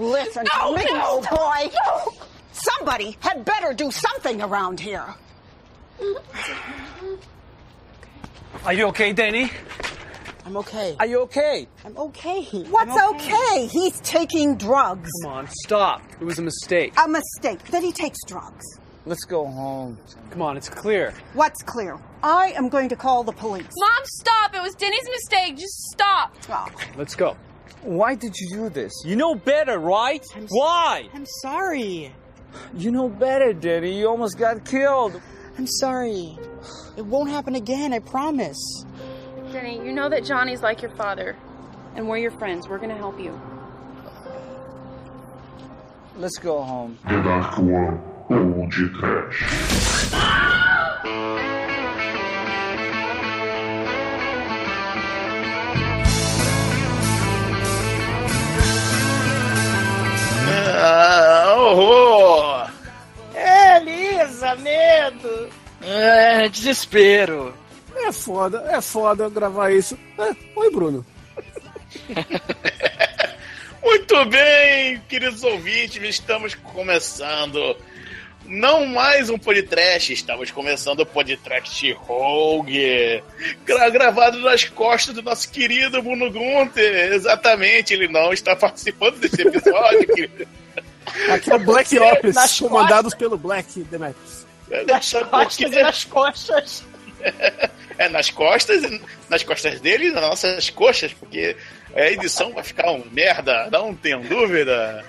Listen no, to me, no, old boy. No. Somebody had better do something around here. Are you okay, Danny? I'm okay. Are you okay? I'm okay. What's okay? He's taking drugs. Come on, stop. It was a mistake. A mistake that he takes drugs. Let's go home. Come on, it's clear. What's clear? I am going to call the police. Mom, stop. It was Denny's mistake. Just stop. Oh, Let's go. Why did you do this? You know better, right? Why? I'm sorry. You know better, Danny. You almost got killed. I'm sorry. It won't happen again, I promise. Denny, you know that Johnny's like your father. And we're your friends. We're gonna help you. Let's go home. Ah, horror! É, Lisa, medo. É, desespero. É foda, é foda gravar isso. É, oi, Bruno. Muito bem, queridos ouvintes, estamos começando não mais um podcast, estamos começando o podcast Rogue, gra gravado nas costas do nosso querido Bruno Gunter. Exatamente, ele não está participando desse episódio, querido. Aqui é o Black Ops, Nas comandados pelo Black Demetrius. Nas costas e nas coxas. É nas costas, nas costas dele e nas nossas coxas, porque a edição vai ficar um merda, não tenham dúvida.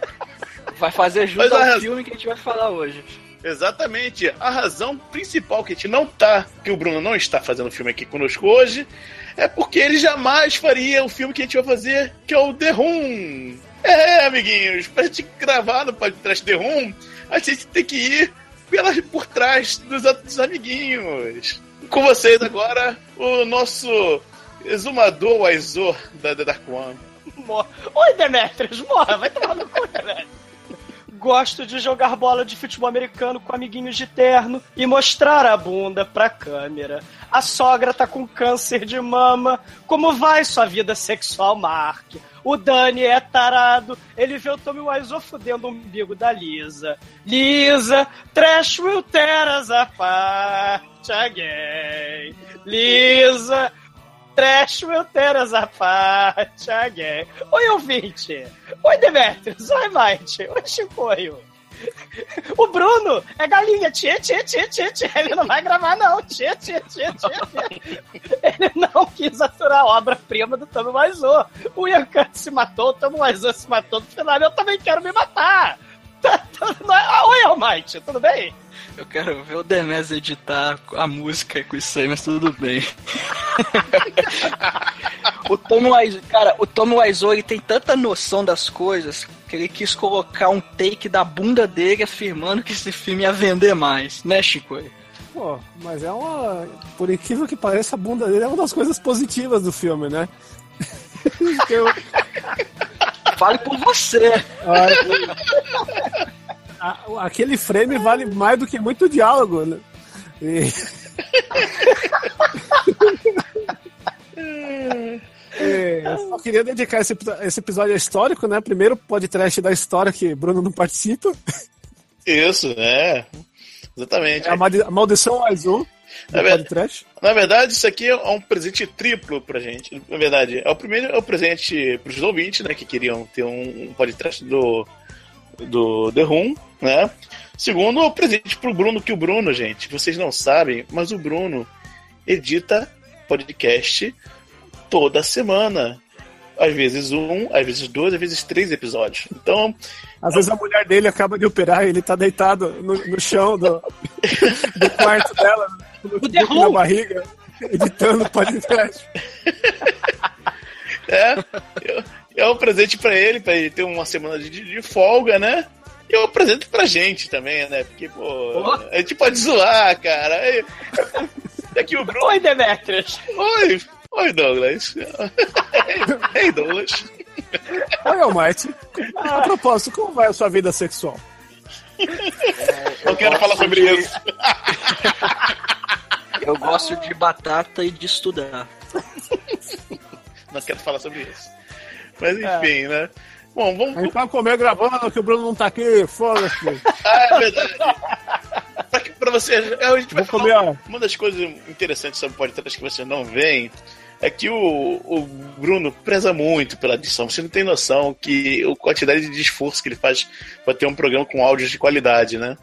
Vai fazer jus Mas a- ao filme que a gente vai falar hoje. Exatamente. A razão principal que a gente não tá, que o Bruno não está fazendo filme aqui conosco hoje, é porque ele jamais faria o filme que a gente vai fazer, que é o The Room. É, amiguinhos, pra gente gravar no podcast The Room, a gente tem que ir pela, por trás dos outros amiguinhos. Com vocês agora, o nosso exumador, o Aizor da, da Dark One. Oi, Demetrius, morra, vai tomar no cu, Demetrius. Gosto de jogar bola de futebol americano com amiguinhos de terno e mostrar a bunda pra câmera. A sogra tá com câncer de mama. Como vai sua vida sexual, Mark? O Dani é tarado. Ele vê o Tommy Wiseau fudendo o umbigo da Lisa. Lisa, trash will tear us apart again. Lisa, Trash tear us apart again. Oi, ouvinte. Oi, Demetrius. Oi, Mike. Oi, Chicoio. O Bruno é galinha. Tchê, tchê, tchê, tchê, tchê. Ele não vai gravar, não. Tchê, tchê, tchê, tchê, tchê. Ele não quis aturar a obra-prima do Tommy Wiseau. O Ian se matou, o Tommy Wiseau se matou no final. Eu também quero me matar. É- ah, Oi, Almighty. Tudo bem? Eu quero ver o Demes editar a música com isso aí, mas tudo bem. o Tom Wiseau, cara, o Tom Wiseau ele tem tanta noção das coisas que ele quis colocar um take da bunda dele afirmando que esse filme ia vender mais, né, Chico? Pô, mas é uma. Por incrível que pareça, a bunda dele é uma das coisas positivas do filme, né? Eu- Fale por você. A- aquele frame vale mais do que muito diálogo, né? E- É, eu só queria dedicar esse, esse episódio histórico, né? Primeiro podcast da história que Bruno não participa. Isso, né? Exatamente. É a maldi- a maldição azul É verdade. Na verdade, isso aqui é um presente triplo pra gente. Na verdade, é o primeiro é o presente pros ouvintes, né? Que queriam ter um, um podcast do, do The Room, né? Segundo, é o presente pro Bruno, que o Bruno, gente, vocês não sabem, mas o Bruno edita podcast toda semana. Às vezes um, às vezes dois, às vezes três episódios. Então, Às vezes a mulher dele acaba de operar e ele tá deitado no, no chão do, do quarto dela, no na barriga, editando podcast. É, eu- é um presente pra ele, pra ele ter uma semana de, de folga, né? E é um presente pra gente também, né? Porque, pô, a gente pode zoar, cara. É, é que o Bruno. Oi, Demetrius. Oi, oi, Douglas. Ei, Douglas. Oi, Almighty. A propósito, como vai a sua vida sexual? Eu quero falar sobre isso. Eu gosto de batata e de estudar. Não quero falar sobre isso. Mas enfim, né? Bom, vamos. A gente vai comer gravando que o Bruno não tá aqui, foda-se. Ah, é verdade. pra, que- pra você, é, a gente vai Vou falar- comer. Uma das coisas interessantes sobre o podcast que vocês não veem é que o, o Bruno preza muito pela edição. Você não tem noção que a quantidade de esforço que ele faz para ter um programa com áudios de qualidade, né?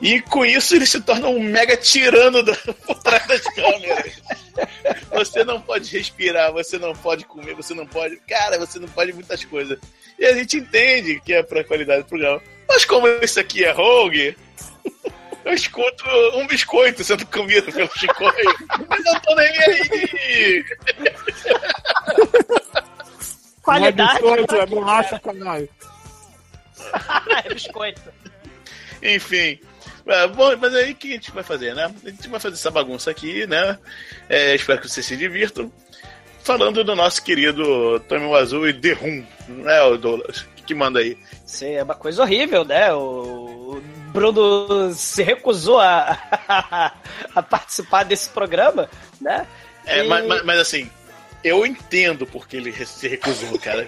E com isso ele se torna um mega tirano da, por trás das câmeras. Você não pode respirar, você não pode comer, você não pode. Cara, você não pode muitas coisas. E a gente entende que é pra qualidade do programa. Mas como isso aqui é Rogue, eu escuto um biscoito sendo comido pelo Chicoio. Mas não tô nem aí. Qualidade. Não é biscoito, é bolacha, caralho. é biscoito. Enfim. É, bom, mas aí o que a gente vai fazer, né? A gente vai fazer essa bagunça aqui, né? É, espero que vocês se divirtam. Falando do nosso querido Tommy Azul e The Room, né, o Douglas? O que, manda aí? Isso é uma coisa horrível, né? O Bruno se recusou a, a participar desse programa, né? É, E- mas, mas- mas, assim, eu entendo porque ele se recusou, cara.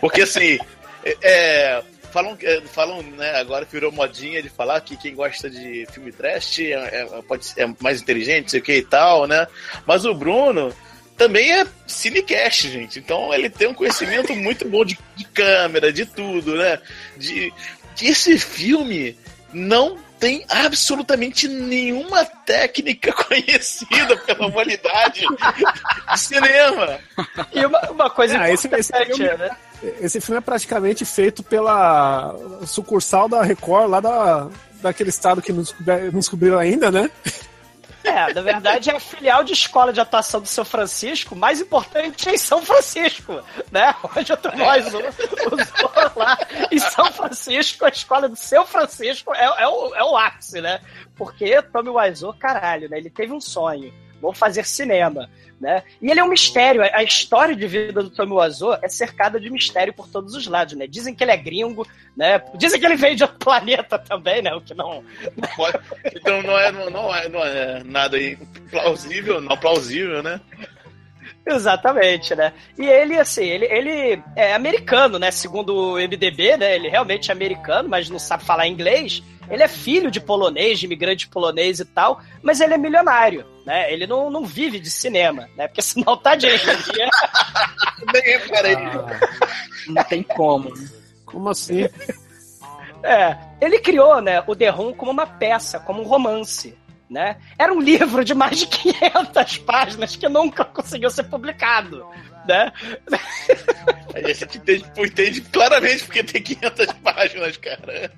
Porque assim, é, é, falam, é, falam, né, agora virou modinha de falar que quem gosta de filme trash é, é- pode, ser- é mais inteligente, sei o que e tal, né? Mas o Bruno também é cinecast, gente. Então ele tem um conhecimento muito bom de, de câmera, de tudo, né? De, que esse filme não tem absolutamente nenhuma técnica conhecida pela humanidade de cinema. E uma, uma coisa Ah, esse- esse importante, filme- né? Esse filme é praticamente feito pela sucursal da Record, lá da, daquele estado que não descobriram ainda, né? É, na verdade é a filial de escola de atuação do São Francisco, mais importante é em São Francisco, né? Onde eu nós usou lá em São Francisco, a escola do São Francisco é, é o, é o ápice, né? Porque Tommy Wiseau, caralho, né? Ele teve um sonho, vou fazer cinema, né? E ele é um mistério, a história de vida do Wiseau é cercada de mistério por todos os lados, né? Dizem que ele é gringo, né? Dizem que ele veio de outro planeta também, né? O que não, Então não é, não, é, não é nada plausível, não plausível, né? Exatamente, né? E ele, assim, ele, ele é americano, né? Segundo o MDB, né? Ele realmente é americano, mas não sabe falar inglês. Ele é filho de polonês, de imigrante polonês e tal, mas ele é milionário, né? Ele não, não vive de cinema, né? Porque senão tá de Nem reparei. Não tem como. Como assim? É, ele criou, né, o The Room como uma peça, como um romance, né? Era um livro de mais de 500 páginas que nunca conseguiu ser publicado, né? A gente entende, entende claramente porque tem 500 páginas, cara.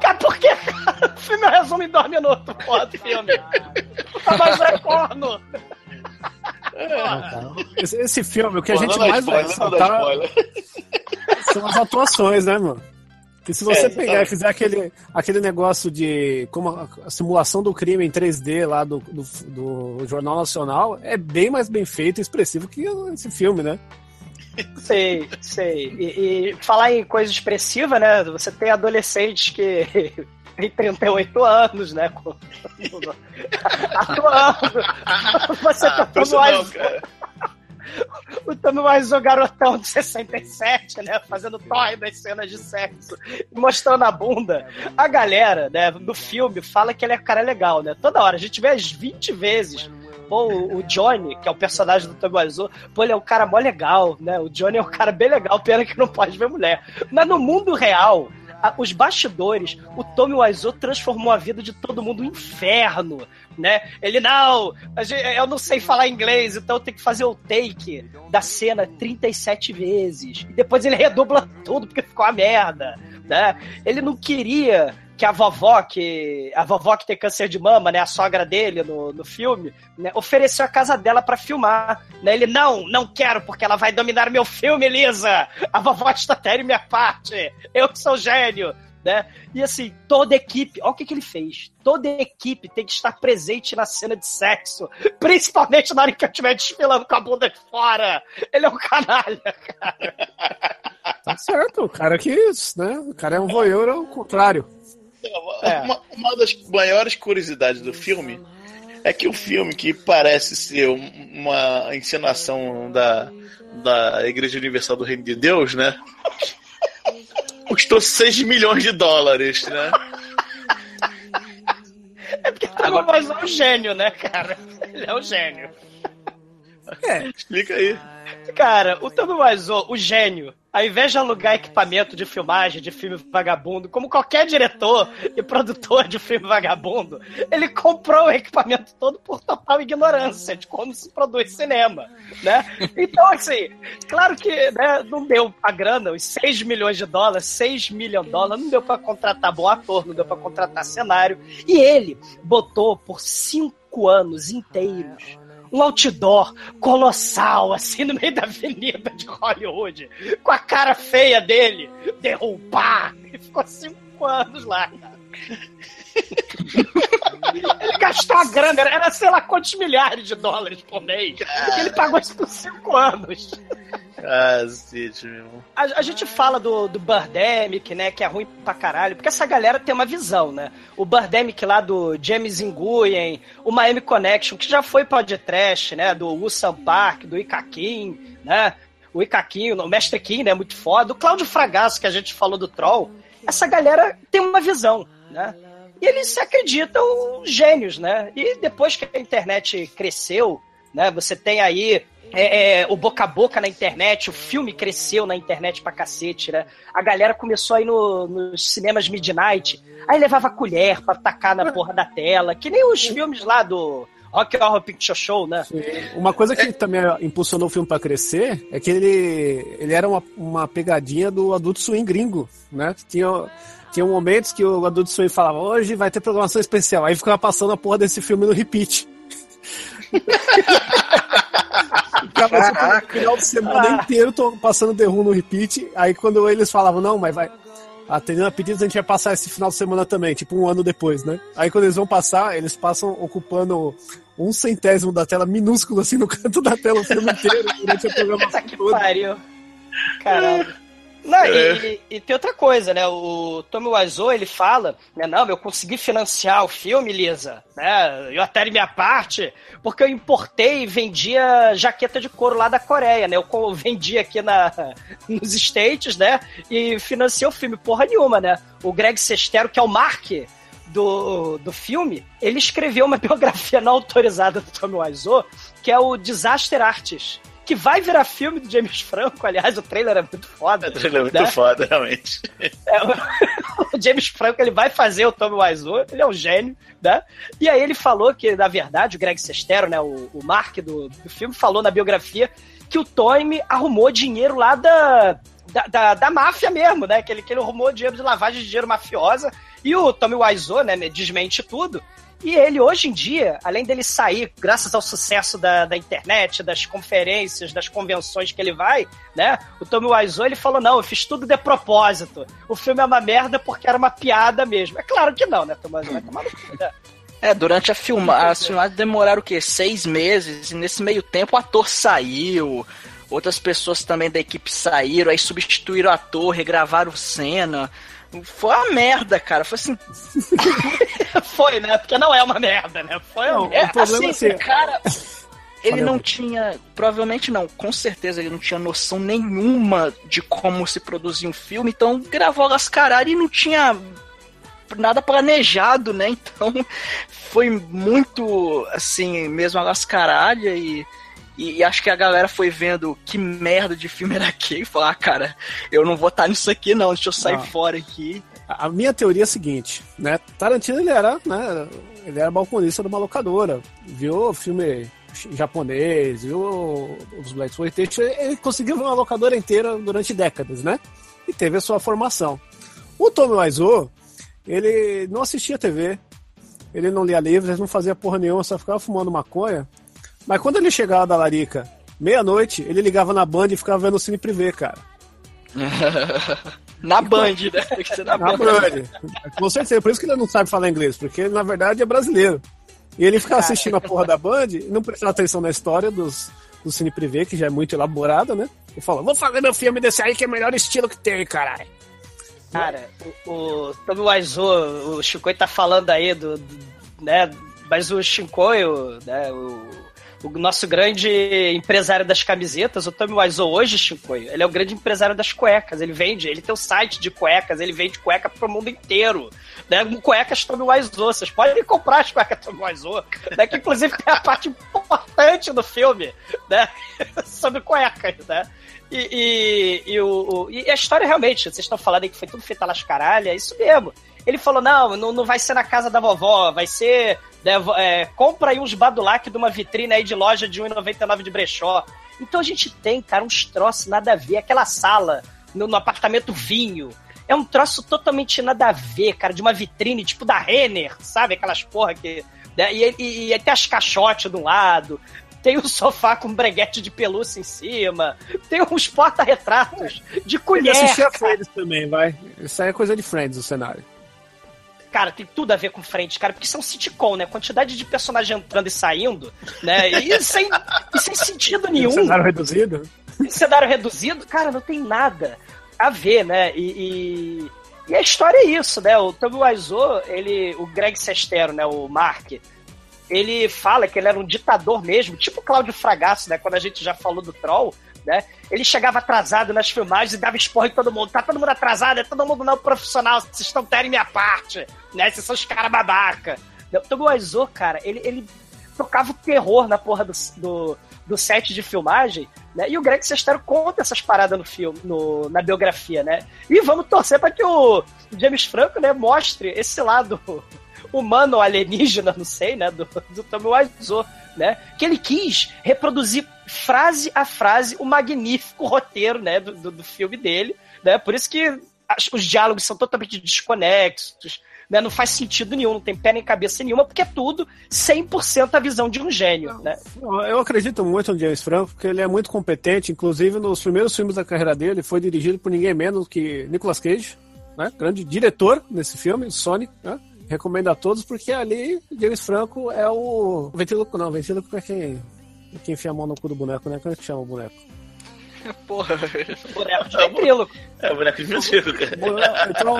Cara, por que cara? o filme resume em dois minutos, porra, do filme? Puta, mas é corno! Esse, esse filme, o que a gente mais vai ressaltar são as atuações, né, mano? Porque se você É, pegar e exatamente. fizer aquele, aquele negócio de como a, a simulação do crime em 3D lá do, do, do Jornal Nacional, é bem mais bem feito e expressivo que esse filme, né? Sei, sei. E, e falar em coisa expressiva, né? Você tem adolescentes que têm 38 anos, né? com- Atuando. Você Ah, tá todo personal, mais. cara. O Tommy o garotão de 67, né? Fazendo torre das cenas de sexo mostrando a bunda. A galera, né, no filme, fala que ele é cara legal, né? Toda hora. A gente vê as 20 vezes. Pô, o o Johnny, que é o personagem do Tommy Wiseau, pô, ele é um cara mó legal, né? O Johnny é um cara bem legal, pena que não pode ver mulher. Mas no mundo real, os bastidores, o Tommy Wiseau transformou a vida de todo mundo um inferno, né? Ele, não, eu não sei falar inglês, então eu tenho que fazer o take da cena 37 vezes. E depois ele redubla tudo porque ficou uma merda, né? Ele não queria que a vovó, que a vovó que tem câncer de mama, né, a sogra dele no, no filme, né, ofereceu a casa dela pra filmar, né? Ele não, não quero porque ela vai dominar meu filme, Lisa. A vovó está tendo minha parte. Eu que sou gênio, né? E assim, toda equipe, olha o que, que ele fez. Toda equipe tem que estar presente na cena de sexo, principalmente na hora que eu estiver desfilando com a bunda de fora. Ele é um canalha, cara. Tá certo, o cara que, né? O cara é um voyeur ao contrário. É. Uma, uma das maiores curiosidades do filme é que o filme que parece ser um- uma encenação da da Igreja Universal do Reino de Deus, né? Custou 6 milhões de dólares, né? É porque Agora... mais é um gênio, né, cara? Ele é um gênio. É. Explica aí. Cara, o Tano Wiseau, o gênio, ao invés de alugar equipamento de filmagem de filme vagabundo, como qualquer diretor e produtor de filme vagabundo, ele comprou o equipamento todo por total ignorância de como se produz cinema, né? Então, assim, claro que né, não deu a grana, os 6 milhões de dólares, 6 milhões de dólares, não deu para contratar bom ator, não deu para contratar cenário, e ele botou por cinco anos inteiros um outdoor colossal, assim, no meio da avenida de Hollywood, com a cara feia dele, derrubar. E ficou cinco anos lá, cara. ele gastou a grana, era sei lá quantos milhares de dólares por mês. Ele pagou isso por cinco anos. Cacete, meu irmão. A, a, gente fala do, do Birdemic, né, que é ruim pra caralho, porque essa galera tem uma visão, né? O Birdemic lá do James Nguyen, o Miami Connection, que já foi podcast, né, do Usam Park, do Ikakin, né? O Ikakin, o Mestre Kim, né, muito foda. O Cláudio Fragasso, que a gente falou do Troll. Essa galera tem uma visão, né? E eles se acreditam gênios, né? E depois que a internet cresceu, né? Você tem aí é, é, o boca a boca na internet, o filme cresceu na internet pra cacete, né? A galera começou aí no, nos cinemas Midnight, aí levava colher pra tacar na porra da tela, que nem os filmes lá do Rock Horror Picture Show, né? Sim. Uma coisa que também impulsionou o filme para crescer é que ele, ele era uma, uma pegadinha do Adulto Swing gringo, né? Tinha, tinha momentos que o Adulto Swing falava, hoje vai ter programação especial, aí ficava passando a porra desse filme no repeat. Ficava no final de semana ah. inteiro tô passando The Who no repeat. Aí quando eles falavam, não, mas vai. Atendendo a pedidos, a gente vai passar esse final de semana também, tipo um ano depois, né? Aí quando eles vão passar, eles passam ocupando um centésimo da tela, minúsculo assim no canto da tela o filme inteiro durante a programação. que pariu. Caralho. Não, é. e, e, tem outra coisa, né? O Tommy Wiseau, ele fala, né? Não, eu consegui financiar o filme, Lisa, né? Eu até minha parte, porque eu importei e vendia jaqueta de couro lá da Coreia, né? Eu vendi aqui na, nos States, né? E financiei o filme, porra nenhuma, né? O Greg Sestero, que é o Mark do, do filme, ele escreveu uma biografia não autorizada do Tommy Wiseau, que é o Disaster Artist que vai virar filme do James Franco, aliás, o trailer é muito foda. O trailer é muito né? foda, realmente. É, o, James Franco, ele vai fazer o Tommy Wiseau, ele é um gênio, né? E aí ele falou que, na verdade, o Greg Sestero, né, o, o Mark do, do filme, falou na biografia que o Tommy arrumou dinheiro lá da, da, da, da, máfia mesmo, né? Que ele, que ele arrumou dinheiro de lavagem de dinheiro mafiosa. E o Tommy Wiseau, né, desmente tudo. E ele, hoje em dia, além dele sair, graças ao sucesso da, da internet, das conferências, das convenções que ele vai, né? O Tommy Wiseau, ele falou, não, eu fiz tudo de propósito. O filme é uma merda porque era uma piada mesmo. É claro que não, né, Tommy Wiseau? Vai tomar no cu, né? É, durante a filmagem, as filmagens demoraram o quê? Seis meses, e nesse meio tempo o ator saiu, outras pessoas também da equipe saíram, aí substituíram o ator, regravaram cena. Foi uma merda, cara. Foi assim. foi, né? Porque não é uma merda, né? Foi não, merda. O problema assim, é cara. Ele não tinha, provavelmente não, com certeza ele não tinha noção nenhuma de como se produzia um filme, então gravou as caralho e não tinha nada planejado, né? Então foi muito assim, mesmo a lascaralha e e, e, acho que a galera foi vendo que merda de filme era aquele e falou: ah, cara, eu não vou estar nisso aqui não, deixa eu sair não. fora aqui. A minha teoria é a seguinte, né? Tarantino ele era, né? Ele era balconista de uma locadora, viu filme japonês, viu os Black Exploitation, ele conseguiu ver uma locadora inteira durante décadas, né? E teve a sua formação. O Tommy Wiseau, ele não assistia TV, ele não lia livros, ele não fazia porra nenhuma, só ficava fumando maconha. Mas quando ele chegava da Larica, meia-noite, ele ligava na Band e ficava vendo o cine privê, cara. na Band, né? na, na Band. Com certeza, por isso que ele não sabe falar inglês, porque ele, na verdade, é brasileiro. E ele ficava assistindo a porra da Band e não prestava atenção na história dos, do cine privê, que já é muito elaborada, né? E falou, vou fazer meu filme desse aí que é o melhor estilo que tem, caralho. Cara, o, o Tommy Wiseau, o Chico tá falando aí do, do, né, mas o Shinkoio, né, o o nosso grande empresário das camisetas, o Tommy Wiseau hoje, Chico, ele é o grande empresário das cuecas. Ele vende, ele tem um site de cuecas, ele vende cueca pro mundo inteiro. Né? Cuecas Tommy Wiseau. Vocês podem comprar as cuecas Tommy Wiseau, né? que inclusive tem a parte importante do filme, né? Sobre cuecas, né? E, e, e, o, e a história realmente, vocês estão falando aí que foi tudo feito a lascaralha, é isso mesmo. Ele falou: não, não, não vai ser na casa da vovó, vai ser. Né, é, compra aí uns badulac de uma vitrine aí de loja de 1,99 de brechó. Então a gente tem, cara, uns troços nada a ver. Aquela sala no, no apartamento vinho. É um troço totalmente nada a ver, cara, de uma vitrine tipo da Renner, sabe? Aquelas porra que. Né? E, e, e tem as caixotes do lado, tem um sofá com breguete de pelúcia em cima, tem uns porta-retratos de colher. Ele assistia Friends também, vai. Isso aí é coisa de Friends, o cenário. Cara, tem tudo a ver com frente, cara, porque isso é um sitcom, né? Quantidade de personagem entrando e saindo, né? E sem, e sem sentido nenhum. cenário reduzido? cenário reduzido, cara, não tem nada a ver, né? E, e, e a história é isso, né? O Tommy Wiseau, ele, o Greg Sestero, né? O Mark, ele fala que ele era um ditador mesmo, tipo Cláudio Fragasso, né? Quando a gente já falou do Troll, né? Ele chegava atrasado nas filmagens e dava esporro em todo mundo. Tá todo mundo atrasado, é todo mundo não profissional, vocês estão terem minha parte, né? Vocês são os caras babaca. Então o cara, ele, ele tocava o terror na porra do, do, do set de filmagem, né? E o Greg Sestero conta essas paradas no filme, no, na biografia, né? E vamos torcer para que o James Franco, né, mostre esse lado humano alienígena, não sei, né, do, do Tommy Wiseau, né, que ele quis reproduzir frase a frase o magnífico roteiro, né, do, do, do filme dele, né, por isso que as, os diálogos são totalmente desconexos, né, não faz sentido nenhum, não tem pé nem cabeça nenhuma, porque é tudo 100% a visão de um gênio, né. Eu acredito muito no James Franco, porque ele é muito competente, inclusive nos primeiros filmes da carreira dele, foi dirigido por ninguém menos que Nicolas Cage, né, grande diretor nesse filme, Sonic, né, Recomendo a todos, porque ali James Franco é o. Ventríloco não, ventríloco é quem, quem enfia a mão no cu do boneco, né? Como é que chama o boneco? Porra, boneco de ventríloco. É, o boneco de ventríloco. Então,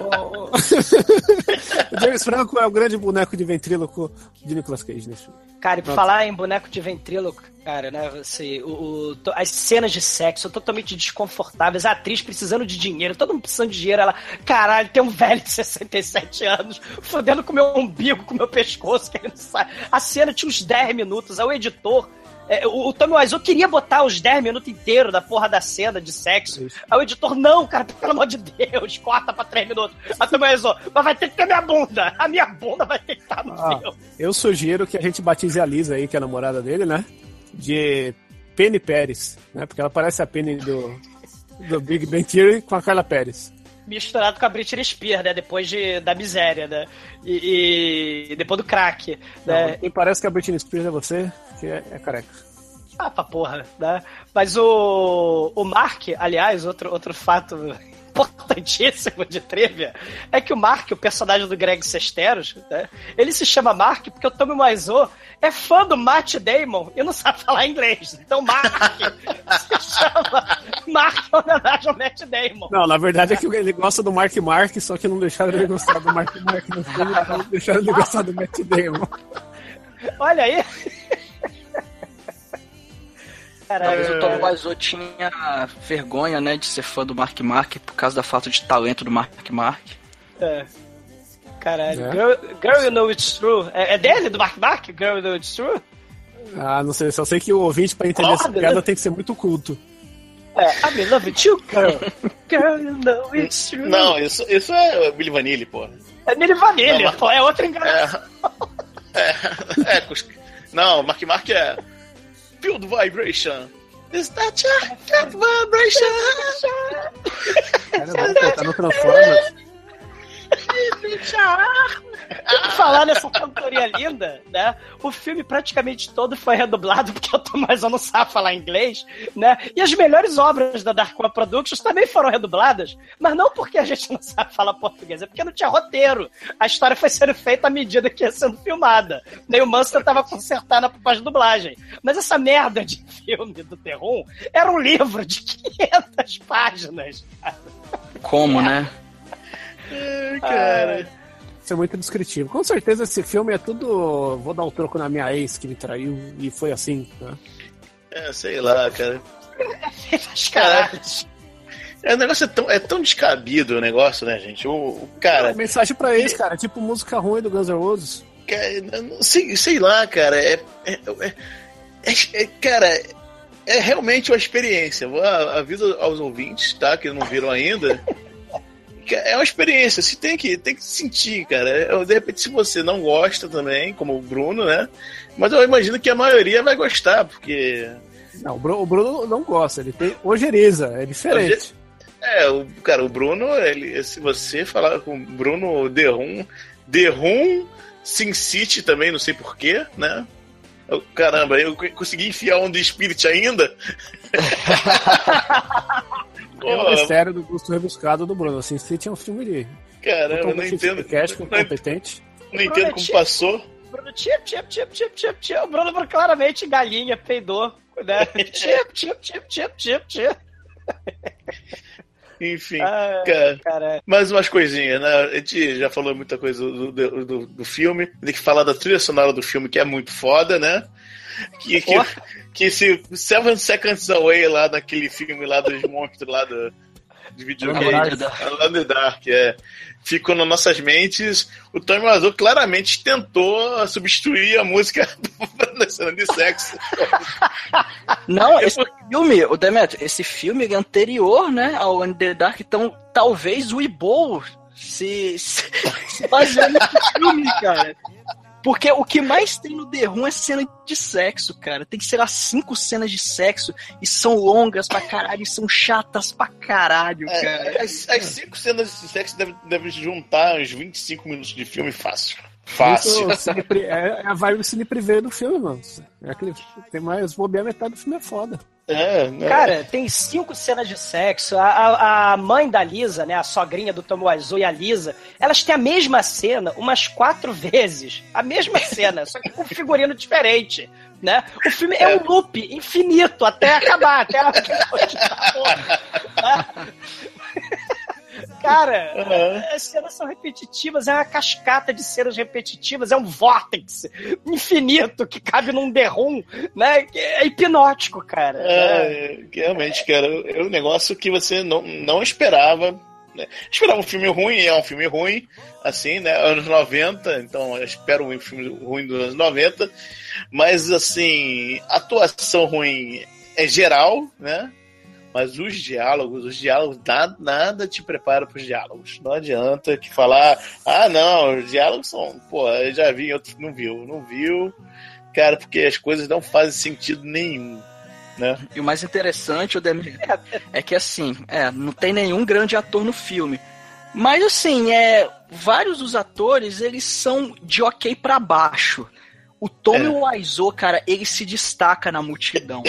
o, o James Franco é o grande boneco de ventríloco de Nicolas Cage nesse filme. Cara, e pra falar em boneco de ventríloco, cara, né? Assim, o, o, as cenas de sexo são totalmente desconfortáveis. A atriz precisando de dinheiro, todo mundo precisando de dinheiro. Ela, caralho, tem um velho de 67 anos fodendo com o meu umbigo, com o meu pescoço, querendo sair. A cena tinha uns 10 minutos. Aí o editor é, o, o Tommy Wiseau queria botar os 10 minutos inteiros da porra da cena de sexo. Isso. Aí o editor, não, cara, pelo amor de Deus, corta pra 3 minutos. Aí o Tommy Wiseau, mas vai ter que ter minha bunda. A minha bunda vai ter que estar no ah. Eu sugiro que a gente batize a Lisa aí, que é a namorada dele, né? De Penny Pérez, né? Porque ela parece a Penny do, do Big Bang Theory com a Carla Pérez misturado com a Britney Spears, né? Depois de, da miséria, né? E, e depois do crack, né? Não, parece que a Britney Spears é você, que é, é careca. Ah, pra porra, né? Mas o, o Mark, aliás, outro, outro fato importantíssimo de trivia é que o Mark, o personagem do Greg Sesteros, né, ele se chama Mark porque o Tommy Wiseau é fã do Matt Damon e não sabe falar inglês. Então Mark se chama Mark em homenagem ao Matt Damon. Não, na verdade é que ele gosta do Mark Mark, só que não deixaram ele gostar do Mark Mark no filme, então deixaram ele gostar do Matt Damon. Olha aí. Talvez o Tom Wiseau tinha vergonha, né, de ser fã do Mark Mark por causa da falta de talento do Mark Mark. É. Caralho. É. Girl, Girl, You Know It's True. É, é, dele, do Mark Mark? Girl You Know It's True? Ah, não sei. Só sei que o ouvinte, pra entender essa piada, tem que ser muito culto. É, I mean, love you, girl. Girl, you know it's true. Não, isso, isso é Billy Vanilli, pô. É Billy Vanilli, pô. É outra enganação. É, é, é, não, Mark Mark é field vibration. Is that your field vibration? Caramba, tá no Transformers. Falar nessa cantoria linda, né? O filme praticamente todo foi redublado porque o Tomás não sabe falar inglês, né? E as melhores obras da Dark One Productions também foram redubladas, mas não porque a gente não sabe falar português, é porque não tinha roteiro. A história foi sendo feita à medida que ia sendo filmada. Nem o Manso tava consertando a dublagem. Mas essa merda de filme do Terrum era um livro de 500 páginas. Como, né? Cara. ser muito descritivo. Com certeza esse filme é tudo. Vou dar um troco na minha ex que me traiu e foi assim. Né? É, sei lá, cara. Caraca. É, o negócio é tão, é tão descabido o negócio, né, gente? O, o cara. Mensagem pra ex, cara. Tipo música ruim do Guns N' Roses. Cara, não- sei, sei lá, cara. É, é, é- é- é- cara, é realmente uma experiência. Vou a- aviso aos ouvintes, tá? Que não viram ainda. É uma experiência, você tem que, tem que sentir, cara. É, De repente, se você não gosta também, como o Bruno, né? Mas eu imagino que a maioria vai gostar, porque. Não, o Bruno, o Bruno não gosta, ele tem ojeriza, é diferente. É, o, cara, o Bruno, ele, se você falar com o Bruno Derrum, Derrum, Sin City também, não sei porquê, né? Eu- caramba, eu consegui enfiar um de Spirit ainda? É o mistério do gosto rebuscado do Bruno. Assim, City é um filme de. caramba, eu não entendo. Cast, Não, competente. não entendo como passou. Bruno, tip, tip, tip, tip, tip, tip. O Bruno claramente galinha, peidou. Né? Tip, tip, tip, tip, tip, tip. Enfim, Ah, cara. cara. Mais umas coisinhas, né? A gente já falou muita coisa do, do, do- do filme. Tem que falar da trilha sonora do filme, que é muito foda, né? Que, que, Ó. que esse Seven Seconds Away lá daquele filme lá dos monstros lá do, de videogame. Alone in Dark. É. Ficou nas nossas mentes. O Tommy Azul claramente tentou substituir a música da cena de sexo. Não, esse filme, o Demetrio, esse filme é anterior, né, ao In The Dark, então talvez o Ibo se, se, se baseou nesse filme, cara. Porque o que mais tem no The Room é cena de sexo, cara. Tem que ser lá cinco cenas de sexo e são longas pra caralho e são chatas pra caralho, cara. É, as, as cinco cenas de sexo devem deve juntar uns 25 minutos de filme fácil. Fácil. Isso, pri- é, é a vibe do cine privê do filme, mano. É aquele, tem mais bobear metade do filme é foda. É, né? Cara, tem cinco cenas de sexo. A, a, a mãe da Lisa, né? A sogrinha do Tom Wiseau e a Lisa, elas têm a mesma cena umas quatro vezes. A mesma cena, só que com figurino diferente. Né? O filme é, um loop infinito até acabar, até a Cara, as cenas são repetitivas, é uma cascata de cenas repetitivas, é um vórtice infinito que cabe num derrum, né? É hipnótico, cara. É, realmente, cara, é um negócio que você não, não esperava. Né? Esperava um filme ruim, é um filme ruim, assim, né? Anos 90, então eu espero um filme ruim dos anos 90, mas assim, atuação ruim é geral, né? Mas os diálogos, os diálogos, nada, nada te prepara para os diálogos. Não adianta que falar, ah, não, os diálogos são, pô, eu já vi, outro não viu, não viu, cara, porque as coisas não fazem sentido nenhum. Né? E o mais interessante, o Demetrio, é que assim, é, não tem nenhum grande ator no filme. Mas assim, é, vários dos atores, eles são de ok pra baixo. O Tommy É. Wiseau, cara, ele se destaca na multidão.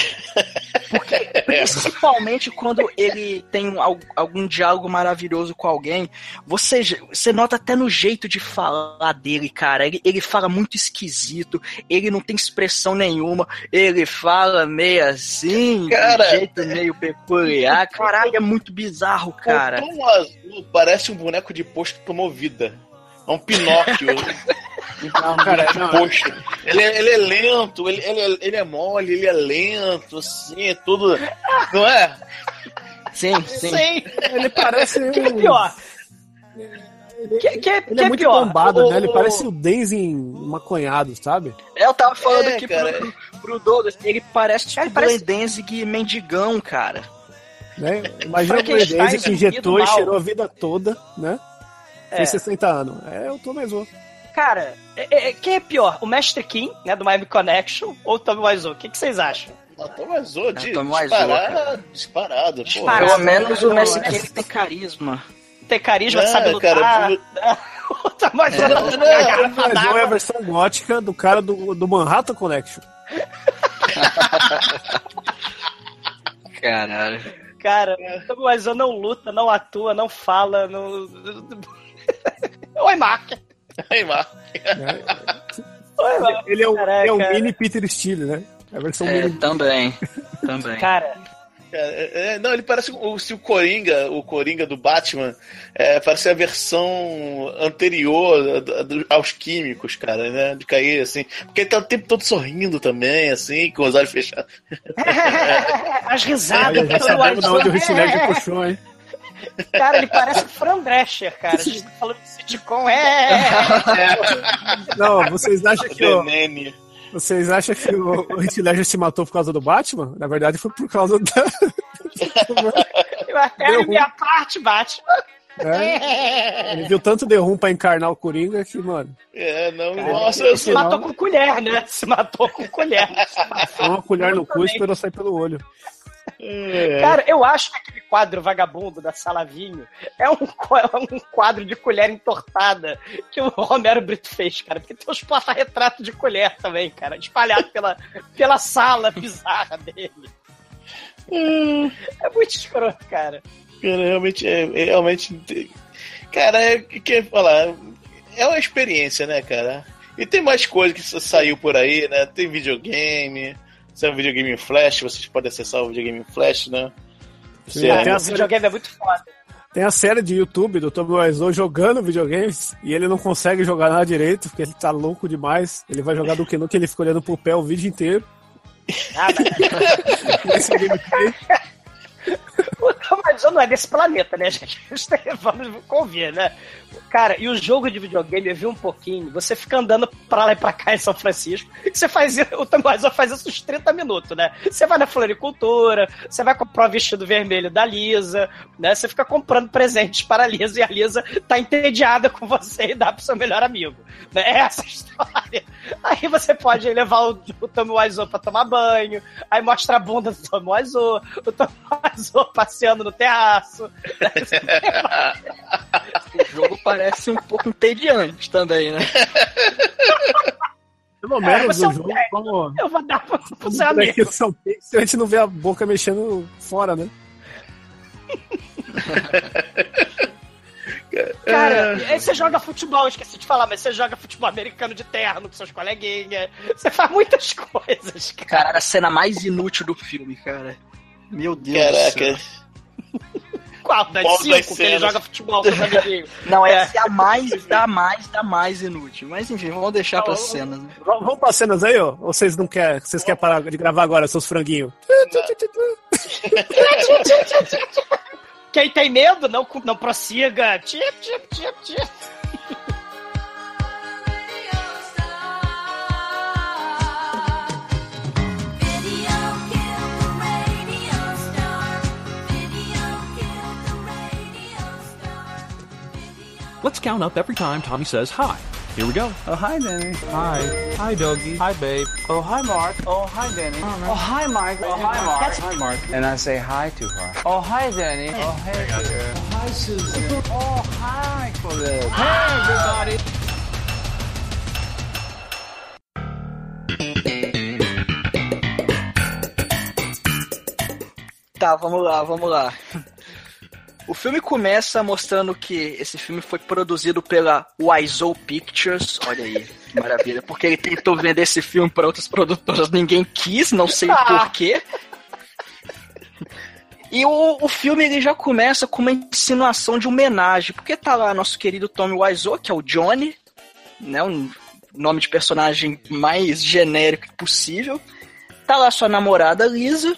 Porque, principalmente quando ele tem um- al- algum diálogo maravilhoso com alguém, você, você nota até no jeito de falar dele, cara. Ele, ele fala muito esquisito, ele não tem expressão nenhuma, ele fala meio assim, Cara, de um jeito meio peculiar. Caralho, é muito bizarro, cara. O Tom Azul parece um boneco de posto que tomou vida. É um Pinóquio. Não, cara, não, Poxa, ele, é- ele é lento, ele, ele, é- ele é mole, ele é lento, assim, é tudo. Não é? Sim, sim. Sim. ele parece. O que é pior? Que, que, Ele que é muito pior? bombado, O- né? Ele o- parece o Denzel maconhado, sabe? Eu tava falando É, aqui cara. pro, pro Douglas, ele parece tipo Ele o parece- Danzig mendigão, cara. Né? Imagina o Denzel que injetou e mal. cheirou a vida toda, né? É. Tem 60 anos. É o Tom Wiseau. Cara, é- é- quem é pior? O Mestre Kim, né, do Miami Connection, ou o Tommy Wiseau? O que, que vocês acham? Não, Tom Azul, de, É, Tom Wiseau, disparado, disparado, pô. Disparado. Pelo menos o é- Kim tem carisma. Tem carisma, Não, sabe lutar. cara, o Wiseau O Tom Wiseau é a d'água. versão gótica do cara do, do Manhattan Connection. Caralho. Cara, o Tommy Wiseau não luta, não atua, não fala, não... Oi, Mark. Aí, Marco. Oi, Mark. Ele é o, Caraca. é o mini Peter Steele, né? É a versão É, mini. também. Também. Cara, É, é, não, ele parece o, se o Coringa, o Coringa do Batman, é, parece a versão anterior a- a- aos químicos, cara, né? De cair assim. Porque ele tá o tempo todo sorrindo também, assim, com os olhos fechados. As risadas. Olha, já sabemos de onde o WhatsApp. Rich Ledger puxou, hein? Cara, ele parece o Fran Drescher, cara. A gente tá falando de sitcom, é. Não, vocês acham que o, Venene. vocês acham que o, o Heath Ledger se matou por causa do Batman? Na verdade foi por causa da... É a minha parte, Batman. É, ele viu tanto The Room pra encarnar o Coringa que, mano, É, não, Cara, nossa, eu Se matou com colher, né? Se matou com colher. foi uma colher no cu e esperou sair pelo olho. É. Cara, eu acho que aquele quadro vagabundo da Salavinho é um, é um quadro de colher entortada que o Romero Brito fez, cara. Porque tem uns porta-retratos de colher também, cara, espalhado pela, pela sala bizarra dele. É muito escroto, cara. Cara, realmente é, é realmente. Cara, é falar. É uma experiência, né, cara? E tem mais coisa que sa- saiu por aí, né? Tem videogame. Saiu um videogame em Flash, vocês podem acessar o videogame em Flash, né? Você Sim, é- tem a O videogame é muito foda. Tem a série de YouTube do Tommy Wiseau jogando videogames e ele não consegue jogar nada direito porque ele tá louco demais. Ele vai jogar do que no que ele fica olhando pro pé o vídeo inteiro. Ah, mas Amazon não é desse planeta, né, gente? Vamos convir, né? Cara, e o jogo de videogame, eu vi um pouquinho, você fica andando pra lá e pra cá em São Francisco, você faz o Tamborzão faz isso uns 30 minutos, né? Você vai na floricultura, você vai comprar o vestido vermelho da Lisa, né? Você fica comprando presentes para a Lisa, e a Lisa tá entediada com você e dá pro seu melhor amigo. Né? É essa a história. Aí você pode levar o, o Wiseau pra tomar banho, aí mostra a bunda do Wiseau, o Tommy Wiseau no terraço. O jogo parece um pouco entediante também, né? Pelo É, menos você é o jogo, velho. como Eu vou dar pro, pro seu amigo. são pixels, a gente não vê a boca mexendo fora, né? Cara, aí você joga futebol, eu esqueci de falar, mas você joga futebol americano de terno com seus coleguinhas. Você faz muitas coisas, cara. Cara, a cena mais inútil do filme, cara. Meu Deus do Caraca. céu. Qual? Das Qual cinco das que ele joga futebol com os amiguinhos. Não, essa é a mais, da mais, da mais inútil. Mas enfim, vamos deixar pras cenas. né? Vamos pra cenas aí, ó? Ou vocês não querem? Vocês querem parar de gravar agora, seus franguinhos? Quem tem medo, não, não prossiga. Tip, tip, tip, tip. Let's count up every time Tommy says hi. Here we go. Oh, hi, Danny. Hi. Hi, doggy. Hi, babe. Oh, hi, Mark. Oh, hi, Danny. Oh, oh, hi, Mark. Oh, hi, Mark. Hi, Mark. And I say hi to her. Oh, hi, Danny. Oh, hey, dear. Oh, hi, Susan. Oh, hi, Colette. Hey, everybody. Tá, vamos lá, vamos lá. O filme começa mostrando que esse filme foi produzido pela Wiseau Pictures. Olha aí, que maravilha. Porque ele tentou vender esse filme para outras produtoras, ninguém quis, não sei porquê. E o, o filme ele já começa com uma insinuação de homenagem, porque tá lá nosso querido Tommy Wiseau, que é o Johnny, né, um nome de personagem mais genérico possível. Tá lá sua namorada Lisa,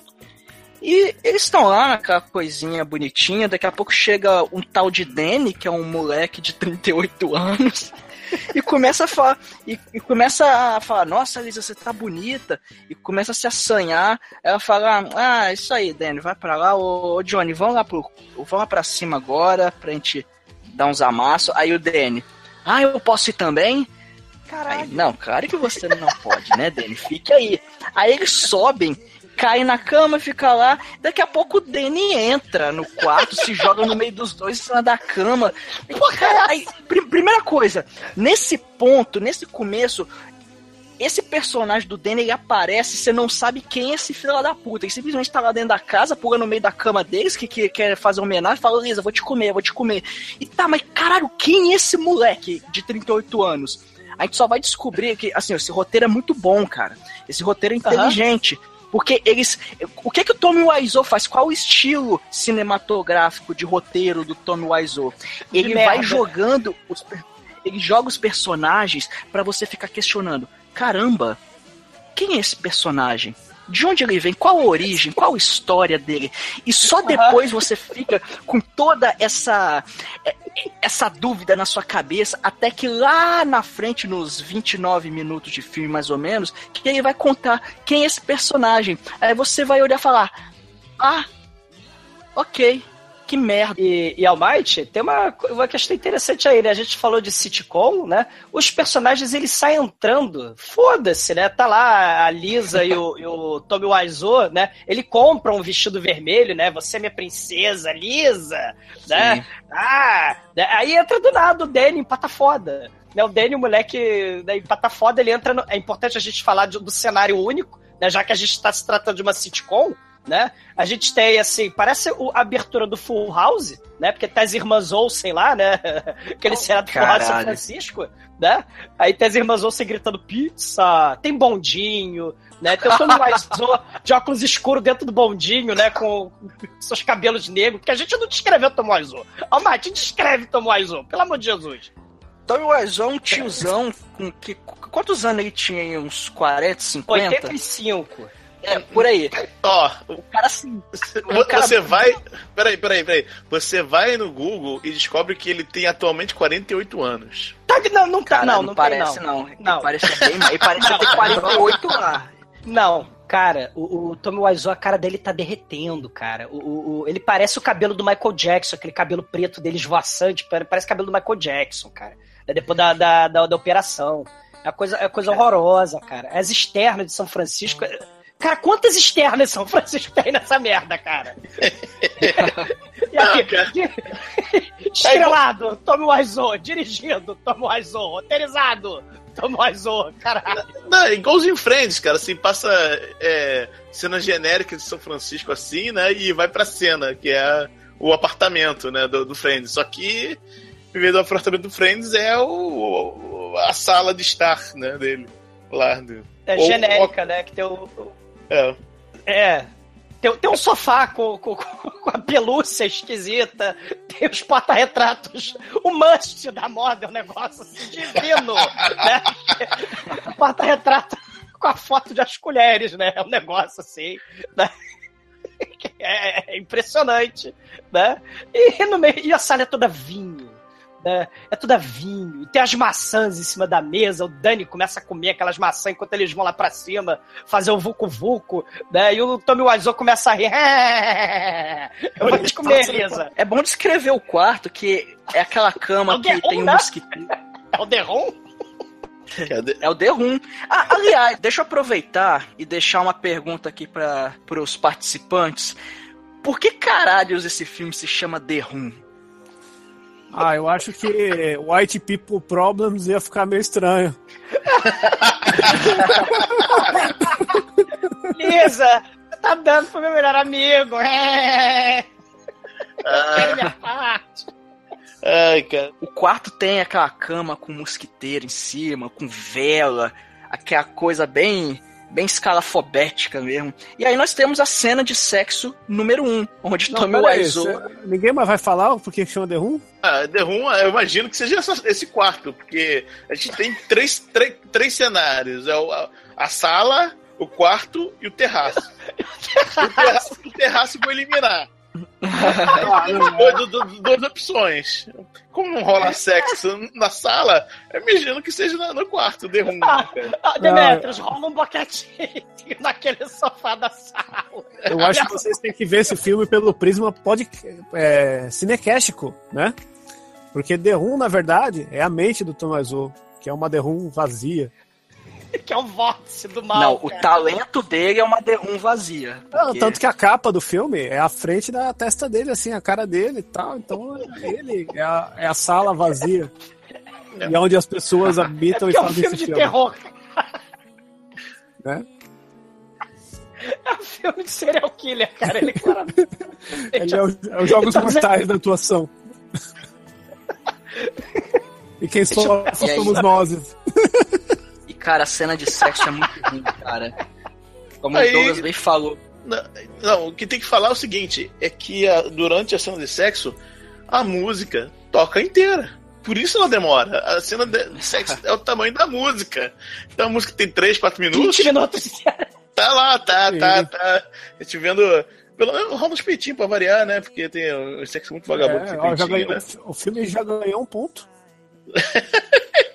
e eles estão lá naquela coisinha bonitinha, daqui a pouco chega um tal de Danny, que é um moleque de 38 anos, e começa a falar, e, e começa a falar, nossa, Lisa, você tá bonita, e começa a se assanhar, ela fala, ah, isso aí, Danny, vai pra lá, ô, ô, Johnny, vamos lá, pro, vamos lá pra cima agora, pra gente dar uns amassos, aí o Danny, ah, eu posso ir também? Aí, não, claro que você não pode, né, Danny? Fique aí. Aí eles sobem, caem na cama, fica lá. Daqui a pouco o Danny entra no quarto, se joga no meio dos dois em cima da cama. Aí, pri- primeira coisa, nesse ponto, nesse começo, esse personagem do Danny aparece, você não sabe quem é esse filho da puta. Ele simplesmente tá lá dentro da casa, pula no meio da cama deles, que, que quer fazer homenagem, fala, Lisa, vou te comer, vou te comer. E tá, mas caralho, quem é esse moleque de 38 anos? A gente só vai descobrir que, assim, esse roteiro é muito bom, cara. Esse roteiro é inteligente. Porque eles. O que que o Tommy Wiseau faz? Qual o estilo cinematográfico de roteiro do Tommy Wiseau? Ele vai merda. jogando. Os, ele joga os personagens pra você ficar questionando. Caramba, quem é esse personagem? De onde ele vem? Qual a origem? Qual a história dele? E só depois você fica com toda essa é, essa dúvida na sua cabeça, até que lá na frente, nos 29 minutos de filme, mais ou menos, que ele vai contar quem é esse personagem. Aí você vai olhar e falar: Ah, ok, que merda. E, e Almighty, tem uma, uma questão interessante aí, né? A gente falou de sitcom, né? Os personagens, eles saem entrando, foda-se, né? Tá lá a Lisa e o, e o Tommy Wiseau, né? Ele compra um vestido vermelho, né? Você é minha princesa, Lisa, né? Ah, né? aí entra do nada o Danny empata foda. Né? O Danny, o moleque né, empata foda, ele entra no... É importante a gente falar de- do cenário único, né? Já que a gente tá se tratando de uma sitcom, né? A gente tem, assim, parece a abertura do Full House, né? Porque tá as irmãs Olsen lá, né? Aquele seriado do Full House São. Francisco, né? Aí tem as irmãs Olsen gritando pizza, tem bondinho, né? Tem o Tommy Wiseau de óculos escuros dentro do bondinho, né? Com seus cabelos negros, porque a gente não descreveu o Tommy Wiseau. Ó, Mate, descreve o Tommy Wiseau, pelo amor de Jesus. Tommy Wiseau é um tiozão com que. Quantos anos ele tinha aí? Uns 40, 50? 85. É, por aí. Ó, O cara assim. Vo- Você vai. Peraí, peraí, peraí. Você vai no Google e descobre que ele tem atualmente 48 anos. Tá, não, não tá, Cara, não, não, não, parece, tem, não. Ele Não. parece bem, ele parece ter 48 lá. Não, cara, o, o Tommy Wiseau, a cara dele tá derretendo, cara. O, o- o- ele parece o cabelo do Michael Jackson, aquele cabelo preto dele esvoaçante, pare- parece o cabelo do Michael Jackson, cara. É Depois da, da, da, da operação. É uma coisa, é uma coisa horrorosa, cara. As externas de São Francisco. Cara, quantas externas São Francisco tem nessa merda, cara? E aqui, estrelado, Tommy Wiseau, dirigindo, Tommy Wiseau, roteirizado, Tommy Wiseau, caralho. Não, é igualzinho Friends, cara. Assim, passa é, cena genérica de São Francisco assim, né? E vai pra cena, que é o apartamento, né? Do, do Friends. Só que, em vez do apartamento do Friends, é o, a sala de estar, né? Dele. Lá. do- É Ou- genérica, né? Que tem o, o- É. É. Tem, tem um sofá com, com, com a pelúcia esquisita, tem os porta-retratos, o must da moda, é um negócio assim, divino, né? Porta-retrato com a foto de as colheres, né? É um negócio assim, né? É, é impressionante, né? E, no meio, e a sala é toda vinho, né? É toda vinho. E tem as maçãs em cima da mesa. O Dani começa a comer aquelas maçãs enquanto eles vão lá pra cima fazer o vucu-vucu, né? E o Tommy Wiseau começa a rir. Eu vou te comer, Lisa. É bom descrever o quarto, que é aquela cama É que tem um né? mosquiteiro. É o Derron? É o The Room. Ah, aliás, deixa eu aproveitar e deixar uma pergunta aqui para os participantes. Por que caralhos esse filme se chama The Room? Ah, eu acho que White People Problems ia ficar meio estranho. Lisa, você tá dando pro meu melhor amigo. É. É minha parte. Ai, cara. O quarto tem aquela cama com mosquiteiro em cima, com vela, aquela coisa bem bem escalafobética mesmo. E aí nós temos a cena de sexo número um, onde Não, Tommy Wiseau... Ninguém mais vai falar por que chama The Room? Ah, The Room, eu imagino que seja esse quarto, porque a gente tem três, três, três cenários: é o- a, a sala, o quarto e o terraço. o, terraço o terraço vou eliminar. Duas opções. Como não rola sexo na sala, eu imagino que seja no quarto, The Room. Ah, cara. ah, Demetrius, rola um boquetinho naquele sofá da sala. Eu acho que vocês têm que ver esse filme pelo prisma pod, é, cinequéstico, né? Porque The Room, na verdade, é a mente do Tom Wiseau, que é uma The Room vazia. Que é o vórtice do mal. Não, o cara. talento dele é uma The Room vazia. Não, porque- tanto que a capa do filme é a frente da testa dele, assim, a cara dele e tal. Então, é ele é a, é a sala vazia. E é onde as pessoas habitam e Que é um fazem filme esse de filme. terror. Né? É um filme de serial killer, cara. Ele, claramente- Ele é, o- é os jogos mortais da atuação. E quem E aí? somos nós. Cara, a cena de sexo é muito ruim, cara. Como Aí- o Douglas bem falou. Não, não, o que tem que falar é o seguinte: é que a- durante a cena de sexo, a música toca inteira. Por isso ela demora. A cena de sexo é o tamanho da música. Então a música tem 3, 4 minutos. 20 minutos. Tá lá, tá, Sim. tá, tá. A gente vendo. Pelo menos rola uns peitinhos pra variar, né? Porque tem o sexo muito vagabundo. É, ó, já peitinho, ganhou- né? O filme já ganhou um ponto.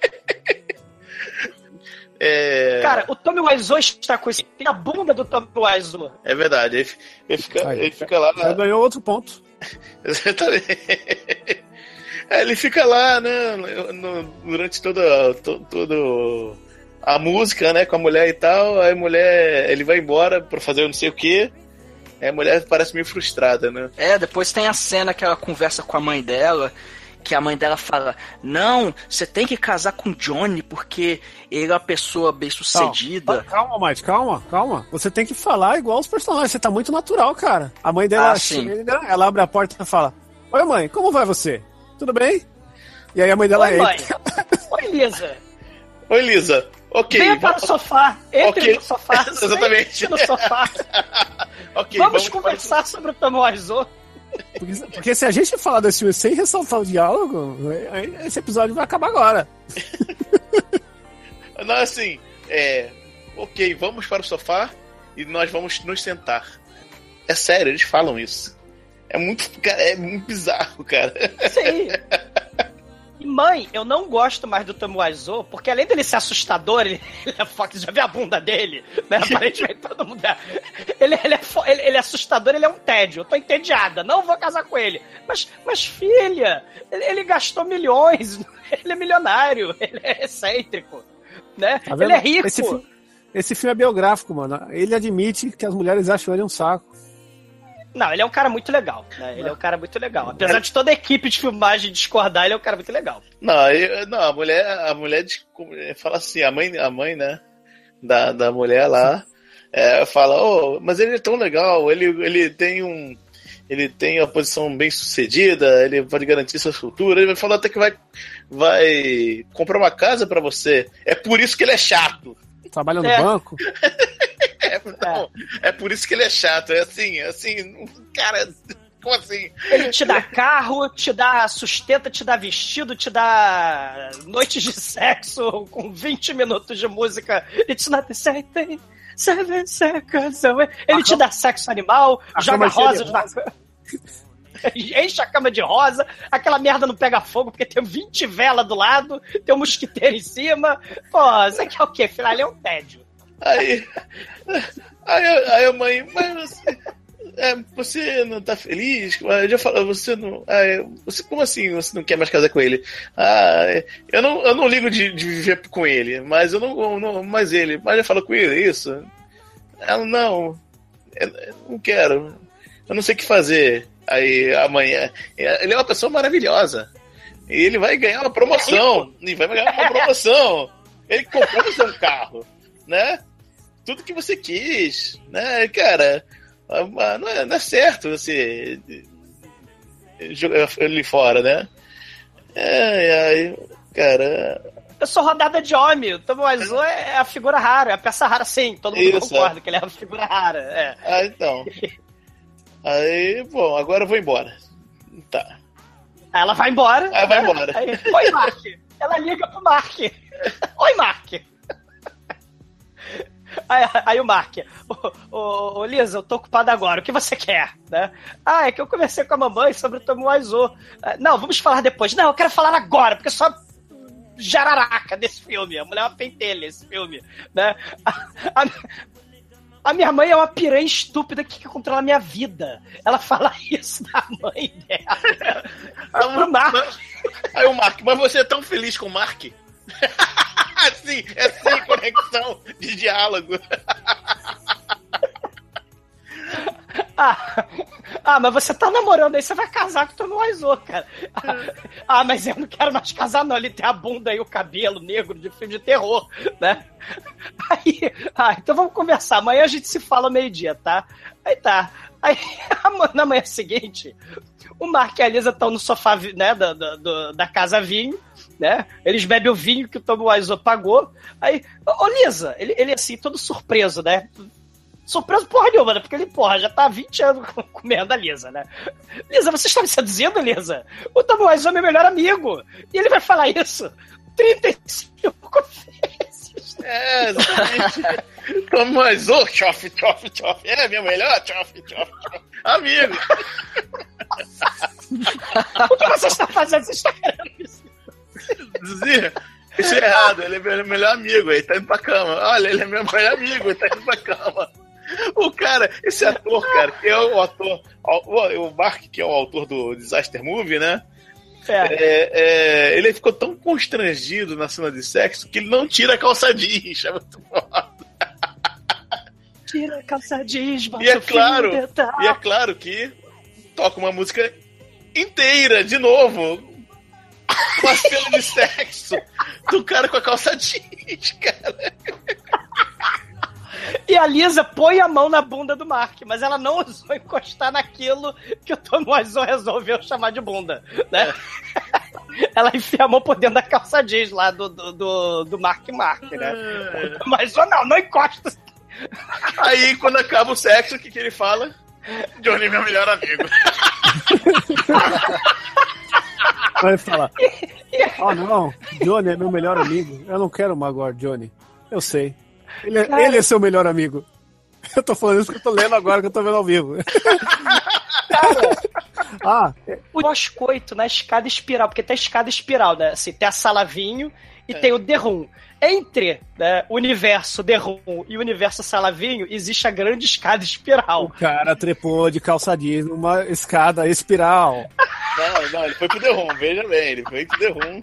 É, Cara, o Tommy Wiseau está com esse... Tem a bunda do Tommy Wiseau. é verdade. Ele, ele fica, Aí, ele fica lá. Já ganhou outro ponto. Exatamente. É, ele fica lá, né, no- durante toda, to- todo a música, né, com a mulher e tal. Aí a mulher, ele vai embora pra fazer não sei o que. Aí a mulher parece meio frustrada, né? É, depois tem a cena que ela conversa com a mãe dela, que a mãe dela fala: Não, você tem que casar com Johnny porque ele é uma pessoa bem sucedida. Calma, Mike, calma, calma. Você tem que falar igual os personagens. Você tá muito natural, cara. A mãe dela Ah, chega, ela abre a porta e fala: Oi, mãe, como vai você? Tudo bem? E aí a mãe dela Oi, mãe. entra. Oi, Lisa. Oi, Lisa. Ok. Venha para o vamos- sofá. Entre Ok. no sofá. Exatamente. Sente no sofá. ok, vamos, para o- conversar sobre o Wiseau. Porque, porque se a gente falar desse filme sem ressaltar o diálogo, esse episódio vai acabar agora. Não, assim, é. Ok, vamos para o sofá e nós vamos nos sentar. É sério, eles falam isso. É muito, cara, é muito bizarro, cara. Sim. E mãe, eu não gosto mais do Wiseau, porque além dele ser assustador, ele, ele é foda, já vê a bunda dele, né? Aparentemente todo mundo é. Ele, ele, é fo- ele, ele é assustador, ele é um tédio. Eu tô entediada, não vou casar com ele. Mas, mas filha, ele, ele gastou milhões, ele é milionário, ele é excêntrico, né? Tá ele é rico. Esse, esse filme é biográfico, mano. Ele admite que as mulheres acham ele um saco. Não, ele é um cara muito legal, né? Ele é um cara muito legal. Apesar de toda a equipe de filmagem discordar, ele é um cara muito legal. Não, eu- não a mulher, a mulher diz- fala assim, a mãe, a mãe, né, da, da mulher lá, é, fala, oh, mas ele é tão legal, ele, ele tem um, ele tem uma posição bem sucedida, ele pode garantir sua futuro, ele falou até que vai, vai comprar uma casa pra você. É por isso que ele é chato. Trabalha no É. banco. É, não, é por isso que ele é chato. É assim, é assim, cara, como assim? Ele te dá carro, te dá sustenta, te dá vestido, te dá noites de sexo com 20 minutos de música. It's not the same thing. Seven seconds away. Ele te dá sexo animal, A joga rosas na. Enche a cama de rosa, aquela merda não pega fogo porque tem 20 velas do lado, tem um mosquiteiro em cima. Pô, você quer o quê? Afinal, ele é um tédio. Aí, aí, aí a mãe, mas você, é, você não tá feliz? Eu já falo, você não. ah, é, você, como assim você não quer mais casar com ele? Ah, é, eu não, eu não ligo de, de viver com ele, mas eu não, eu não. Mas ele, mas já falou com ele, é isso? Ela, não, eu, eu não quero. Eu não sei o que fazer. Aí amanhã. Ele é uma pessoa maravilhosa. E ele vai ganhar uma promoção. E vai ganhar uma promoção. Ele comprou um carro, né? Tudo que você quis, né? Cara, ah, não é, não é certo você jogar ele fora, né? Ai, ai, cara. Eu sou rodada de homem. O Tommy Wiseau é a figura rara, é a peça rara, sim. Todo mundo Isso, concorda que ele é uma figura rara. É. Ah, então. Aí, bom, agora eu vou embora. Tá. Ela vai embora. Aí vai né? embora. Aí, Oi, Mark. Ela liga pro Mark. Oi, Mark. Aí, aí o Mark, ô, ô, ô, Lisa, eu tô ocupado agora, o que você quer? Né? Ah, é que eu conversei com a mamãe sobre o Wiseau. Ah, Não, vamos falar depois. Não, eu quero falar agora, porque só jararaca desse filme. A mulher é uma pentelha desse filme. Né? A, a- a minha mãe é uma piranha estúpida que quer controlar a minha vida. Ela fala isso da mãe dela. Pro Mark. Aí o Mark, mas você é tão feliz com o Mark? assim, é sem conexão de diálogo. Ah, ah, mas você tá namorando aí, você vai casar com o Wiseau, cara. Ah, ah, mas eu não quero mais casar, não. Ele tem a bunda e o cabelo negro de filme de terror, né? Aí, ah, então vamos conversar. Amanhã a gente se fala meio-dia, tá? Aí tá. Aí, na manhã seguinte, o Mark e a Lisa estão no sofá, né, da, da casa vinho, né? Eles bebem o vinho que o Tommy Wiseau pagou. Aí, ô Lisa, ele, ele assim, todo surpreso, né? Surpreso porra nenhuma, né? Porque ele, porra, já tá há 20 anos comendo a Lisa, né? Lisa, você está me seduzindo, Lisa? O Tom Wiseau é meu melhor amigo. E ele vai falar isso 35 vezes. É, exatamente. Toma mais um, chofe, chofe, chofe. É, meu melhor, chofe, chofe, chofe. Amigo. o que você está fazendo? Você está querendo isso? Dizia, isso é errado, ele é meu melhor amigo, ele tá indo pra cama. Olha, ele é meu melhor amigo, ele tá indo pra cama. O cara, esse ator, cara, que é o ator, o, o Mark, que é o autor do Disaster Movie, né? É. É, é, ele ficou tão constrangido na cena de sexo que ele não tira a calça jeans. É muito foda. Tira a calça jeans, e é claro, E é claro que toca uma música inteira, de novo. Com a cena de sexo do cara com a calça jeans, cara. E a Lisa põe a mão na bunda do Mark, mas ela não ousou encostar naquilo que o Tom Wiseau resolveu chamar de bunda, né? ela enfia a mão por dentro da calça jeans lá do, do, do, do Mark Mark, né? Mas não, não encosta. Aí, quando acaba o sexo, o que, que ele fala? Johnny é meu melhor amigo. Vai falar. Oh não, Johnny é meu melhor amigo. Eu não quero magoar Johnny. Eu sei. Ele é, ele é seu melhor amigo. Eu tô falando isso que eu tô lendo agora, que eu tô vendo ao vivo. Cara, ah, o pós-coito na escada espiral, porque tem a escada espiral, né? Assim, tem a sala vinho e é. tem o The Room. Entre né, o universo The Room e o universo Salavinho, existe a grande escada espiral. O cara trepou de calçadinho numa escada espiral. Não, não, ele foi pro The Room, veja bem, ele foi pro The Room.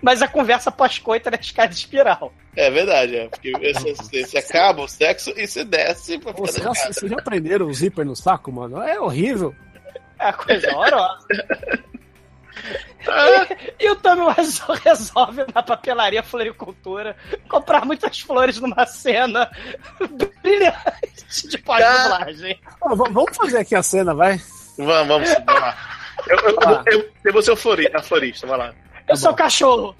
Mas a conversa pós-coito é na escada espiral. É verdade, é. Porque você, você acaba o sexo e você desce pra Pô, vocês, já, vocês já prenderam o zíper no saco, mano? É horrível. É coisa horrorosa. e, e, o Tommy Wiseau resolve na papelaria floricultura comprar muitas flores numa cena brilhante de pós-dublagem. vamos fazer aqui a cena, vai? Vamos, vamos, vamos lá. Eu, eu, eu, eu, eu vou ser o florista, a florista, vai lá. Eu sou o cachorro.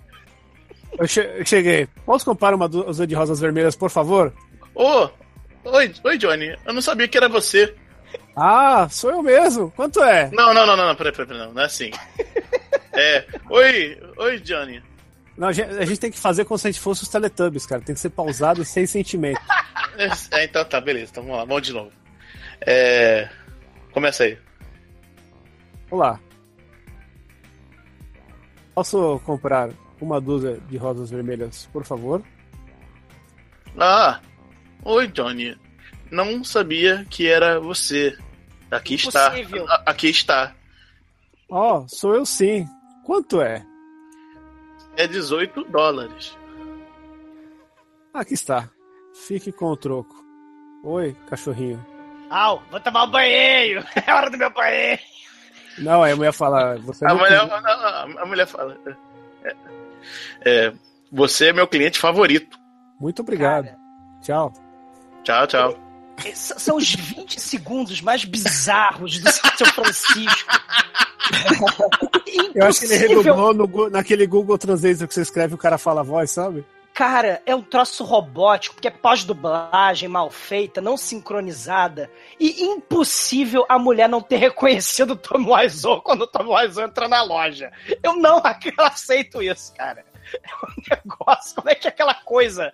Eu, che eu cheguei. Posso comprar uma dúzia de rosas vermelhas, por favor? Ô, oh, oi, oi, Johnny. Eu não sabia que era você. Ah, sou eu mesmo. Quanto é? Não, não, não, não, não peraí, peraí, não, não é assim. é, oi, oi, Johnny. Não, a, gente, a gente tem que fazer como se a gente fosse os Teletubbies, cara. Tem que ser pausado sem sentimento. É, então tá, beleza. Então vamos lá, vamos de novo. É... Começa aí. Olá. Posso comprar uma dúzia de rosas vermelhas, por favor? Ah, oi, Johnny. Não sabia que era você. Aqui Impossível. está. Aqui está. Ó, oh, sou eu sim. Quanto é? É 18 dólares. Aqui está. Fique com o troco. Oi, cachorrinho. Au, vou tomar um banheiro. É hora do meu banheiro. Não, aí a mulher fala. Você a, mulher, a, a mulher fala. É, é, você é meu cliente favorito. Muito obrigado. Cara. Tchau. Tchau, tchau. São os 20 segundos mais bizarros do São Francisco. Eu acho que ele redublou no, naquele Google Translate que você escreve o cara fala a voz, sabe? Cara, é um troço robótico, porque é pós-dublagem mal feita, não sincronizada, e impossível a mulher não ter reconhecido o Tom Wiseau quando o Tom Wiseau entra na loja. Eu não aceito isso, cara. É um negócio, como é que é aquela coisa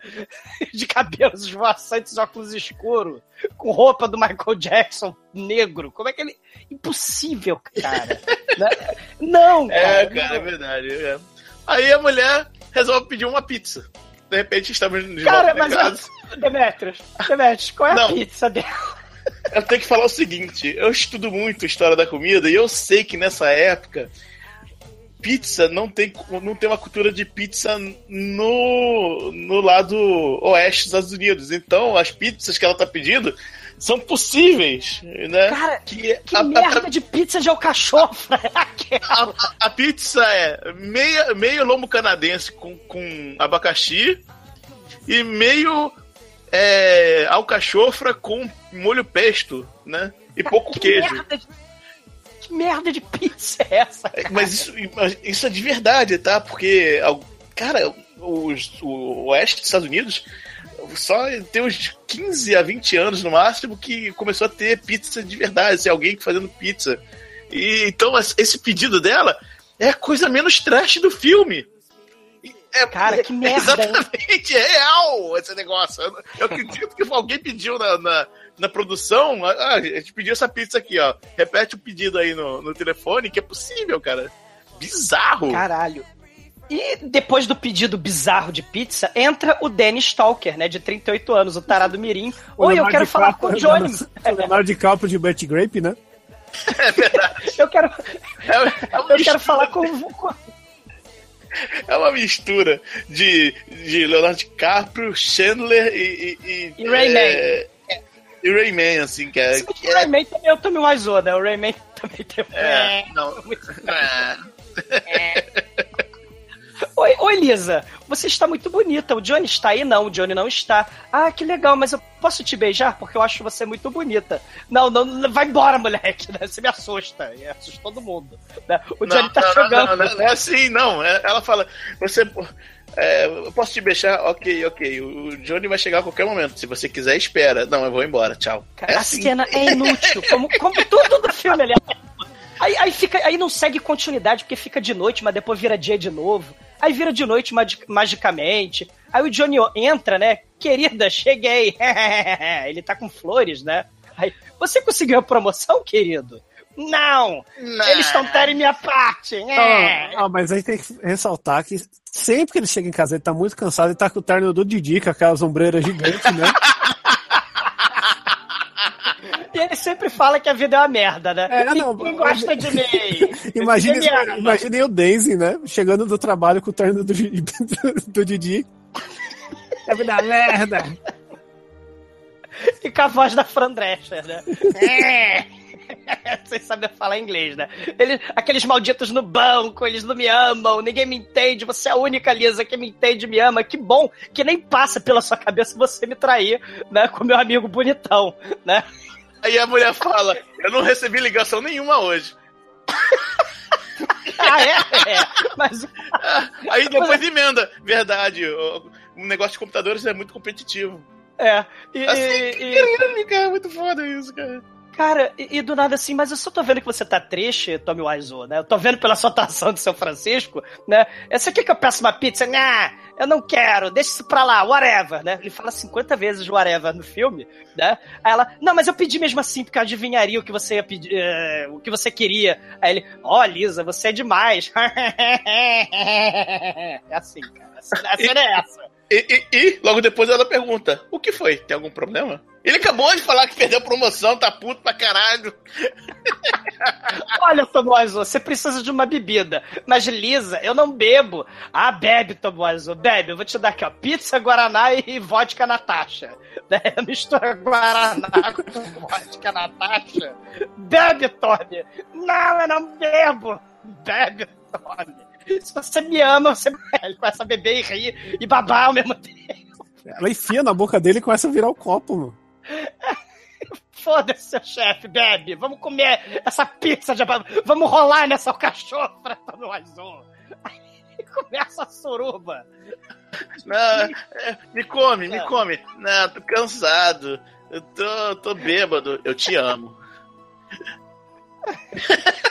de cabelos esvoaçantes, óculos escuros, com roupa do Michael Jackson negro? Como é que ele... Impossível, cara. Né? não, cara. É, cara, é verdade. É. Aí a mulher resolve pedir uma pizza de repente estamos de Cara, mas casa. Demetrius, Demetrius, qual é Não. a pizza dela? Eu tenho que falar o seguinte: eu estudo muito história da comida e eu sei que nessa época pizza não tem, não tem uma cultura de pizza no, no lado oeste dos Estados Unidos. Então, as pizzas que ela tá pedindo são possíveis, né? Cara, que, que a, merda a, de pizza de alcachofra é a, a, pizza é meia, meio lombo canadense com, com abacaxi e meio é, alcachofra com molho pesto, né? E pouco que queijo. Merda de, que merda de pizza é essa? Cara? Mas isso, isso é de verdade, tá? Porque, cara, os, o oeste dos Estados Unidos só tem uns 15 a 20 anos no máximo que começou a ter pizza de verdade, assim, alguém fazendo pizza. E então esse pedido dela é a coisa menos trash do filme. É, Cara, que merda, hein? Exatamente, é real esse negócio. Eu, eu acredito que alguém pediu na, na, na produção. Ah, a gente pediu essa pizza aqui, ó. Repete o pedido aí no, no telefone, que é possível, cara. Bizarro. Caralho. E depois do pedido bizarro de pizza, entra o Danny Stalker, né, de 38 anos, o tarado mirim. O Oi, eu quero falar com o Johnny. O Leonardo DiCaprio de Betty Grape, né? É verdade. Eu quero, É, é uma eu quero falar com, com- É uma mistura de, de Leonardo DiCaprio, Chandler e. E, E Rayman. é, e Rayman, assim, que é. Que o é- Rayman também é o Tommy Wiseau, né? O Rayman também tem... é, não. É. Oi, oi, Lisa. Você está muito bonita. O Johnny está aí? Não, o Johnny não está. Ah, que legal, mas eu posso te beijar? Porque eu acho você muito bonita. Não, não, vai embora, moleque. né? Você me assusta. E assusta todo mundo. né? O Johnny não, tá não, jogando. Não, não, é assim, não. É- Ela fala, você. é, eu posso te beijar? Ok, ok. O Johnny vai chegar a qualquer momento. Se você quiser, espera. Não, eu vou embora. Tchau. Cara, é a assim. cena é inútil, como, como tudo do filme, aliás. Aí, aí, fica, aí não segue continuidade, porque fica de noite, mas depois vira dia de novo. Aí vira de noite magi- magicamente. Aí o Johnny entra, né? Querida, cheguei. Ele tá com flores, né? Aí, você conseguiu a promoção, querido? Não! Eles estão terem minha parte! É. Ah, ah, mas aí tem que ressaltar que sempre que ele chega em casa, ele tá muito cansado, ele tá com o terno do Didi, com aquelas ombreiras gigantes, né? E ele sempre fala que a vida é uma merda, né? É, não, Ninguém gosta de mim! Imagine, imaginem o Daisy, né? Chegando do trabalho com o terno do, do, do Didi. É vida merda! E com a voz da Fran Drescher, né? É. Vocês sabem falar inglês, né? Eles, aqueles malditos no banco, eles não me amam, ninguém me entende, você é a única Lisa que me entende e me ama. Que bom que nem passa pela sua cabeça você me trair, né? Com meu amigo bonitão, né? Aí a mulher fala: Eu não recebi ligação nenhuma hoje. Ah, é? É. Mas Aí depois emenda. Verdade, o, negócio de computadores é muito competitivo. É. E, Assim, e- caralho, cara, é muito foda isso, cara. Cara, e, e do nada assim, mas eu só tô vendo que você tá triste, Tommy Wiseau, né? Eu tô vendo pela sua atuação de São Francisco, né? Essa aqui que eu peço uma pizza, nah, eu não quero, deixa isso pra lá, whatever, né? Ele fala 50 vezes whatever no filme, né? Aí ela, não, mas eu pedi mesmo assim, porque eu adivinharia o que você ia pedir, eh, o que você queria. Aí ele, ó, Lisa, você é demais. é assim, cara. A cena é essa. E, e- e, logo depois ela pergunta: O que foi? Tem algum problema? Ele acabou de falar que perdeu a promoção, tá puto pra caralho. Olha, Tomozo, você precisa de uma bebida. Mas, Lisa, eu não bebo. Ah, bebe, Tomozo, bebe. Eu vou te dar aqui, ó, pizza, guaraná e vodka Natasha. Né? Mistura guaraná com vodka Natasha. Bebe, Tommy. Não, eu não bebo. Bebe, Tommy. Se você me ama, você ele começa a beber e rir e babar ao mesmo tempo. Ela enfia na boca dele e começa a virar o copo, mano. Foda-se, seu chefe, bebe. Vamos comer essa pizza de Vamos rolar nessa alcachofra, Tomozo. Aí começa a suruba. Não, é, me come, me É. come. Não, tô cansado. Eu tô, tô bêbado. Eu te amo.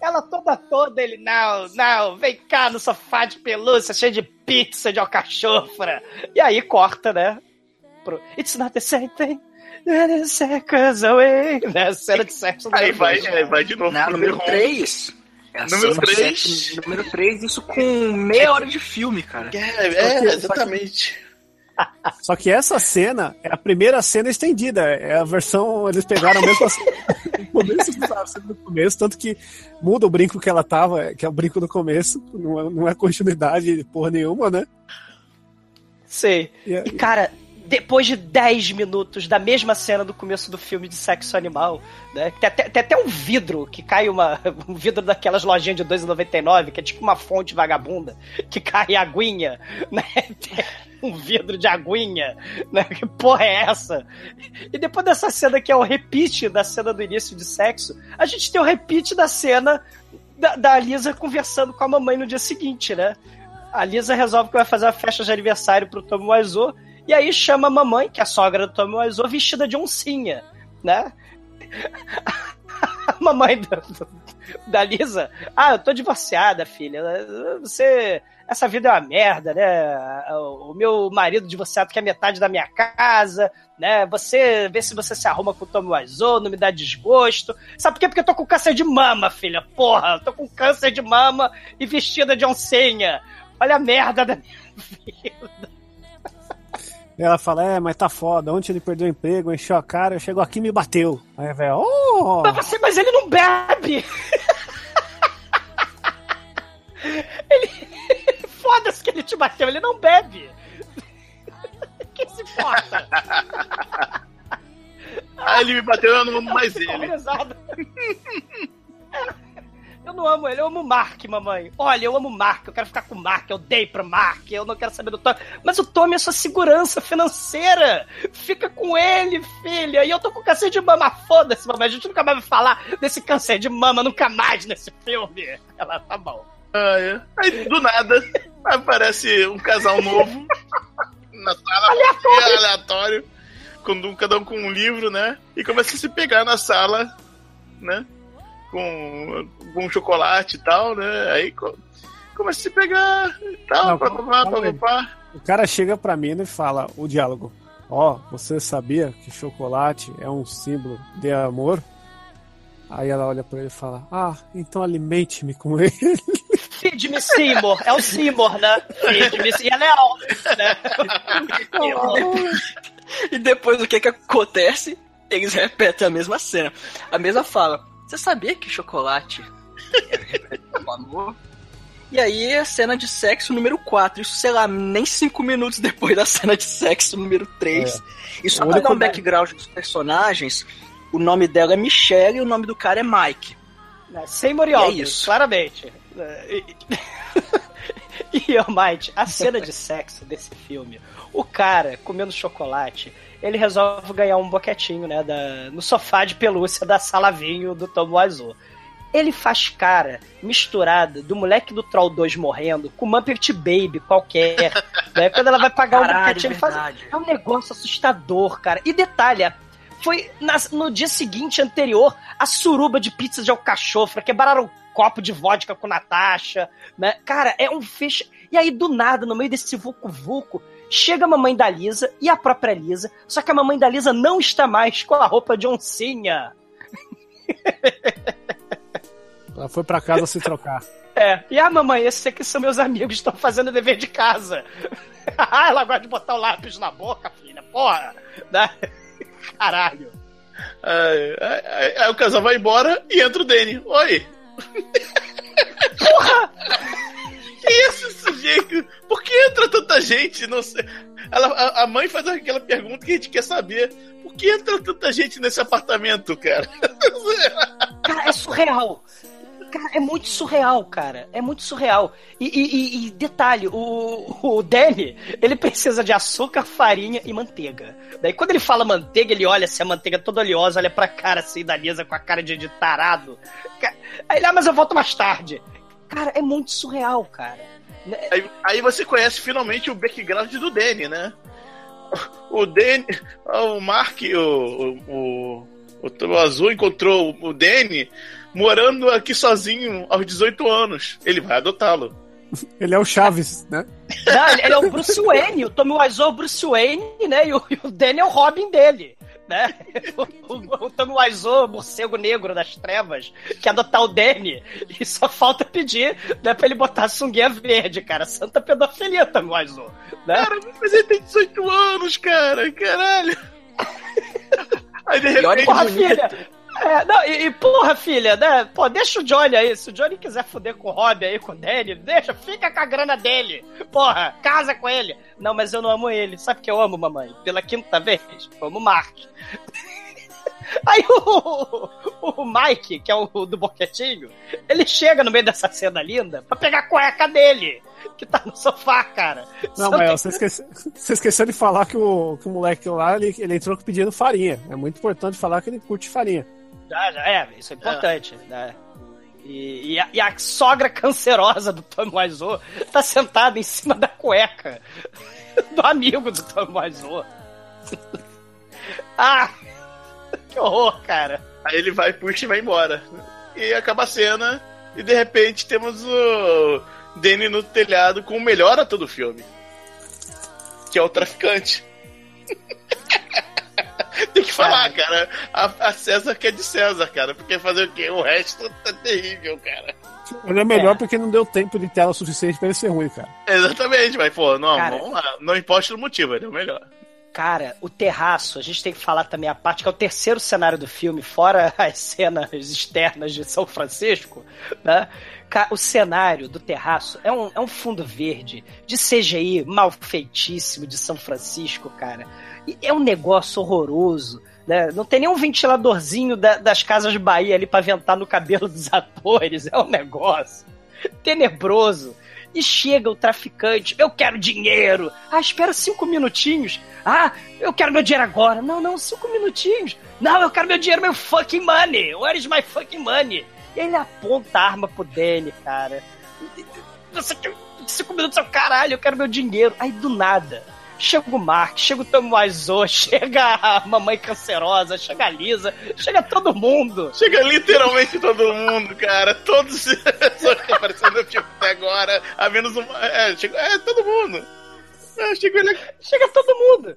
Ela toda toda, ele, não, não, vem cá no sofá de pelúcia, cheio de pizza de alcachofra. E aí corta, né? Pro It's not the same thing. that Seconds away. Né? Cena de sexo. Aí vai, é, vai de novo. Na número The Room. 3. Número três. Número 3, isso com meia hora de filme, cara. É, é, exatamente. Só que essa cena é a primeira cena estendida. É a versão. Eles pegaram a mesma cena no começo, cena do começo, tanto que muda o brinco que ela tava, que é o brinco do começo. Não é, não é continuidade porra nenhuma, né? Sei. E, E, cara, depois de 10 minutos da mesma cena do começo do filme de sexo animal, né? Tem até, tem até um vidro que cai uma. Um vidro daquelas lojinhas de R$2,99, que é tipo uma fonte vagabunda, que cai aguinha, né? Tem um vidro de aguinha, né? Que porra é essa? E depois dessa cena que é o repeat da cena do início de sexo, a gente tem o repeat da cena da, da Lisa conversando com a mamãe no dia seguinte, né? a Lisa resolve que vai fazer uma festa de aniversário pro Tommy Wiseau. E aí chama a mamãe, que é a sogra do Wiseau, vestida de oncinha, né? A mamãe da, da Lisa. Ah, eu tô divorciada, filha. Você. Essa vida é uma merda, né? O meu marido divorciado quer metade da minha casa, né? Você vê se você se arruma com o Tommy Wiseau, não me dá desgosto. Sabe por quê? Porque eu tô com câncer de mama, filha. Porra, eu tô com câncer de mama e vestida de oncinha. Olha a merda da minha vida. E ela fala, é, mas tá foda. Ontem ele perdeu o emprego, encheu a cara, chegou aqui e me bateu. Aí a velha, oh! Mas, você, mas ele não bebe! ele. Foda-se que ele te bateu, ele não bebe! que se importa? Ah, ele me bateu, eu não amo mais ele. Eu não amo ele, eu amo o Mark, mamãe. Olha, eu amo o Mark, eu quero ficar com o Mark, eu dei pro Mark, eu não quero saber do Tommy. Mas o Tommy é sua segurança financeira. Fica com ele, filha. E eu tô com câncer de mama. Foda-se, mamãe. A gente nunca mais vai falar desse câncer de mama, nunca mais nesse filme. Ela, tá bom. Ah, é. Aí, do nada, aparece um casal novo na sala. Aleatório. aleatório com um- cada um com um livro, né? E começa a se pegar na sala, né? Com, com um chocolate e tal, né? Aí co- começa a se pegar e tal, Não, calma pá, aí. pá. O cara chega pra mim e fala o diálogo. Ó, você sabia que chocolate é um símbolo de amor? Aí ela olha pra ele e fala: Ah, então alimente-me com ele. Feed-me Seymour. É o Seymour, né? Feed-me E é alta, né? E depois o que que acontece? Eles repetem a mesma cena. A mesma fala. Você sabia que chocolate é o amor? E aí a cena de sexo número 4. Isso, sei lá, nem cinco minutos depois da cena de sexo número 3. E só O pra dar um background dos personagens, o nome dela é Michelle e o nome do cara é Mike. E E é isso. claramente. E, e Almighty, a cena de sexo desse filme, o cara comendo chocolate, ele resolve ganhar um boquetinho, né, da, no sofá de pelúcia da sala vinho do Tom Wiseau. Ele faz cara misturada do moleque do Troll 2 morrendo com Muppet Baby qualquer. né? Quando ela vai pagar o Caralho, boquetinho, ele faz. É um negócio assustador, cara. E detalhe, foi nas- no dia seguinte anterior a suruba de pizza de alcachofra, quebraram um copo de vodka com Natasha, né? Cara, é um fecho. E aí, do nada, no meio desse vucu-vucu, chega a mamãe da Lisa e a própria Lisa, só que a mamãe da Lisa não está mais com a roupa de oncinha. Ela foi pra casa se trocar. É, e a mamãe, esses aqui são meus amigos, estão fazendo dever de casa. Ah, ela gosta de botar o lápis na boca, filha, porra. Né? Caralho. Aí, aí- aí- aí o casal vai embora e entra o Danny. Oi! Porra! Que esse sujeito? Por que entra tanta gente? Não sei. Ela, a, a mãe faz aquela pergunta que a gente quer saber. Por que entra tanta gente nesse apartamento, cara? Cara, é surreal. Cara, é muito surreal, cara. É muito surreal. E, e- e- e detalhe, o, o Danny, ele precisa de açúcar, farinha e manteiga. Daí quando ele fala manteiga, ele olha assim, a manteiga toda oleosa, olha pra cara assim da Lisa com a cara de, de tarado. Aí ele, ah, mas eu volto mais tarde. Cara, é muito surreal, cara. Né? Aí, aí você conhece finalmente o background do Danny, né? O Danny, o Mark, o, o, o, o Azul encontrou o Danny morando aqui sozinho aos 18 anos. Ele vai adotá-lo. Ele é o Chaves, né? Não, ele, ele é o Bruce Wayne, o Tommy Wiseau é o Bruce Wayne, né? E o, e o Danny é o Robin dele. Né? O, o, Wiseau, morcego negro das trevas, quer adotar o Danny e só falta pedir né, pra ele botar a sunguinha verde, cara. Santa pedofilia, Wiseau. Né? Cara, mas ele tem 18 anos, cara. Caralho. Aí de E olha repente. que Porra, bonito. É, não, e, e, porra, filha, né? Pô, deixa o Johnny aí. Se o Johnny quiser foder com o Rob aí, com o Danny, deixa, fica com a grana dele. Porra, casa com ele. Não, mas eu não amo ele. Sabe que eu amo, mamãe? Pela quinta vez, eu amo o Mark. Aí o, o Mike, que é o do boquetinho, ele chega no meio dessa cena linda pra pegar a cueca dele, que tá no sofá, cara. Não, Só mas tem- você, esquece- você esqueceu de falar que o, que o moleque lá, ele, ele entrou pedindo farinha. É muito importante falar que ele curte farinha. Já, já, é, isso é importante. Né? E, e, a, e a sogra cancerosa do Wiseau tá sentada em cima da cueca do amigo do Wiseau. ah! Que horror, cara. Aí ele vai, puxa e vai embora. E acaba a cena, e de repente temos o Danny no telhado com o melhor ator do filme. Que é o traficante. Tem que falar, cara. A, a, César que é de César, cara. Porque fazer o quê? O resto tá terrível, cara. Ele é melhor é. porque não deu tempo de tela suficiente pra ele ser ruim, cara. Exatamente, mas, pô, não, cara, vamos lá. Não importa o motivo, ele é o melhor. Cara, o terraço, a gente tem que falar também a parte que é o terceiro cenário do filme, fora as cenas externas de São Francisco, né? O cenário do terraço é um, é um fundo verde de CGI mal feitíssimo de São Francisco, cara. E é um negócio horroroso. Né? Não tem nenhum ventiladorzinho da, das casas de Bahia ali para ventar no cabelo dos atores. É um negócio tenebroso. E chega o traficante, eu quero dinheiro. Ah, espera cinco minutinhos. Ah, eu quero meu dinheiro agora. Não, não, cinco minutinhos. Não, eu quero meu dinheiro, meu fucking money. Where is my fucking money? E ele aponta a arma pro Danny, cara. Você quer cinco minutos, caralho, eu quero meu dinheiro. Aí do nada Chega o Mark, chega o Wiseau, chega a mamãe cancerosa, chega a Lisa, chega todo mundo. Chega literalmente todo mundo, cara. Todos os que estão aparecendo até agora, a menos uma. É, chega, é todo mundo. É, chega, ele... chega todo mundo.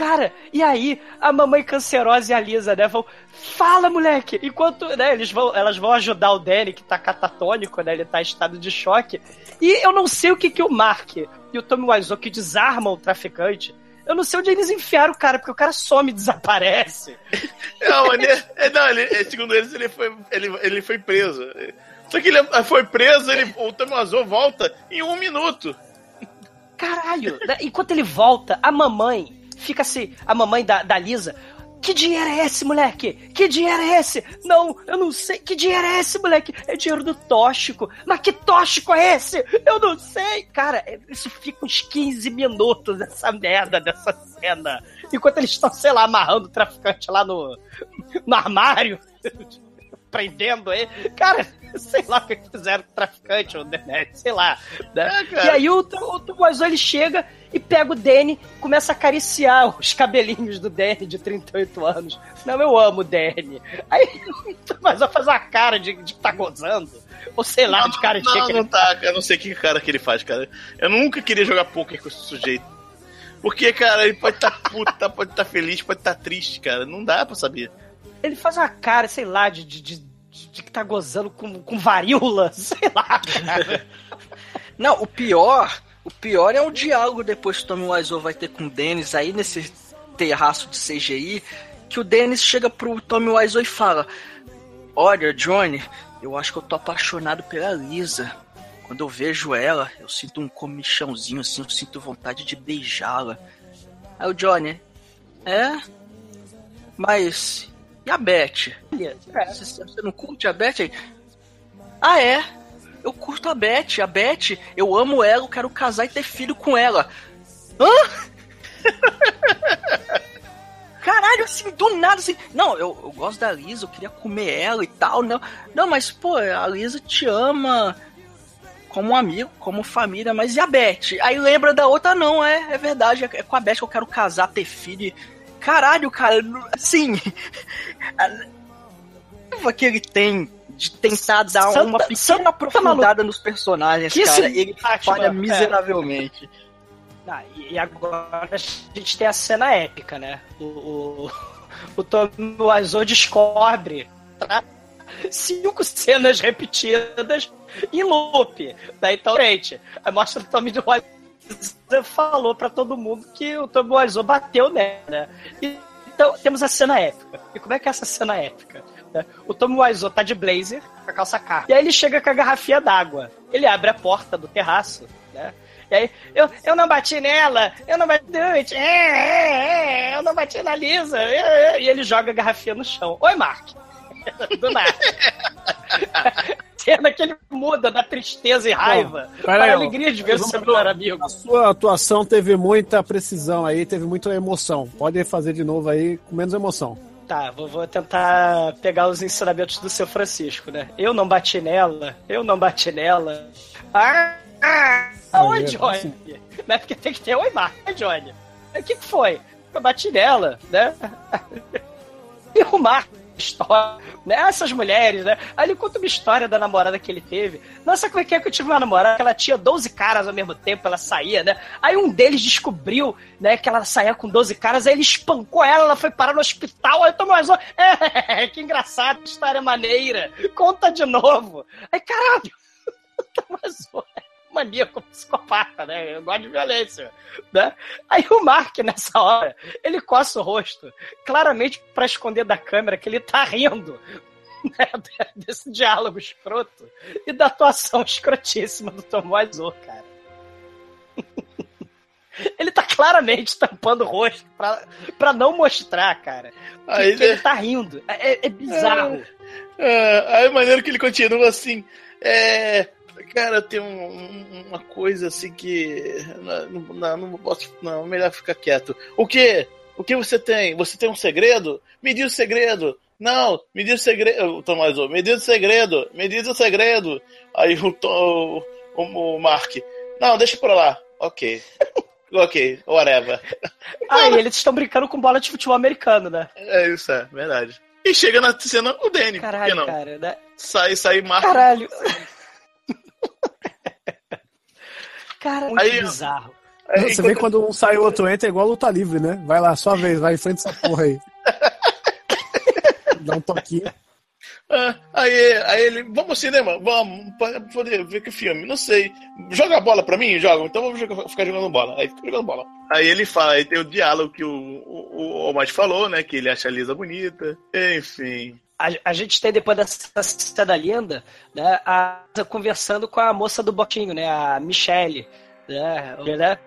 Cara, e aí a mamãe cancerosa e a Lisa, né, vão. Fala, moleque! Enquanto, né, eles vão, elas vão ajudar o Danny, que tá catatônico, né? Ele tá em estado de choque. E eu não sei o que que o Mark e o Tommy Wiseau que desarmam o traficante. Eu não sei onde eles enfiaram o cara, porque o cara some e desaparece. Não, ele, é, não ele, segundo eles, ele foi, ele, ele foi preso. Só que ele foi preso, ele, o Tommy Wiseau volta em um minuto. Caralho! Né, enquanto ele volta, a mamãe fica assim, a mamãe da, da Lisa, que dinheiro é esse, moleque? Que dinheiro é esse? Não, eu não sei. Que dinheiro é esse, moleque? É dinheiro do tóxico. Mas que tóxico é esse? Eu não sei. Cara, é, isso fica uns 15 minutos essa merda dessa cena. Enquanto eles estão, sei lá, amarrando o traficante lá no, no armário. prendendo ele. Cara, sei lá o que fizeram com o traficante ou net, sei lá. Né? É, e aí o, o, o ele chega e pega o Danny começa a acariciar os cabelinhos do Danny de 38 anos. Não, eu amo o Danny. Aí mas vai fazer uma cara de, de tá gozando. Ou sei lá, não, de cara de Não, não tá, eu não sei que cara que ele faz, cara. Eu nunca queria jogar poker com esse sujeito. Porque, cara, ele pode estar tá puta, pode estar tá feliz, pode estar tá triste, cara. Não dá pra saber. Ele faz uma cara, sei lá, de, de, de, de que tá gozando com, com varíola, sei lá, cara. Não, o pior o pior é o diálogo depois que o Tommy Wiseau vai ter com o Dennis aí nesse terraço de CGI, que o Dennis chega pro Tommy Wiseau e fala: Olha, Johnny, eu acho que eu tô apaixonado pela Lisa. Quando eu vejo ela, eu sinto um comichãozinho assim, eu sinto vontade de beijá-la. Aí o Johnny, é? Mas. E a Beth? Você, você não curte a Beth? Ah, é? eu curto a Beth. A Beth, eu amo ela, eu quero casar e ter filho com ela. Hã? Caralho, assim, do nada, assim. Não, eu, eu gosto da Lisa, eu queria comer ela e tal. Não, não mas, pô, a Lisa te ama como amigo, como família, mas e a Beth? Aí lembra da outra, não, é, é verdade, é, é com a Beth que eu quero casar, ter filho. Caralho, cara, assim. A que ele tem de tentar dar Santa, uma pequena Santa aprofundada nos personagens, que cara. Ele falha é. miseravelmente. Ah, e agora a gente tem a cena épica, né? O, o, o Tommy Wiseau descobre tá? cinco cenas repetidas em loop. Né? Então, gente, mostra o Tommy Wiseau falou para todo mundo que o Wiseau bateu nela, né? Então, temos a cena épica. E como é que é essa cena épica? Né? O Tom Wiseau tá de blazer, com a calça carta. E aí ele chega com a garrafinha d'água. Ele abre a porta do terraço, né? E aí, eu, eu não bati nela, eu não bati. É, é, é, eu não bati na Lisa. E ele joga a garrafinha no chão. Oi, Mark. Do nada. Cena que ele muda da tristeza e raiva Bom, para a alegria de ver o seu melhor amigo. A sua atuação teve muita precisão aí, teve muita emoção. Pode fazer de novo aí com menos emoção. Tá, vou, vou tentar pegar os ensinamentos do seu Francisco, né? Eu não bati nela, eu não bati nela. Ah, ah, oi, Johnny. Né? Porque tem que ter oi, Mark, né, Johnny? O que, que foi? Eu bati nela, né? E o Mark história, né? Essas mulheres, né? Aí ele conta uma história da namorada que ele teve. Nossa, como é que é que eu tive uma namorada que ela tinha 12 caras ao mesmo tempo, ela saía, né? Aí um deles descobriu, né, que ela saía com 12 caras, aí ele espancou ela, ela foi parar no hospital, aí tomou mais É, que engraçado, história maneira. Conta de novo. Aí, caralho, Thomas maníaco psicopata, né? Eu gosto de violência, né? Aí o Mark, nessa hora, ele coça o rosto, claramente para esconder da câmera que ele tá rindo. Né? Desse diálogo escroto e da atuação escrotíssima do Tom Wiseau, cara. Ele tá claramente tampando o rosto pra, pra não mostrar, cara. Aí, que, ele tá rindo. É, é, é bizarro. É, é, aí é maneiro que ele continua assim. É, Cara, tem um, uma coisa assim que. Não, não, não posso. Não, melhor ficar quieto. O que? O que você tem? Você tem um segredo? Me diz o segredo. Não, me diz o segredo. Tomás, me diz o segredo. Me diz o segredo. Aí o, o, o, o Mark. Não, deixa pra lá. Ok. ok, whatever. Ah, e eles estão brincando com bola de futebol americano, né? É isso, é verdade. E chega na cena o Danny. Caralho, não? cara, né? Sai, sai Mark. Caralho. Cara, muito aí, bizarro. Aí, você vê quando um sai e o outro entra, é igual luta livre, né? Vai lá, sua vez, vai em frente essa porra aí. Dá um toquinho. Ah, aí, aí ele, vamos ao cinema, vamos, poder ver que filme, não sei. Joga a bola pra mim? Joga, então vamos jogar, ficar jogando bola. Aí fica jogando bola. Aí ele fala, aí tem o diálogo que o, o, o Omar falou, né? Que ele acha a Lisa bonita, enfim. A, a, gente tem depois dessa cena linda, né, a conversando com a moça do botinho, né, a Michelle, né, né?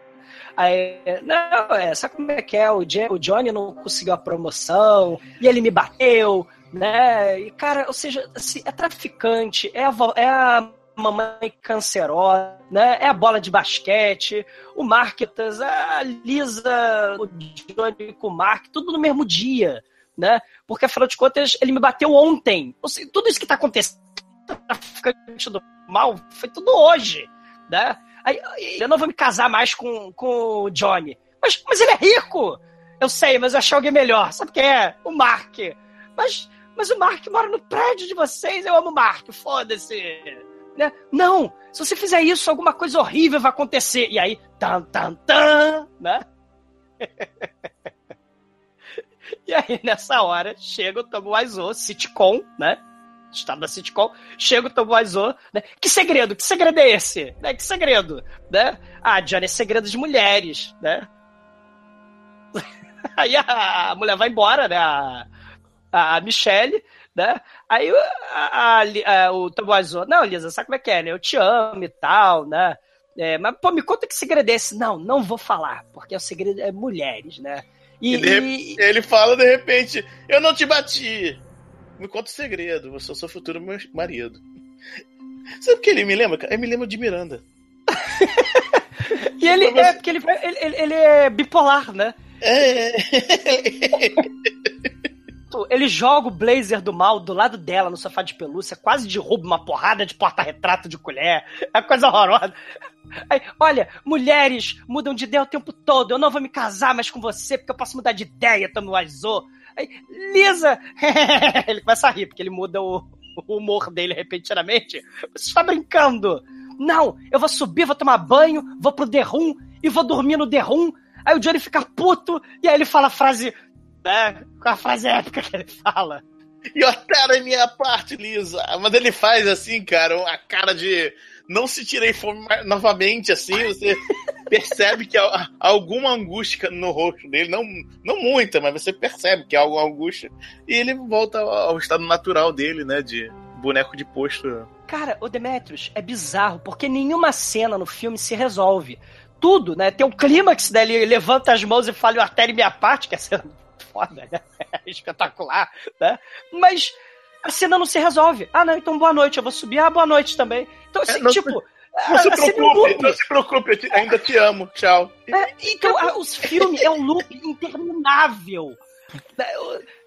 Aí, não, é, sabe como é que é? O, o Johnny não conseguiu a promoção e ele me bateu, né? E, cara, ou seja, assim, é traficante, é a, é a mamãe cancerosa, né? É a bola de basquete, o Marketas, a Lisa, o Johnny com o Mark, tudo no mesmo dia, né? Porque afinal de contas ele me bateu ontem. Seja, tudo isso que tá acontecendo, traficante do mal, foi tudo hoje, né? Aí, eu não vou me casar mais com, com o Johnny. Mas, mas ele é rico! Eu sei, mas eu achei alguém melhor. Sabe quem é? O Mark. Mas, mas o Mark mora no prédio de vocês. Eu amo o Mark, foda-se. Né? Não, se você fizer isso, alguma coisa horrível vai acontecer. E aí, tan, tan, tan, né? E aí, nessa hora, chega o Tom Wiseau, sitcom, né? Estado da sitcom, chega o Tom Wiseau, né? Que segredo? Que segredo é esse? Né? Que segredo? Né? Ah, Johnny, é segredo de mulheres, né? Aí a, a mulher vai embora, né? A, a Michelle, né? Aí a, a, o Tom Wiseau, não, Lisa, sabe como é que é, né? Eu te amo e tal, né? É, mas, pô, me conta que segredo é esse. Não, não vou falar, porque o segredo é mulheres, né? E, e... ele fala de repente: Eu não te bati. Me conta o segredo, você é o seu futuro marido. Sabe o que ele me lembra? Ele me lembra de Miranda. e ele é, porque ele, ele, ele é bipolar, né? É. ele joga o blazer do mal do lado dela no sofá de pelúcia, quase derruba uma porrada de porta-retrato de colher. É coisa horrorosa. Aí, olha, mulheres mudam de ideia o tempo todo. Eu não vou me casar mais com você porque eu posso mudar de ideia, Tommy Wiseau. Aí, Lisa! ele começa a rir porque ele muda o, o humor dele repentinamente. Você está brincando? Não, eu vou subir, vou tomar banho, vou pro Room e vou dormir no Room. Aí o Johnny fica puto e aí ele fala a frase né? A frase épica que ele fala. E otário é minha parte, Lisa. Mas ele faz assim, cara, uma cara de não se tirei fome novamente, assim, você percebe que há alguma angústia no rosto dele, não, não muita, mas você percebe que há alguma angústia. E ele volta ao estado natural dele, né, de boneco de posto. Cara, o Demetrius é bizarro, porque nenhuma cena no filme se resolve. Tudo, né? Tem um clímax dele, levanta as mãos e fala o artéria minha parte, que é cena foda, né? É espetacular, né? Mas a cena não se resolve. Ah, não, então boa noite, eu vou subir. Ah, boa noite também. Então, assim, é, tipo. Não se, preocupe, não se preocupe, te, ainda te amo. Tchau. É, então, os filmes é um loop interminável.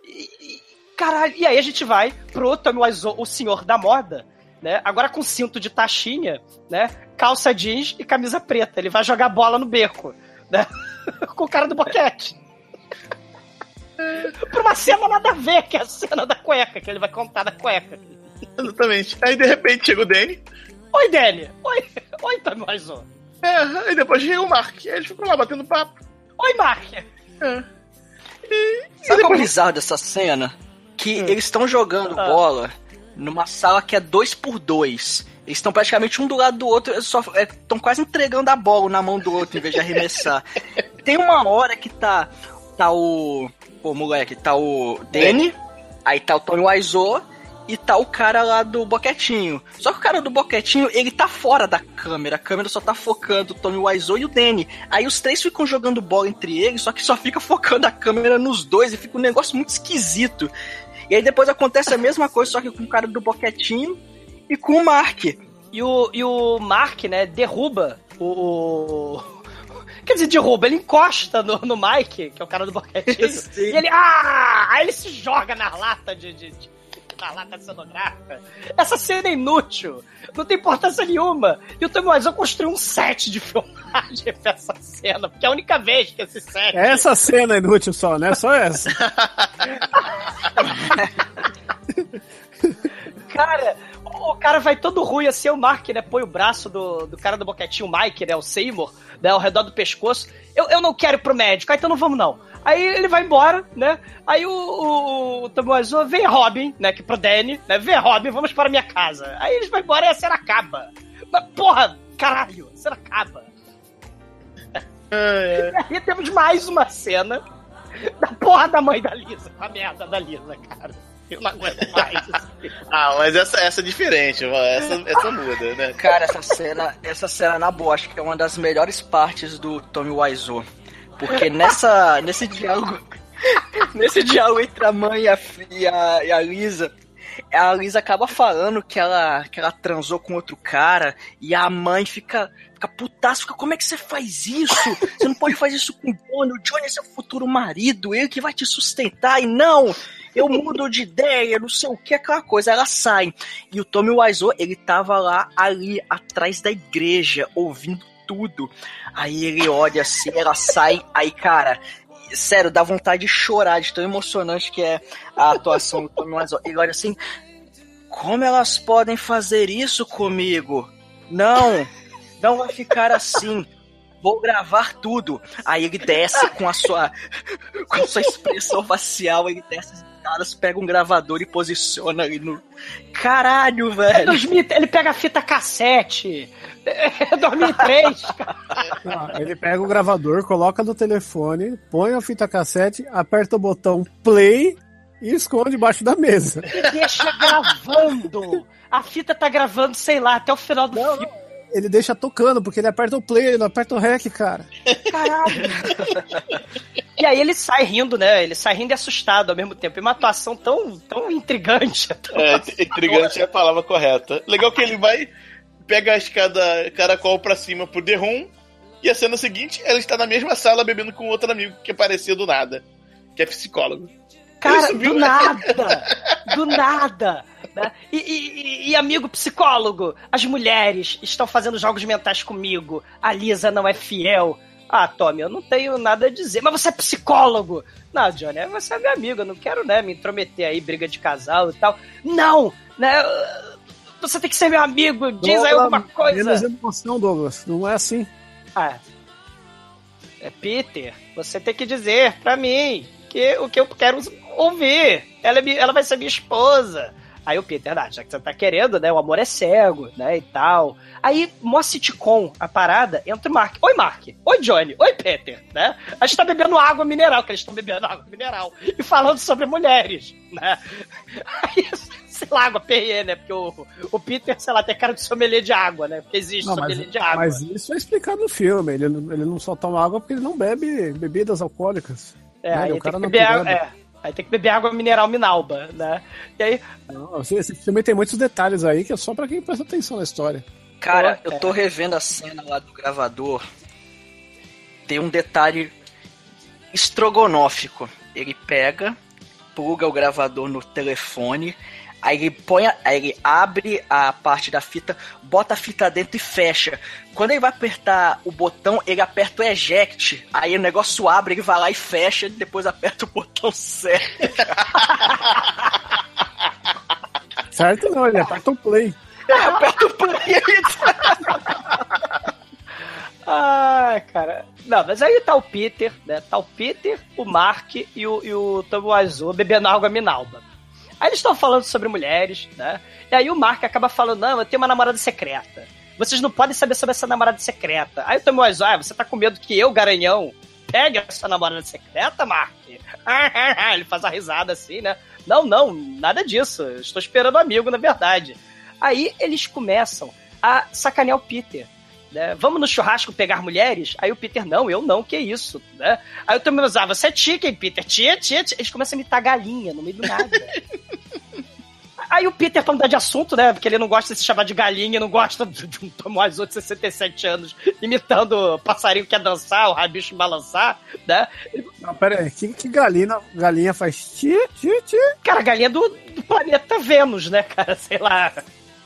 E, e, caralho, e aí a gente vai pro Tommy Wiseau, o senhor da moda, né? Agora com cinto de taxinha, né? Calça jeans e camisa preta. Ele vai jogar bola no beco, né? com o cara do boquete. Pra uma cena nada a ver, que é a cena da cueca, que ele vai contar da cueca. Exatamente. Aí de repente chega o Danny. Oi, Danny. Oi, oi, Tommy Wiseau. É, aí depois chega o Mark. Aí eles ficam lá batendo papo. Oi, Mark. É. E, Sabe o depois... bizarro dessa cena? Que hum. eles estão jogando ah. bola numa sala que é dois por dois. Eles estão praticamente um do lado do outro, só estão é, quase entregando a bola na mão do outro em vez de arremessar. Tem uma hora que tá tá o pô, moleque, tá o Danny, aí tá o Tony Wiseau e tá o cara lá do boquetinho. Só que o cara do boquetinho, ele tá fora da câmera. A câmera só tá focando o Tony Wiseau e o Danny. Aí os três ficam jogando bola entre eles, só que só fica focando a câmera nos dois e fica um negócio muito esquisito. E aí depois acontece a mesma coisa, só que com o cara do boquetinho e com o Mark. E o, e o Mark, né, derruba o... Quer dizer, derruba, ele encosta no, no Mike, que é o cara do boquetinho. e ele. Ah! Aí ele se joga na lata de, de, de na lata cenográfica. Essa cena é inútil. Não tem importância nenhuma. E o Tommy Wiseau construiu um set de filmagem pra essa cena, porque é a única vez que esse set. Essa cena é inútil só, né? Só essa. cara, o cara vai todo ruim assim, o Mark, né? Põe o braço do, do cara do boquetinho, o Mike, né? O Seymour, né? Ao redor do pescoço. Eu, eu não quero ir pro médico, ah, então não vamos não. Aí ele vai embora, né? Aí o, o, o Tommy vem Robin, né? Que pro Danny, né? Vem Robin, vamos para minha casa. Aí eles vão embora e a cena acaba. Mas, porra, caralho, a cena acaba. É. E aí temos mais uma cena da porra da mãe da Lisa, a merda da Lisa, cara. Eu não aguento mais. ah, mas essa, essa é diferente, essa, essa muda, né? Cara, essa cena, essa cena, na boa, acho que é uma das melhores partes do Tommy Wiseau. Porque nessa, nesse diálogo. Nesse diálogo entre a mãe e a, e a, e a Lisa, a Lisa acaba falando que ela, que ela transou com outro cara e a mãe fica, fica putaço, fica, como é que você faz isso? Você não pode fazer isso com o Johnny, o Johnny é seu futuro marido, ele que vai te sustentar, e não, eu mudo de ideia, não sei o que, aquela coisa. Ela sai. E o Tommy Wiseau, ele tava lá, ali, atrás da igreja, ouvindo tudo. Aí ele olha assim, ela sai, aí, cara, sério, dá vontade de chorar, de tão emocionante que é a atuação do Tommy Wiseau. Ele olha assim, como elas podem fazer isso comigo? Não, não vai ficar assim. Vou gravar tudo. Aí ele desce com a sua com a sua expressão facial, ele desce as caras, pega um gravador e posiciona ali no. Caralho, velho! Ele pega a fita cassete, é 2003, cara. Não, ele pega o gravador, coloca no telefone, põe a fita cassete, aperta o botão play e esconde debaixo da mesa. E deixa gravando. A fita tá gravando, sei lá, até o final do não, filme. Ele deixa tocando, porque ele aperta o play, ele não aperta o rec, cara. Caralho. e aí ele sai rindo, né? Ele sai rindo e assustado ao mesmo tempo. E uma atuação tão, tão intrigante. Tão é, intrigante é a palavra correta. Legal que ele vai pega a escada caracol pra cima pro The Room, e a cena seguinte, ela está na mesma sala bebendo com outro amigo que apareceu do nada, que é psicólogo. Cara, do nada! do nada! Né? E, e, e, amigo psicólogo, as mulheres estão fazendo jogos mentais comigo. A Lisa não é fiel. Ah, Tommy, eu não tenho nada a dizer. Mas você é psicólogo! Não, Johnny, você é meu amigo. Eu não quero, né, me intrometer aí, briga de casal e tal. Não! Né? Você tem que ser meu amigo, diz Douglas, aí alguma coisa. Menos emoção, Douglas. Não é assim. Ah. É Peter, você tem que dizer pra mim que o que eu quero ouvir. Ela, é, ela vai ser minha esposa. Aí o Peter, ah, já que você tá querendo, né? O amor é cego, né? E tal. Aí, mó sitcom, a parada, entra o Mark. Oi, Mark. Oi, Johnny. Oi, Peter, né? A gente tá bebendo água mineral, que eles estão bebendo água mineral. E falando sobre mulheres, né? Aí, sei lá, água Perrier, né? Porque o, o Peter, sei lá, tem cara de sommelier de água, né? Porque existe não, sommelier mas, de água. Mas isso é explicado no filme. Ele, ele não só toma água porque ele não bebe bebidas alcoólicas. É, né? aí o cara tem que beber água, é. Aí tem que beber água mineral Minalba, né? E aí. Não, esse filme tem muitos detalhes aí que é só pra quem presta atenção na história. Cara, eu tô revendo a cena lá do gravador. Tem um detalhe estrogonófico. Ele pega pluga o gravador no telefone, aí ele põe, a- aí ele abre a parte da fita, bota a fita dentro e fecha. Quando ele vai apertar o botão, ele aperta o eject, aí o negócio abre, ele vai lá e fecha, depois aperta o botão certo. Certo não, ele aperta o play. aperta o play Ai, cara. Não, mas aí tá o Peter, né? Tá o Peter, o Mark e o, e o Tomo Azul bebendo água minalba. Aí eles estão falando sobre mulheres, né? E aí o Mark acaba falando, não, eu tenho uma namorada secreta. Vocês não podem saber sobre essa namorada secreta. Aí o Tomo Azul, ah, você tá com medo que eu, garanhão, pegue essa namorada secreta, Mark? Ele faz a risada assim, né? Não, não, nada disso. Estou esperando um amigo, na verdade. Aí eles começam a sacanear o Peter. Né? Vamos no churrasco pegar mulheres? Aí o Peter, não, eu não, que isso, né? Aí o Tommy ah, você é chicken, Peter, tia, tia, tia. Eles começam a imitar galinha no meio do nada. Aí o Peter, pra mudar de assunto, né? Porque ele não gosta de se chamar de galinha, não gosta de de um Tomás de 67 anos imitando passarinho que quer dançar, o rabicho balançar, né? Não, pera aí, que, que galinha, galinha faz ti, ti, ti? Cara, galinha do, do planeta Vênus, né, cara? Sei lá.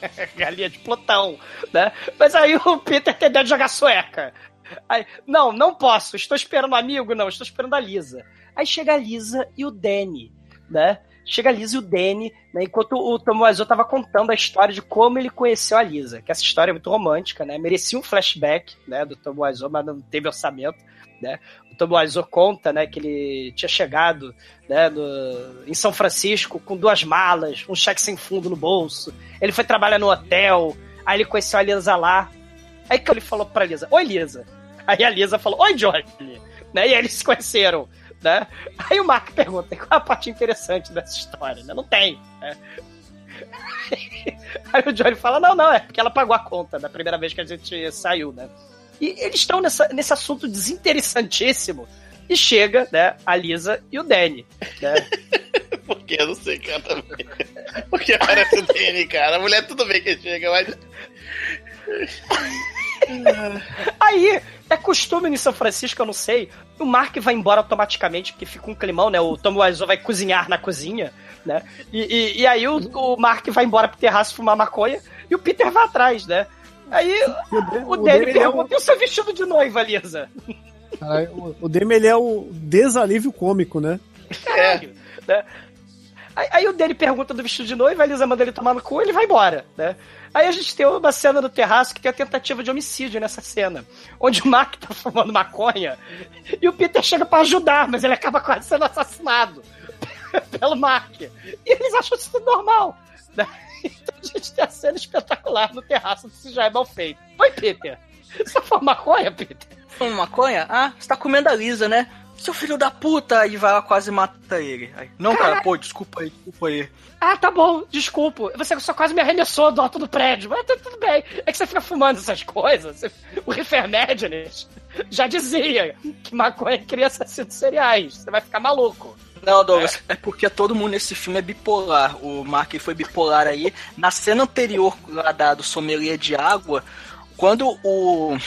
galinha de Plutão, né? Mas aí o Peter tem ideia de jogar sueca. Aí, não, não posso. Estou esperando um amigo, não. Estou esperando a Lisa. Aí chega a Lisa e o Danny, né? Chega a Lisa e o Danny, né? Enquanto o Tomoazo tava contando a história de como ele conheceu a Lisa. Que essa história é muito romântica, né? Merecia um flashback, né? Do Tomoazo, mas não teve orçamento, né? O Tomoazo conta, né? Que ele tinha chegado, né? No, em São Francisco com duas malas, um cheque sem fundo no bolso. Ele foi trabalhar no hotel. Aí ele conheceu a Lisa lá. Aí que ele falou pra Lisa, oi Lisa. Aí a Lisa falou, oi Johnny. Né? E aí eles se conheceram. Né? Aí o Mark pergunta, qual é a parte interessante dessa história? Né? Não tem. Né? Aí o Johnny fala, não, não, é porque ela pagou a conta da primeira vez que a gente saiu, né? E eles estão nessa, nesse assunto desinteressantíssimo. E chega, né, a Lisa e o Danny, né? Porque eu não sei, também. Porque parece o Danny, cara. A mulher tudo bem que chega, mas. Aí, é costume em São Francisco, eu não sei. O Mark vai embora automaticamente, porque fica um climão, né? O Tom Wiseau vai cozinhar na cozinha, né? E, e, e aí o, o Mark vai embora pro terraço fumar maconha e o Peter vai atrás, né? Aí o, o Danny Danny é o- pergunta: e o seu vestido de noiva, Lisa? Aí, o, o Demi, ele é o desalívio cômico, né? Caralho, né? Aí, aí o Danny pergunta do vestido de noiva, a Lisa manda ele tomar no cu e ele vai embora, né? Aí a gente tem uma cena no terraço que tem a tentativa de homicídio nessa cena. Onde o Mark tá fumando maconha e o Peter chega pra ajudar, mas ele acaba quase sendo assassinado pelo Mark. E eles acham isso tudo normal. né? Então a gente tem a cena espetacular no terraço desse já é mal feito. Oi, Peter. Você fuma maconha, Peter? Fuma maconha? Ah, você tá comendo a Lisa, né? Seu filho da puta! E vai lá quase mata ele. Aí, não, cara, pô, desculpa aí, desculpa aí. Ah, tá bom, desculpa. Você só quase me arremessou do alto do prédio. Mas tá tudo bem. É que você fica fumando essas coisas. O Rifermédines já dizia que maconha cria assassinos seriais. Você vai ficar maluco. Não, Douglas, é. porque todo mundo nesse filme é bipolar. O Mark foi bipolar aí. Na cena anterior lá da, do sommelier de água, quando o.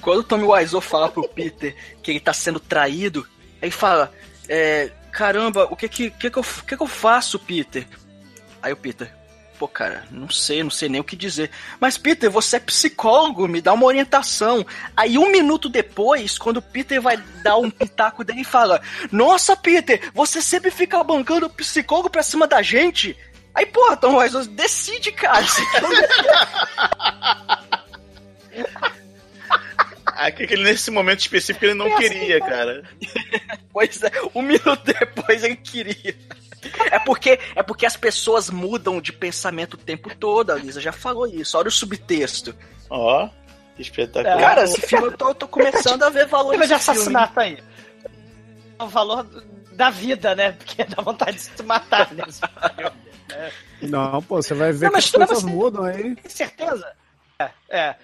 Quando o Tommy Wiseau fala pro Peter que ele tá sendo traído, ele fala: é, Caramba, o que que, que, que, eu, que que eu faço, Peter? Aí o Peter, pô, cara, não sei, não sei nem o que dizer. Mas, Peter, você é psicólogo, me dá uma orientação. Aí, um minuto depois, quando o Peter vai dar um pitaco dele, ele fala: Nossa, Peter, você sempre fica bancando o psicólogo pra cima da gente. Aí, porra, Tom Wiseau, decide, cara. Aqui, que ele, nesse momento específico ele não É assim, queria, cara. cara. Pois é, um minuto depois ele queria. É porque, é porque as pessoas mudam de pensamento o tempo todo, a Lisa já falou isso. Olha o subtexto. Ó, que espetacular. Cara, esse filme eu tô, eu tô começando a ver valor de filme. assassinato aí. É o valor da vida, né? Porque dá vontade de se matar nesse filme. Não, pô, você vai ver Não, que as coisas você- mudam aí. Tem certeza? É, é.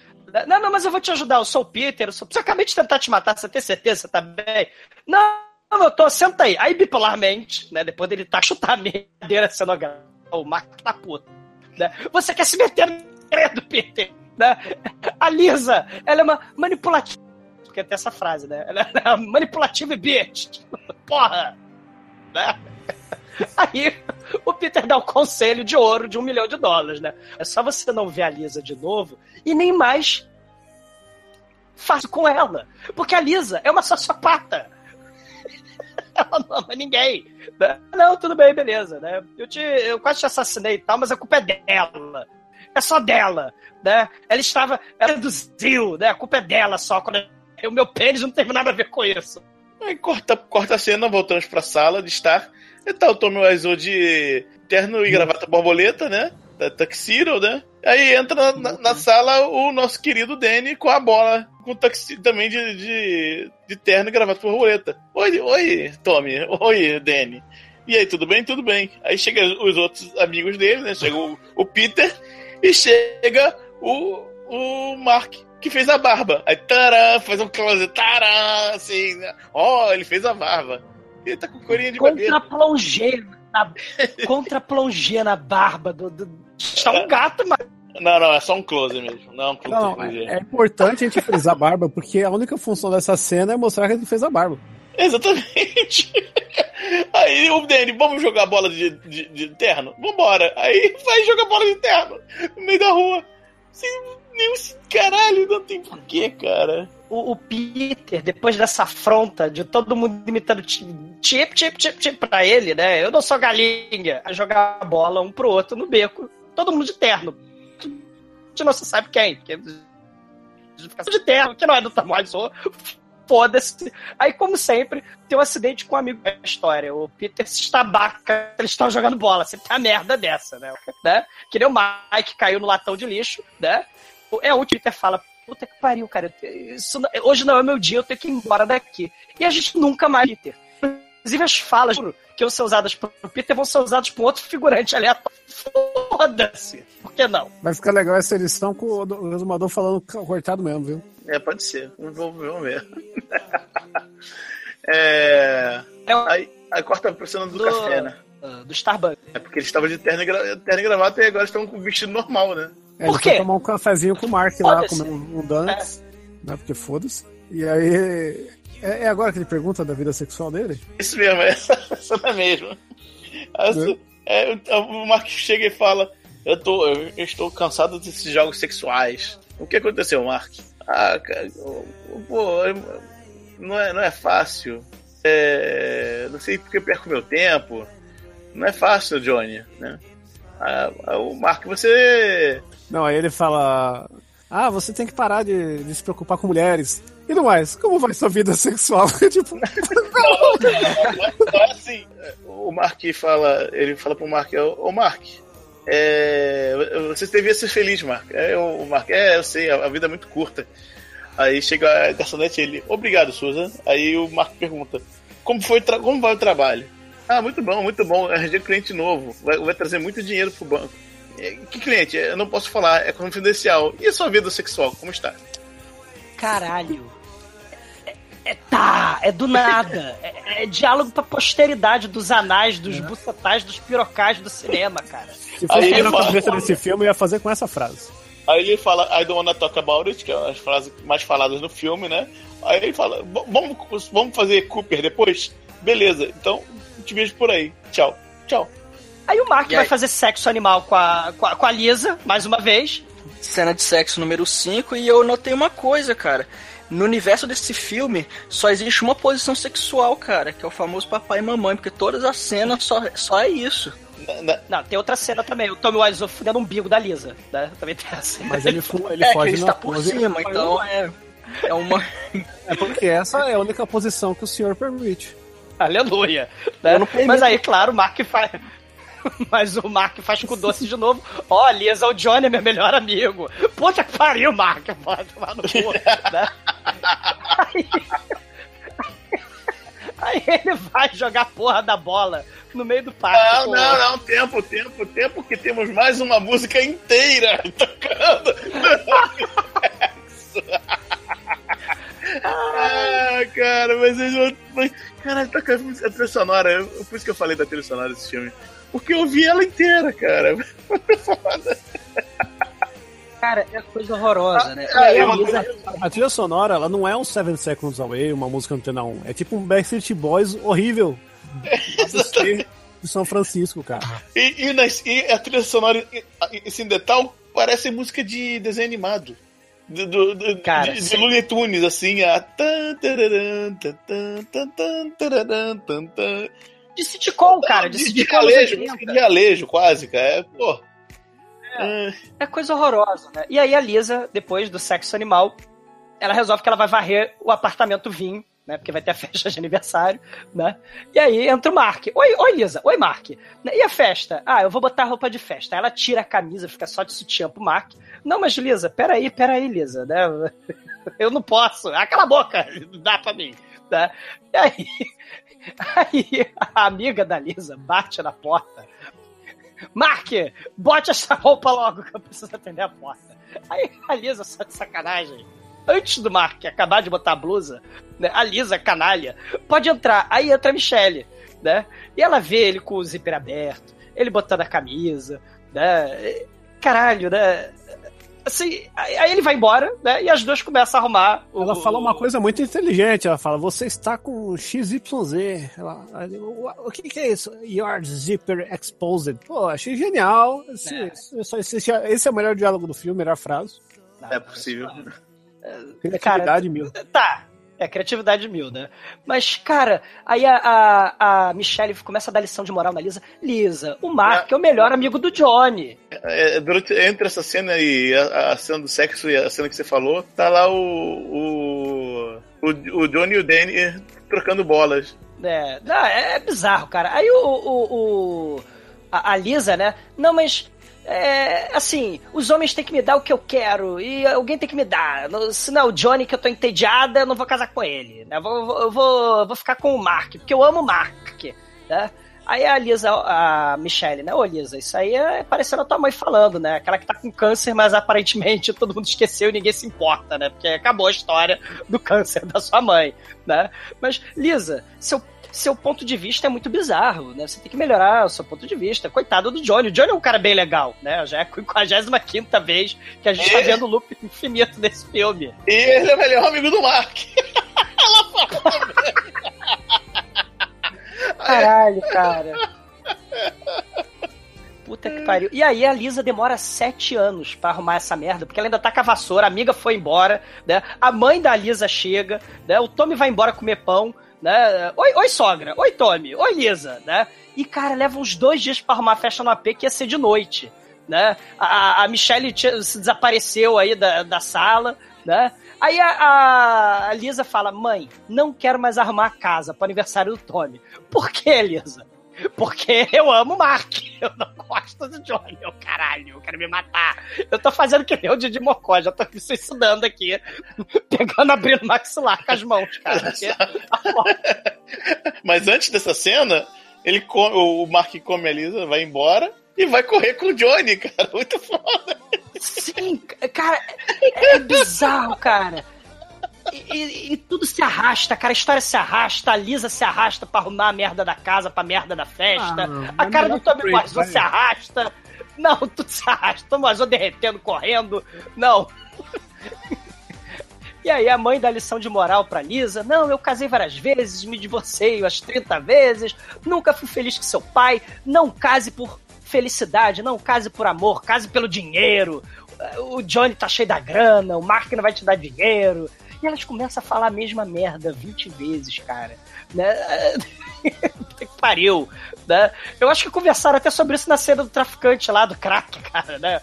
Não, não, mas eu vou te ajudar. Eu sou o Peter. Eu, sou... eu acabei de tentar te matar. Você tem certeza? Você tá bem? Não, não, eu tô. Senta aí. Aí, bipolarmente, né? Depois dele tá chutar a madeira cenográfica. O Marco tá puto. Né? Você quer se meter no segredo, Peter? Né? A Lisa, ela é uma manipulativa. Porque tem essa frase, né? Ela é manipulativa e bitch. Porra! Né? Aí o Peter dá o conselho de ouro de um milhão de dólares, né? É só você não ver a Lisa de novo e nem mais faça com ela. Porque a Lisa é uma sociopata. Ela não ama ninguém. Né? Não, tudo bem, beleza, né? Eu, te, eu quase te assassinei e tal, mas a culpa é dela. É só dela, né? Ela estava. Ela reduziu, né? A culpa é dela só. Quando o meu pênis não teve nada a ver com isso. Aí corta, corta a cena, voltamos pra sala de estar. E tá o Tommy Wiseau de terno e gravata borboleta, né? Da Tuxedo, né? Aí entra na, na, sala o nosso querido Danny com a bola, com tuxedo também de, de, de terno e gravata borboleta. Oi, oi, Tommy. Oi, Danny. E aí, tudo bem? Tudo bem. Aí chega os outros amigos dele, né? Chega o, o Peter e chega o, o Mark, que fez a barba. Aí, tará, faz um close, tará, assim, né? Ó, oh, ele fez a barba. Ele tá com corinha de Contra a plongê na, contra a plongê na barba do, do... Está um gato, mas não, não, é só um close mesmo. Não, um close não, é, é importante a gente frisar a barba, porque a única função dessa cena é mostrar que ele fez a barba. Exatamente. Aí o Danny, vamos jogar bola de, de, de terno? Vambora. Aí vai jogar bola de terno no meio da rua. Assim, nem caralho, não tem porquê, cara. O, o, Peter, depois dessa afronta de todo mundo imitando chip, chip, chip, chip pra ele, né? Eu não sou galinha. A jogar bola um pro outro no beco. Todo mundo de terno de não sabe quem. Que, de terra, que não é do Tamoizo. Foda-se. Aí, como sempre, tem um acidente com um amigo da história. O Peter se estabaca, eles estão jogando bola. Sempre tem a merda dessa, né? né? Que nem o Mike caiu no latão de lixo, né? É o Peter fala, puta que pariu, cara. Isso, hoje não é meu dia, eu tenho que ir embora daqui. E a gente nunca mais, Peter. Inclusive as falas que vão ser usadas pro Peter vão ser usadas por outro figurante aleatório. Foda-se. Por que não? Vai ficar legal essa edição com o resumador falando cortado mesmo, viu? É, pode ser. Vamos, ver. é... Aí, aí corta a cena do, do café, né? Uh, do Starbucks. É porque eles estavam de terno e, gra... terno e gravata e agora estão com vestido normal, né? É, Por quê? tomar um cafezinho com o Mark lá, comer um, um donuts. É. Né? Porque foda-se. E aí é, é, agora que ele pergunta da vida sexual dele? Isso mesmo, essa, essa não é mesmo. Essa, é, o Mark chega e fala: eu, tô, eu, estou cansado desses jogos sexuais. O que aconteceu, Mark? Ah, cara, pô, não é, não é fácil. É, não sei porque eu perco meu tempo. Não é fácil, Johnny, né? Ah, ah o Mark, você. Não, aí ele fala: Ah, você tem que parar de, de se preocupar com mulheres. E não mais, como vai sua vida sexual? tipo. Não, não, é assim. O Mark fala, ele fala pro Mark, ô Mark, é, você devia ser feliz, Mark. É, o Mark, é, eu sei, a, a vida é muito curta. Aí chega a garçonete ele, obrigado, Susan. Aí o Mark pergunta, como, foi como vai o trabalho? Ah, muito bom, muito bom. Arranjei um cliente novo. Vai, vai trazer muito dinheiro pro banco. É, que cliente? Eu não posso falar, é confidencial. E a sua vida sexual, como está? Caralho. É, tá, é do nada. É, é diálogo pra posteridade dos anais, dos é. bucetais, dos pirocais do cinema, cara. Se fosse na cabeça desse filme, eu ia fazer com essa frase. Aí ele fala, I don't wanna talk about it, que é as frases mais faladas no filme, né? Aí ele fala, vamos, vamos fazer Cooper depois? Beleza, então te vejo por aí. Tchau. Tchau. Aí o Mark vai fazer sexo animal com a, com a, com a Lisa, mais uma vez. Cena de sexo número 5, e eu notei uma coisa, cara no universo desse filme só existe uma posição sexual, cara, que é o famoso papai e mamãe, porque todas as cenas só, só é isso. Não, tem outra cena também, o Tommy Wiseau fudendo o umbigo da Lisa, né? Também tem essa. Mas ele, ele é, foge ele está por pose, cima, então é, é uma... É porque essa é a única posição que o senhor permite. Aleluia. Né? Mas aí, claro, o Mark faz... Mas o Mark faz com doce de novo. Ó, oh, Lisa, o Johnny é meu melhor amigo. Puta que pariu, Mark. Pode tomar no cu, né? Aí... Aí ele vai jogar a porra da bola no meio do parque. Não, pô. não, não, tempo, tempo, tempo que temos mais uma música inteira tocando. ah, cara, mas eles vão. Caralho, tá com a trilha sonora. Por isso que eu falei da trilha sonora desse filme. Porque eu vi ela inteira, cara. Foda. Cara, é coisa horrorosa, né? Ah, é, a, a trilha sonora, ela não é um Seven Seconds Away, uma música antena 1. É tipo um Backstreet Boys horrível. de São Francisco, cara. E, e, nas- e a trilha sonora, e- e- esse detalhe, parece música de desenho animado. Do, do, do- Cara, de, de. Looney Tunes, assim, a. De sitcom, cara, de, de, de sitcom anos alejo, 80. música de alejo, quase, cara. É, pô. Ah, É coisa horrorosa, né? E aí a Lisa, depois do sexo animal, ela resolve que ela vai varrer o apartamento Vim, né? Porque vai ter a festa de aniversário, né? E aí entra o Mark. Oi, oi, Lisa. Oi, Mark. E a festa? Ah, eu vou botar roupa de festa. Ela tira a camisa, fica só de sutiã pro Mark. Não, mas Lisa, peraí, peraí, Lisa, né? Eu não posso. Ah, cala a boca. Dá pra mim. Né? E aí, aí a amiga da Lisa bate na porta. Mark, bote essa roupa logo que eu preciso atender a porta. Aí a Lisa, só de sacanagem, antes do Mark acabar de botar a blusa, né, a Lisa, canalha, pode entrar. Aí entra a Michelle, né? E ela vê ele com o zíper aberto, ele botando a camisa, né? Caralho, né? Assim, aí ele vai embora, né? E as duas começam a arrumar. o- Ela fala uma coisa muito inteligente. Ela fala: Você está com XYZ. Ela, o, o que, que é isso? Your zipper exposed. Pô, achei genial. Esse, É. esse, esse- esse é o melhor diálogo do filme, melhor frase. é possível. Criatividade mil. Tá. É, criatividade mil, né? Mas, cara, aí a, a, a Michelle começa a dar lição de moral na Lisa. Lisa, o Mark é, o melhor amigo do Johnny. É, durante, entre essa cena e a, a cena do sexo e a cena que você falou, tá lá o. o, o, o Johnny e o Danny trocando bolas. É, não, é, é bizarro, cara. Aí o, o, o- a, a Lisa, né? Não, mas é, assim, os homens têm que me dar o que eu quero e alguém tem que me dar. Se não é o Johnny que eu tô entediada, eu não vou casar com ele. Né? Eu vou, vou- eu vou, vou ficar com o Mark, porque eu amo o Mark. Né? Aí a Lisa, a Michelle, né? Ô Lisa, isso aí é parecendo a tua mãe falando, né? Aquela que tá com câncer, mas aparentemente todo mundo esqueceu e ninguém se importa, né? Porque acabou a história do câncer da sua mãe, né? Mas, Lisa, seu, seu ponto de vista é muito bizarro, né? Você tem que melhorar o seu ponto de vista. Coitado do Johnny. O Johnny é um cara bem legal, né? Já é a 55 vez que a gente tá É. vendo o loop infinito desse filme. E ele é o melhor amigo do Mark. Caralho, cara. Puta que pariu. E aí a Lisa demora sete anos pra arrumar essa merda, porque ela ainda tá com a vassoura, a amiga foi embora, né? A mãe da Lisa chega, né? O Tommy vai embora comer pão, né? Oi, oi sogra, oi Tommy, oi Lisa, né? E cara, leva uns dois dias pra arrumar a festa no AP que ia ser de noite, né? A, a Michelle se desapareceu aí da, da sala, né? Aí a, a- Lisa fala: Mãe, não quero mais arrumar a casa pro aniversário do Tommy. Por que, Lisa? Porque eu amo o Mark. Eu não gosto do Johnny. Eu, caralho, eu quero me matar. Eu tô fazendo que nem o Didi Mocó, já tô me suicidando aqui. Pegando, abrindo maxilar com as mãos, cara. Porque- Mas antes dessa cena, ele come- o Mark come a Lisa, vai embora e vai correr com o Johnny, cara. Muito foda. Sim, cara, é, é bizarro, cara. E, e- e tudo se arrasta, cara. A história se arrasta, a Lisa se arrasta pra arrumar a merda da casa, pra merda da festa. Ah, a mas cara do Tommy Wiseau se arrasta. Não, tudo se arrasta. Tommy Wiseau derretendo, correndo. Não. E aí a mãe dá lição de moral pra Lisa. Não, eu casei várias vezes, me divorciei umas 30 vezes, nunca fui feliz com seu pai. Não case por felicidade, não case por amor, case pelo dinheiro. O Johnny tá cheio da grana, o Mark não vai te dar dinheiro. E elas começam a falar a mesma merda 20 vezes, cara. Né? Que pariu. Né? Eu acho que conversaram até sobre isso na cena do traficante lá, do crack, cara, né?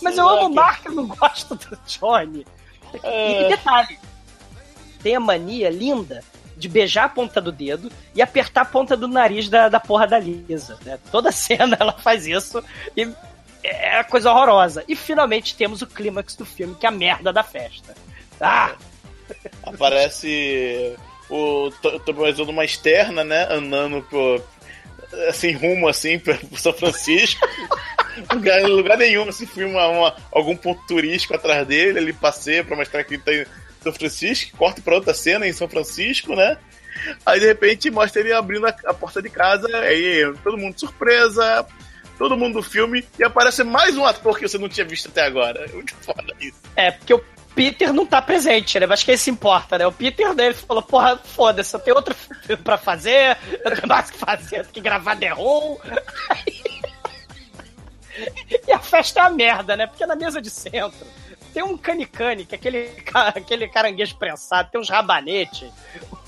Mas eu amo o Mark, eu não gosto do Johnny. E detalhe, tem a mania linda de beijar a ponta do dedo e apertar a ponta do nariz da, da porra da Lisa. Né? Toda cena ela faz isso e é coisa horrorosa. E finalmente temos o clímax do filme, que é a merda da festa. Ah! Aparece o Wiseau numa externa, né? Andando pro, assim, rumo assim pro São Francisco. lugar, lugar nenhum, assim, filma uma, algum ponto turístico atrás dele, ele passeia pra mostrar que ele tá em São Francisco, corta pra outra cena em São Francisco, né? Aí de repente mostra ele abrindo a, a porta de casa, aí todo mundo surpresa, todo mundo do filme, e aparece mais um ator que você não tinha visto até agora. É muito foda isso. É, porque Peter não tá presente, né? Mas quem se importa, né? O Peter dele falou, porra, foda-se, eu tenho outro filme pra fazer, eu tenho mais que fazer, tenho que gravar The. E a festa é uma merda, né? Porque na mesa de centro tem um cane-cane, que é aquele, aquele caranguejo prensado, tem uns rabanetes,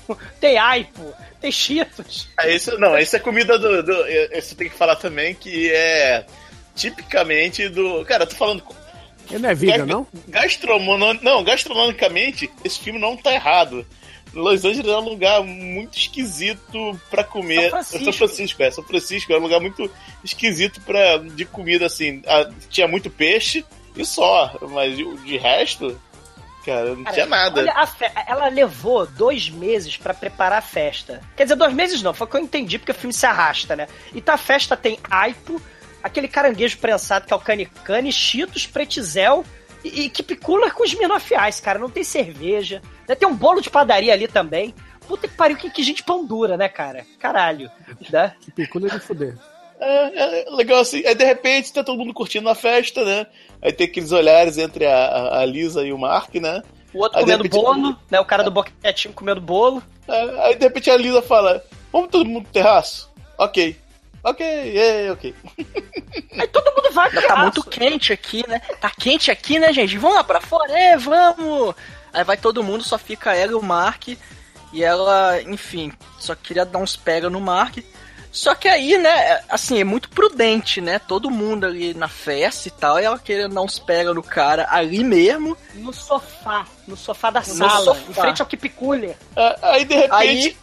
tem aipo, tem cheetos. Ah, isso, não, isso é comida do, do. Isso tem que falar também que é tipicamente do. Cara, eu tô falando. Ele não é vegan, não? Gastromono... Não, gastronomicamente, esse filme não tá errado. Los Angeles é um lugar muito esquisito pra comer. São Francisco. São Francisco, é. São Francisco é um lugar muito esquisito pra, de comida, assim. Ah, tinha muito peixe e só. Mas de, de resto, cara, não Cara, tinha nada. olha, a fe- ela levou dois meses pra preparar a festa. Quer dizer, dois meses não, foi o que eu entendi, porque o filme se arrasta, né? Então a festa tem aipo, aquele caranguejo prensado que é o canicane, cheetos, pretzel e, e que cooler com os minofiais, cara. Não tem cerveja. né? Tem um bolo de padaria ali também. Puta que pariu, que, que gente pão dura, né, cara? Caralho. Né? Que picula de fuder. É, é legal assim. Aí de repente tá todo mundo curtindo a festa, né? Aí tem aqueles olhares entre a, a- a Lisa e o Mark, né? O outro Aí, comendo repente- bolo, né? O cara do boquetinho comendo bolo. É, aí de repente a Lisa fala: Vamos todo mundo pro terraço? Ok. Ok, é, ok. Aí todo mundo vai Tá muito quente aqui, né? Tá quente aqui, né, gente? Vamos lá pra fora? É, vamos! Aí vai todo mundo, só fica ela e o Mark. E ela, enfim, só queria dar uns pega no Mark. Só que aí, né, assim, é muito prudente, né? Todo mundo ali na festa e tal, e ela querendo dar uns pega no cara ali mesmo. No sofá. No sofá da sala. sofá. Em frente ao Keep Cooler. Ah, Aí de repente Aí-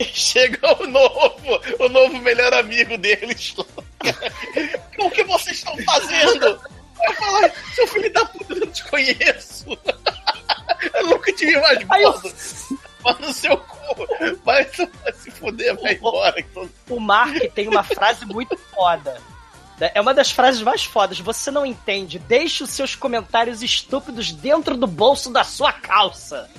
chega o novo, o novo melhor amigo deles. o que vocês estão fazendo? Vai falar, seu filho da puta, eu não te conheço. Eu nunca te vi mais gordo. Vai no seu cu. Vai, vai se fuder, vai embora. Então, O Mark tem uma frase muito foda. É uma das frases mais fodas. Você não entende. Deixe os seus comentários estúpidos dentro do bolso da sua calça.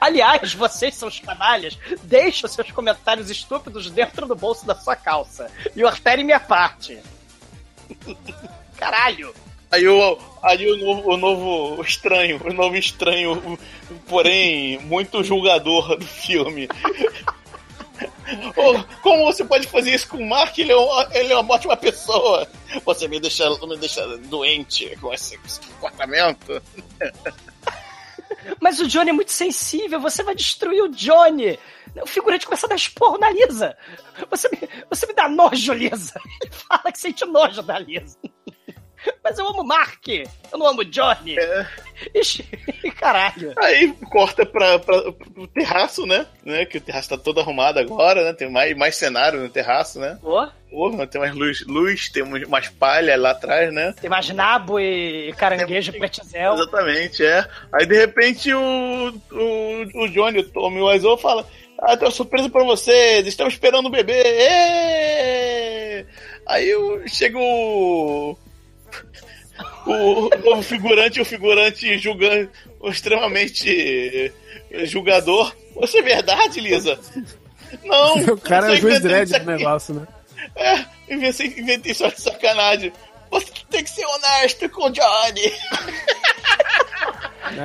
Aliás, vocês são os canalhas. Deixe os seus comentários estúpidos dentro do bolso da sua calça. E ortere minha parte. Caralho. Aí o, aí o novo, o novo estranho, o novo estranho, porém muito julgador do filme. Ô, Como você pode fazer isso com o Mark? Ele é, um- ele é uma ótima pessoa. Você me deixa, me deixa doente com esse, esse comportamento. Mas o Johnny é muito sensível. Você vai destruir o Johnny. O figurante começa a dar esporro na Lisa. Você me, você me dá nojo, Lisa. Ele fala que sente nojo da Lisa. Mas eu amo o Mark. Eu não amo o Johnny. Ixi, caralho. Aí corta pra, pra, pro terraço, né? né? Que o terraço tá todo arrumado agora, né? Tem mais, mais cenário no terraço, né? Ó, Porra, tem mais luz, luz tem umas- palhas lá atrás, né? tem mais nabo e caranguejo e pretzel. Exatamente, é. Aí de repente o, o, o Johnny, o Tommy Wiseau fala: Ah, tem uma surpresa pra vocês, estamos esperando o bebê. Ê! Aí o- chega o. O novo figurante, o figurante julgando, extremamente julgador. Isso é verdade, Lisa? Não! O cara eu é juiz dread do negócio, né? É, inventei, inventei só de sacanagem. Você tem que ser honesto com o Johnny.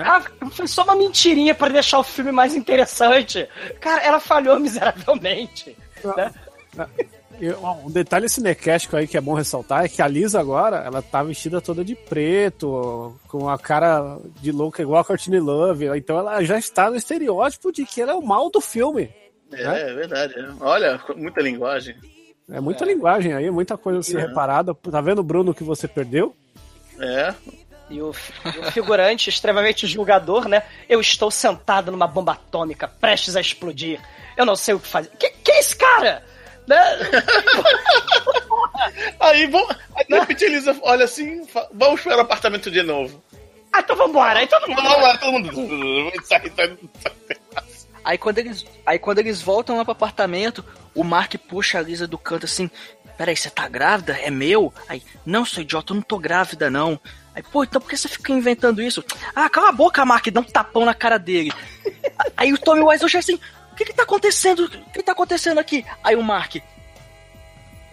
Ah, foi só uma mentirinha pra deixar o filme mais interessante. Cara, ela falhou miseravelmente. né? E, Um detalhe cinequéstico aí que é bom ressaltar é que a Lisa agora, ela tá vestida toda de preto, com a cara de louca igual a Courtney Love, então ela já está no estereótipo de que ela é o mal do filme. É, é verdade. é. Olha, muita linguagem. É muita linguagem aí, muita coisa a ser Uhum. reparada. Tá vendo, Bruno, que você perdeu? É. E o, e o figurante extremamente julgador, né? Eu estou sentado numa bomba atômica, prestes a explodir. Eu não sei o que fazer. Que, que é esse cara? Né? Aí, vamos, aí de repente Elisa olha assim, vamos para o apartamento de novo. Ah, então vambora. Aí todo mundo. Vamos lá, todo mundo. Sai, sai, sai. Aí quando eles, aí quando eles voltam lá pro apartamento, o Mark puxa a Lisa do canto assim: Peraí, você tá grávida? É meu? Aí, não, sou idiota, eu não tô grávida, não. Aí, pô, então por que você fica inventando isso? Ah, cala a boca, Mark, dá um tapão na cara dele. aí o Tommy Wiseau já assim: que que tá acontecendo? O que tá acontecendo aqui? Aí o Mark.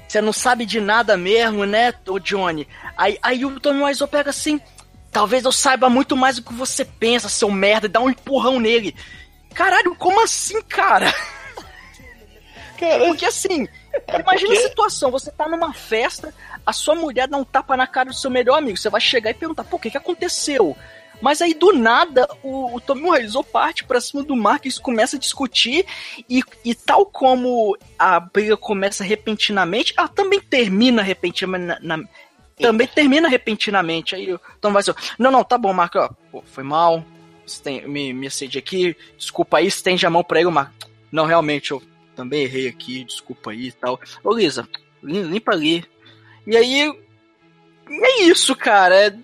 Você não sabe de nada mesmo, né, ô Johnny? Aí, aí o Tommy Wiseau pega assim. talvez eu saiba muito mais do que você pensa, seu merda, e dá um empurrão nele. Caralho, como assim, cara? Cara, Porque assim, imagina a situação, você tá numa festa, a sua mulher dá um tapa na cara do seu melhor amigo, você vai chegar e perguntar, pô, o que que aconteceu? Mas aí, do nada, o, o Tommy Wiseau parte pra cima do Mark, eles começam a discutir, e, e tal como a briga começa repentinamente, ela também termina repentinamente, na- na- também termina repentinamente. Aí o Tom Wiseau, não, não, tá bom, Mark, ó, pô, foi mal, me, me acende aqui, desculpa aí, estende a mão pra ele, o Mark, não, realmente, eu também errei aqui, desculpa aí e tal. Ô, Lisa, lim- limpa ali. E aí, é isso, cara. É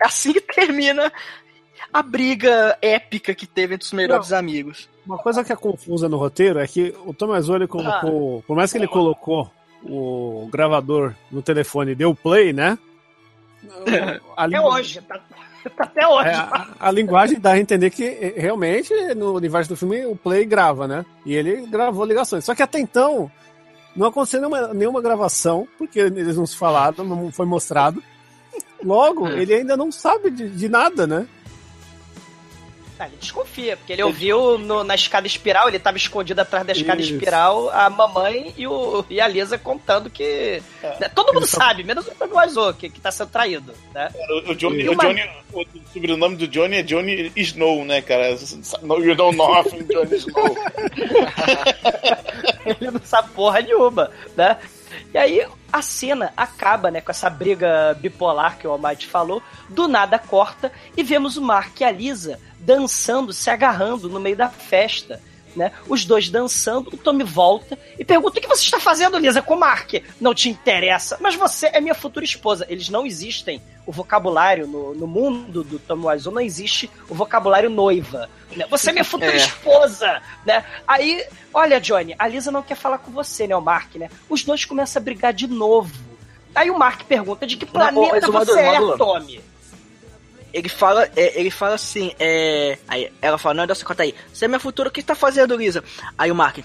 assim que termina a briga épica que teve entre os melhores amigos. Uma coisa que é confusa no roteiro é que o Thomas ele colocou, por mais que ele colocou o gravador no telefone e deu play, né? A Até língua- hoje, tá, tá até hoje. É, a, a linguagem dá a entender que eh, realmente no universo do filme o play grava, né? E ele gravou ligações. Só que até então não aconteceu nenhuma, nenhuma gravação, porque eles não se falaram, não foi mostrado. Logo, ele ainda não sabe de, de nada, né? Ah, ele desconfia, porque ele ouviu no- na escada espiral, ele tava escondido atrás da escada Isso. espiral, a mamãe e, o, e a Lisa contando que. né, todo mundo Ele só- sabe, menos o Wiseau, que, que tá sendo traído. Né? o, o Johnny, E o, uma- Johnny, o sobrenome do Johnny é Johnny Snow, né, cara? No, you don't know nothing, Johnny Snow. ele não sabe porra nenhuma, né? E aí a cena acaba, né, com essa briga bipolar que o Almighty falou, do nada corta e vemos o Mark e a Lisa dançando, se agarrando no meio da festa. Né? Os dois dançando, o Tommy volta e pergunta: O que você está fazendo, Lisa, com o Mark? Não te interessa, mas você é minha futura esposa. Eles não existem. O vocabulário no, no mundo do Tommy Wiseau não existe o vocabulário noiva. né? Você é minha futura É. esposa, né? Aí, olha, Johnny, a Lisa não quer falar com você, né, o Mark, né? Os dois começam a brigar de novo. Aí o Mark pergunta: De que Não, planeta mas o Maduro, você é. Tommy? Ele fala, é, ele fala assim, é. Aí ela fala, não, dessa conta aí. Você é minha futura, o que tá fazendo, Lisa? Aí o Mark,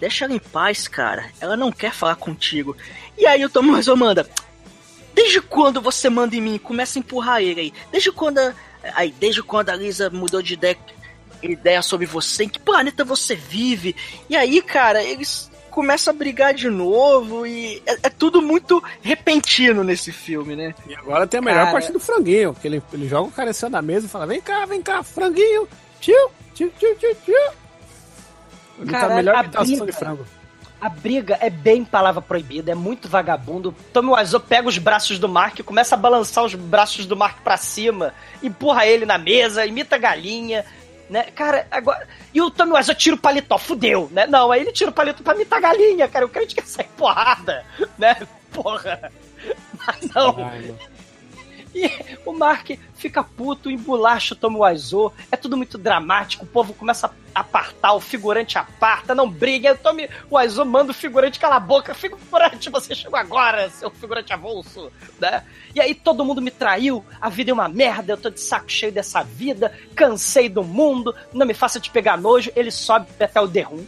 deixa ela em paz, cara. Ela não quer falar contigo. E aí o Thomas manda. Desde quando você manda em mim? Começa a empurrar ele aí. Desde quando. a- Aí, desde quando a Lisa mudou de ideia, ideia sobre você, em que planeta você vive? E aí, cara, eles começam a brigar de novo e é, é tudo muito repentino nesse filme, né? E agora tem a melhor Cara. parte do franguinho, que ele, ele joga o cara em cima da mesa e fala: vem cá, vem cá, franguinho, tio, tio, tio, tio, tio. Ele tá melhor a imitação de briga. frango. A briga é bem palavra proibida, é muito vagabundo. Tommy Wiseau pega os braços do Mark, começa a balançar os braços do Mark pra cima, empurra ele na mesa, imita a galinha, né? Cara, agora... E o Tommy Wiseau tira o paletó, fudeu, né? Não, aí ele tira o paletó pra imitar a galinha, cara. O crente quer sair porrada, né? Porra. Mas não. Caralho. E o Mark fica puto, embolacha o Tommy Wiseau. É tudo muito dramático. O povo começa a apartar, o figurante aparta, não briga. O Tommy Wiseau manda o figurante calar a boca. Figurante, você chegou agora, seu figurante avulso, né? E aí todo mundo me traiu. A vida é uma merda, eu tô de saco cheio dessa vida. Cansei do mundo, não me faça te pegar nojo. Ele sobe até o Room.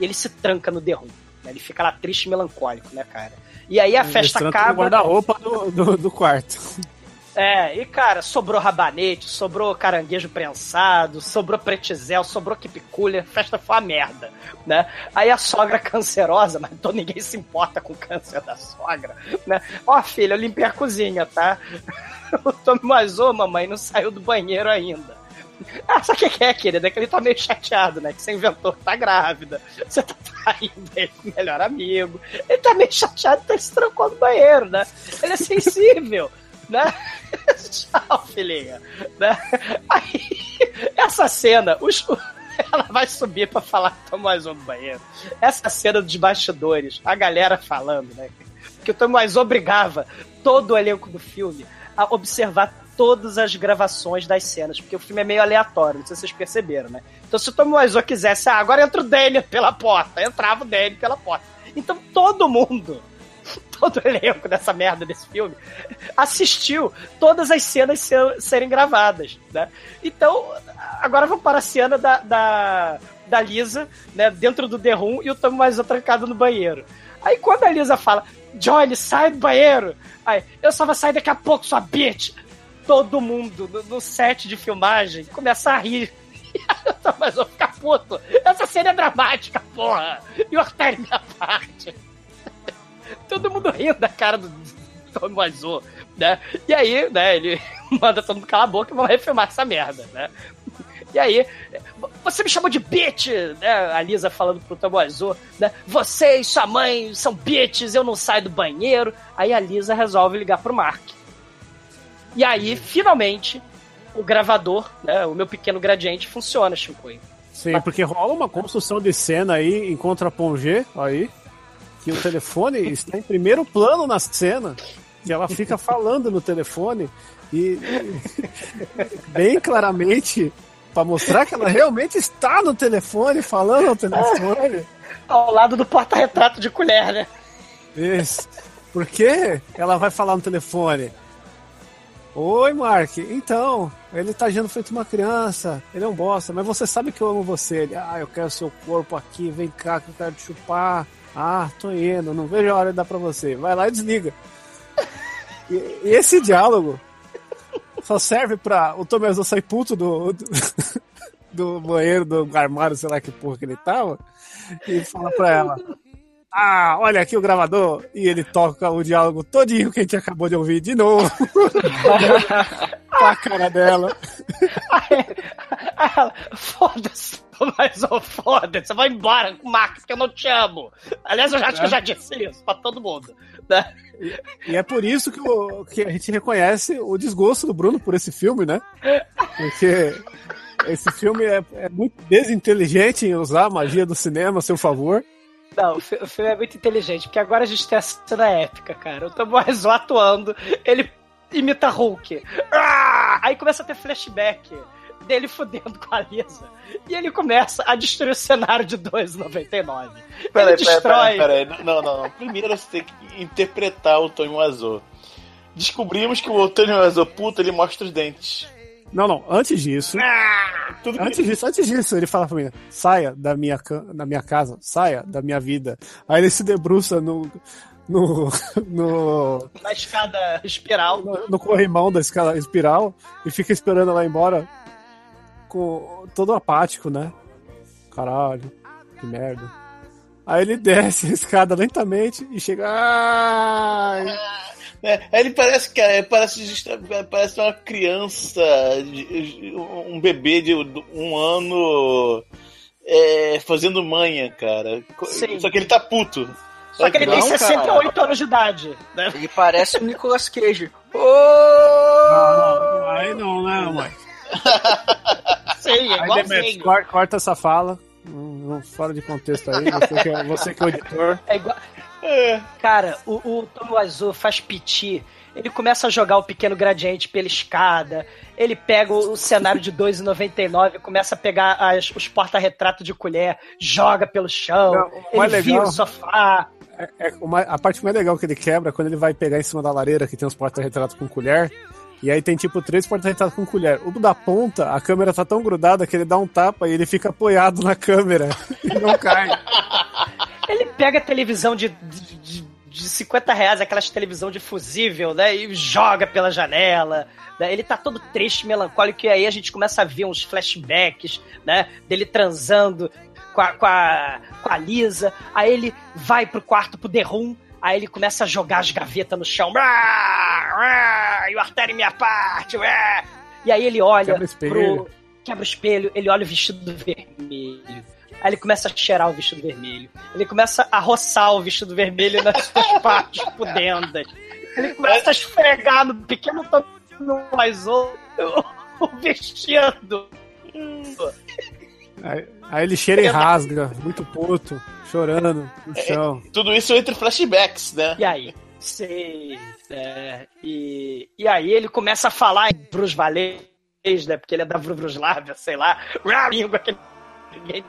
E ele se tranca no Room. Né? Ele fica lá triste e melancólico, né, cara? E aí a Ele festa acaba. guarda-roupa do, do, do quarto. É, e cara, sobrou rabanete, sobrou caranguejo prensado, sobrou pretzel, sobrou quipiculha, a festa foi uma merda, né? Aí a sogra cancerosa, mas então ninguém se importa com o câncer da sogra, né? Ó, filha, eu limpei a cozinha, tá? O Tommy Wiseau, mamãe, não saiu do banheiro ainda. Ah, sabe o que é, querida? É que ele tá meio chateado, né? Que você inventou que tá grávida. Você tá traindo ele com o melhor amigo. Ele tá meio chateado ele se trancou no banheiro, né? Ele é sensível, né? Tchau, filhinha. Né? Aí, essa cena, os, ela vai subir pra falar que Tom Wiseau no banheiro. Essa cena dos bastidores, a galera falando, né? Que o Tom Wiseau obrigava todo o elenco do filme a observar todas as gravações das cenas, porque o filme é meio aleatório, não sei se vocês perceberam, né? Então se o Tom Wiseau quisesse, ah, agora entra o Danny pela porta, entrava o Danny pela porta. Então todo mundo, todo o elenco dessa merda desse filme, assistiu todas as cenas ser- serem gravadas, né? Então, agora vamos para a cena da, da, da Lisa, né, dentro do The Room e o Tom Wiseau trancado no banheiro. Aí quando a Lisa fala, Johnny, sai do banheiro, aí, eu só vou sair daqui a pouco, sua bitch. Todo mundo no, no set de filmagem começa a rir. Mas eu ficar puto. Essa cena é dramática, porra. E o Artério minha parte. Todo mundo rindo da cara do Tom né? E aí, né, ele manda todo mundo calar a boca e vamos refilmar essa merda, né? E aí, você me chamou de bitch, né? A Lisa falando pro Tom né? Você e sua mãe são bitches, eu não saio do banheiro. Aí a Lisa resolve ligar pro Mark. E aí, finalmente, o gravador, né, o meu pequeno gradiente, funciona, Shinkoi. Sim, porque rola uma construção de cena aí em Contra-Pongé, aí, que o telefone está em primeiro plano na cena, e ela fica falando no telefone, e bem claramente, para mostrar que ela realmente está no telefone, falando no telefone. Ao lado do porta-retrato de colher, né? Isso. Porque ela vai falar no telefone. Oi, Mark. Então, ele tá agindo feito uma criança. Ele é um bosta, mas você sabe que eu amo você. Ele, ah, eu quero seu corpo aqui. Vem cá que eu quero te chupar. Ah, tô indo. Não vejo a hora de dar pra você. Vai lá e desliga. E, e esse diálogo só serve pra o Tomezo sair puto do, do, do banheiro, do armário, sei lá que porra que ele tava, e fala pra ela: Ah, olha aqui o gravador. E ele toca o diálogo todinho que a gente acabou de ouvir de novo. pra cara dela. Foda-se, mas oh, foda-se, vai embora com o Max, que eu não te amo. Aliás, eu acho que eu já disse isso pra todo mundo. Né? E é por isso que, o, que a gente reconhece o desgosto do Bruno por esse filme, né? Porque esse filme é, é muito desinteligente em usar a magia do cinema a seu favor. Não, o fi- o filme é muito inteligente, porque agora a gente tem a cena épica, cara. O Tom atuando, ele imita Hulk. Ah! Aí começa a ter flashback dele fudendo com a Lisa. E ele começa a destruir o cenário de 2,99. Peraí, destrói. peraí, peraí. Não, não, não. Primeiro você tem que interpretar o Tony Azul. Descobrimos que o Tony Azul puto, ele mostra os dentes. Não, não, antes disso. Tudo que Antes disso, antes disso, ele fala pra mim: saia da minha, da minha casa, saia da minha vida. Aí ele se debruça no. No, no, Na escada espiral. no, no corrimão da escala espiral e fica esperando ela ir embora com todo apático, né? Caralho, que merda. Aí ele desce a escada lentamente e chega. Ai, É, aí ele parece que é, parece, parece uma criança, um bebê de um ano é, fazendo manha, cara. Sim. Só que ele tá puto. Só que ele tem Não, cara. 68 anos de idade. Né? Ele parece o Nicolas Cage. não, não, aí não, né, mãe? Sim, é igualzinho. corta, essa fala. Hum, Fora de contexto aí, você que é, você que é o editor. É igual... Cara, o, o Tom Wiseau faz piti. Ele começa a jogar o pequeno gradiente pela escada. Ele pega o, cenário de 2,99 e começa a pegar as- os porta-retratos de colher, joga pelo chão. Não, o ele mais vira legal- o sofá. É, o mais- a parte mais legal que ele quebra é quando ele vai pegar em cima da lareira que tem os porta-retratos com colher. E aí tem tipo três porta-retratos com colher. O da ponta, a câmera tá tão grudada que ele dá um tapa e ele fica apoiado na câmera e não cai. Ele pega a televisão de, de, de- de 50 reais, aquelas televisão de fusível, né? E joga pela janela. né, Ele tá todo triste, melancólico, e aí a gente começa a ver uns flashbacks, né? Dele transando com a, com a, com a Lisa. Aí ele vai pro quarto pro The Room. Aí ele começa a jogar as gavetas no chão. E o artério minha parte. E aí ele olha Quebra espelho. pro. Quebra o espelho, ele olha o vestido vermelho. Aí ele começa a cheirar o vestido vermelho. Ele começa a roçar o vestido vermelho nas suas partes pudendas. Ele começa a esfregar no pequeno no mais o, o vestido. Aí, aí ele cheira e rasga, muito puto, chorando no chão. Tudo isso entre flashbacks, né? E aí? Sei. é, e, e aí ele começa a falar em Bruce Valês, né? Porque ele é da Bruslávia, sei lá. Língua que ninguém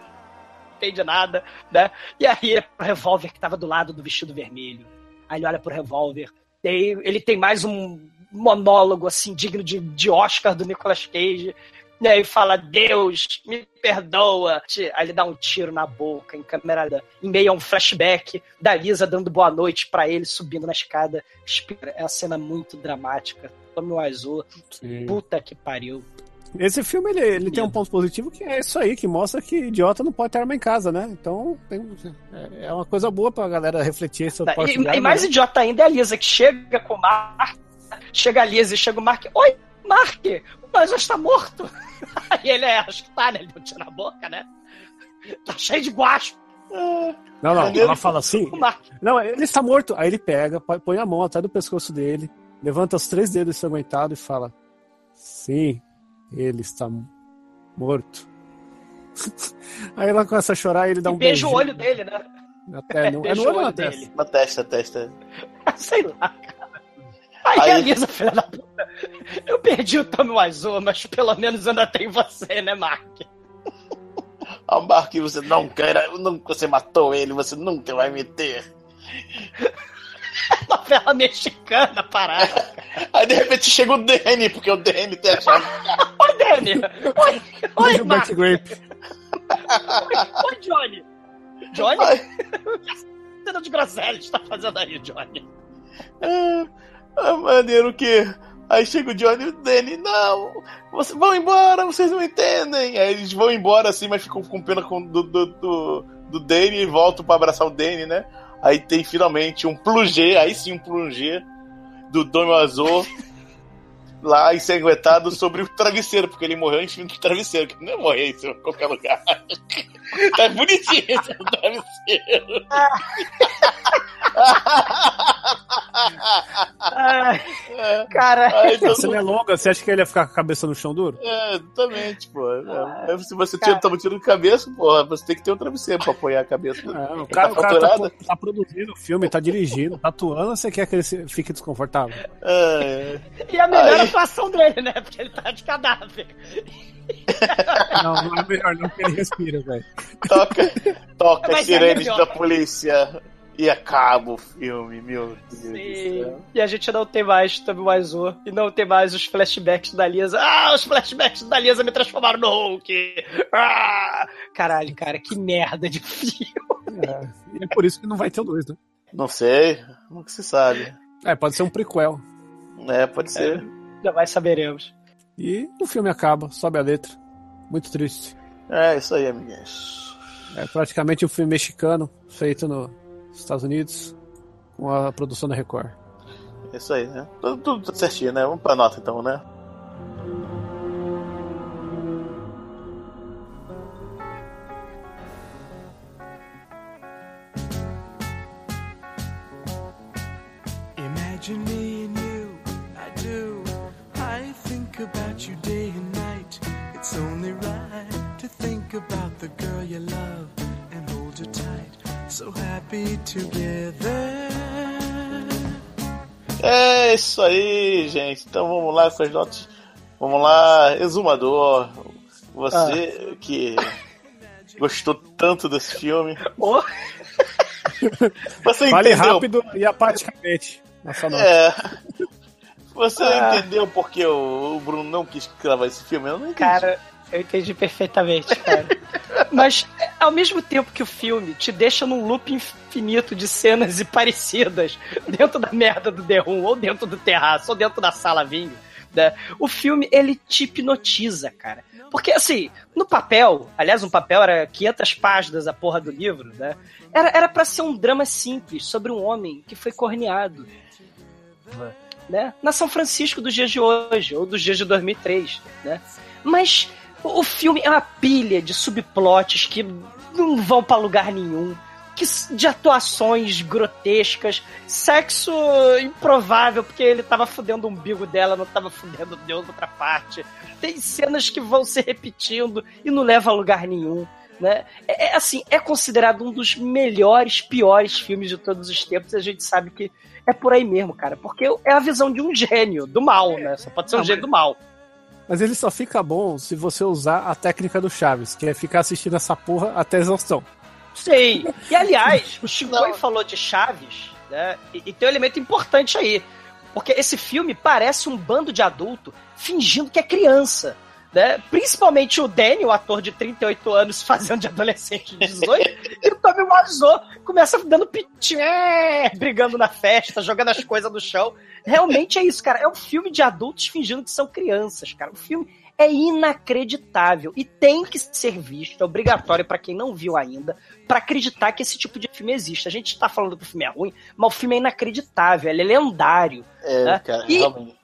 entende nada, né? E aí ele o revólver que tava do lado do vestido vermelho. Aí ele olha pro revólver. E aí ele tem mais um monólogo, assim, digno de, de Oscar do Nicolas Cage. E aí fala, Deus, me perdoa. Aí ele dá um tiro na boca, em câmera, em meio a um flashback da Lisa dando boa noite para ele, subindo na escada. É uma cena muito dramática. Tome o azul. Puta que pariu. Esse filme ele, ele tem um ponto positivo que é isso aí, que mostra que idiota não pode ter arma em casa, né? Então tem, é, é uma coisa boa pra galera refletir sobre tá, E, e mais né? idiota ainda é a Lisa, que chega com o Mark, chega a Lisa e chega o Mark, oi, Mark, mas já está morto. Aí ele é, acho que tá, né? Ele botou na boca, né? Tá cheio de guacho. Não, não, ela fala assim. Não, ele está morto. Aí ele pega, põe a mão atrás do pescoço dele, levanta os três dedos ensanguentados e fala: Sim, ele está morto. Aí ela começa a chorar e ele dá um beijo. Beija o olho dele, né? Até, no, é no olho ou na testa? Na testa, testa. Sei lá, cara. Aí, Aí... a Lisa, filha da puta. Eu perdi o Tommy Wiseau, mas pelo menos ainda tem você, né, Mark? Ah, Mark, você não quer. Você matou ele, você nunca vai me ter. novela mexicana parada. Aí de repente chega o Danny, porque o Danny tem a chave. Oi, Danny! Oi, oi, Mark. Oi, oi, Johnny! Johnny? que cena de groselha está fazendo aí, Johnny? Ah, ah, maneiro que. Aí chega o Johnny e o Danny, não, vocês vão embora, vocês não entendem. Aí eles vão embora assim, mas ficam com pena com, do, do, do, do Danny e voltam para abraçar o Danny, né? Aí tem finalmente um plungê, aí sim um plungê do Domo Azul lá ensanguentado sobre o travesseiro, porque ele morreu em cima do travesseiro, que não é morrer em qualquer lugar. é bonitinho esse travesseiro. é, cara, Aí, todo... você é longa, você acha que ele ia ficar com a cabeça no chão duro? É, exatamente, pô. É, se você tira, toma tiro de cabeça, pô, você tem que ter um travesseiro pra apoiar a cabeça. É, o cara, tá, o cara tá, tá, produzindo o filme, tá dirigindo, tá atuando, você quer que ele fique desconfortável? É. E a melhor Aí... atuação dele, né? Porque ele tá de cadáver. Não, não é melhor não que ele respira, velho. Toca, toca Mas sirenes é da polícia. E acaba o filme, meu Deus Sim. do céu. E a gente não tem mais Tommy Wiseau. E não tem mais os flashbacks da Lisa. Ah, os flashbacks da Lisa me transformaram no Hulk. Ah! Caralho, cara, que merda de filme. É, é por isso que não vai ter o 2, né? Não sei. Como que se sabe? É, pode ser um prequel. É, pode ser. É, já vai saberemos. E o filme acaba, sobe a letra. Muito triste. É, isso aí, amiguinhos. É praticamente um filme mexicano, feito no Estados Unidos, com a produção da Record. Isso aí, né? Tudo, tudo certinho, né? Vamos pra nota então, né? Imagine me and you, I do. I think about you day and night. It's only right to think about the girl you love É isso aí, gente. Então vamos lá com as notas. Vamos lá, exumador. Você ah. que gostou tanto desse filme. Oh. Você Fale entendeu? rápido e apaticamente. É. Você ah. entendeu porque o, Bruno não quis gravar esse filme? Eu não entendi. Cara, eu entendi perfeitamente, cara. Mas, ao mesmo tempo que o filme te deixa num loop infinito de cenas e parecidas dentro da merda do The Room, ou dentro do terraço, ou dentro da sala vinho, né? o filme, ele te hipnotiza, cara. Porque, assim, no papel, aliás, um papel era 500 páginas a porra do livro, né? Era, era pra ser um drama simples sobre um homem que foi corneado. Né? Na São Francisco dos dias de hoje, ou dos dias de 2003, né? Mas o filme é uma pilha de subplots que não vão para lugar nenhum. Que, de atuações grotescas, sexo improvável, porque ele tava fudendo o umbigo dela, não tava fudendo Deus outra parte. Tem cenas que vão se repetindo e não leva a lugar nenhum. Né? É, é assim, é considerado um dos melhores, piores filmes de todos os tempos, e a gente sabe que é por aí mesmo, cara. Porque é a visão de um gênio do mal, né? Só pode ser um gênio do mal. Mas ele só fica bom se você usar a técnica do Chaves, que é ficar assistindo essa porra até exaustão. Sim. E aliás, o Chico falou de Chaves, né? E, e tem um elemento importante aí. Porque esse filme parece um bando de adulto fingindo que é criança. Né? Principalmente o Danny, o ator de 38 anos fazendo de adolescente de 18, e o Tommy Wiseau começa dando pitinho, é, brigando na festa, jogando as coisas no chão. Realmente é isso, cara. É um filme de adultos fingindo que são crianças, cara. O filme é inacreditável e tem que ser visto, é obrigatório para quem não viu ainda, para acreditar que esse tipo de filme existe. A gente tá falando que o filme é ruim, mas o filme é inacreditável, ele é lendário. É, né? cara, e, realmente.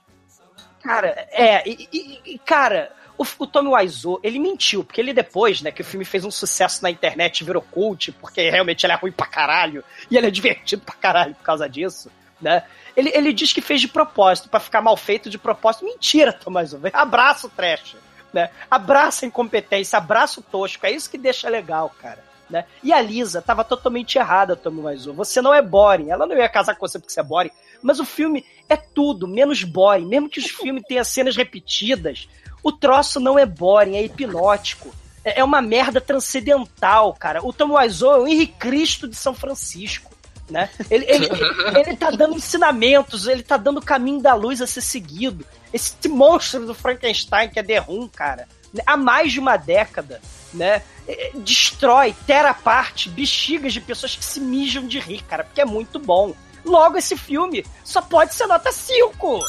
cara, é, e, e- e, cara, o, o Tommy Wiseau, ele mentiu, porque ele depois, né, que o filme fez um sucesso na internet, virou cult, porque realmente ele é ruim pra caralho, e ele é divertido pra caralho por causa disso, né? Ele, ele diz que fez de propósito, pra ficar mal feito de propósito. Mentira, Tommy Wiseau. Abraça o trash, né? Abraça a incompetência, abraça o tosco. É isso que deixa legal, cara. Né? E a Lisa tava totalmente errada, Tommy Wiseau. Você não é boring. Ela não ia casar com você porque você é boring. Mas o filme é tudo, menos boring. Mesmo que os filmes tenham cenas repetidas, o troço não é boring, é hipnótico. É é uma merda transcendental, cara. O Tom Wiseau é o Henrique Cristo de São Francisco. Né? Ele, ele, ele tá dando ensinamentos, ele tá dando o caminho da luz a ser seguido. Esse monstro do Frankenstein que é The Room, cara, né? há mais de uma década, né? eh, Destrói, tera parte bexigas de pessoas que se mijam de rir, cara, porque é muito bom. Logo, esse filme só pode ser nota 5.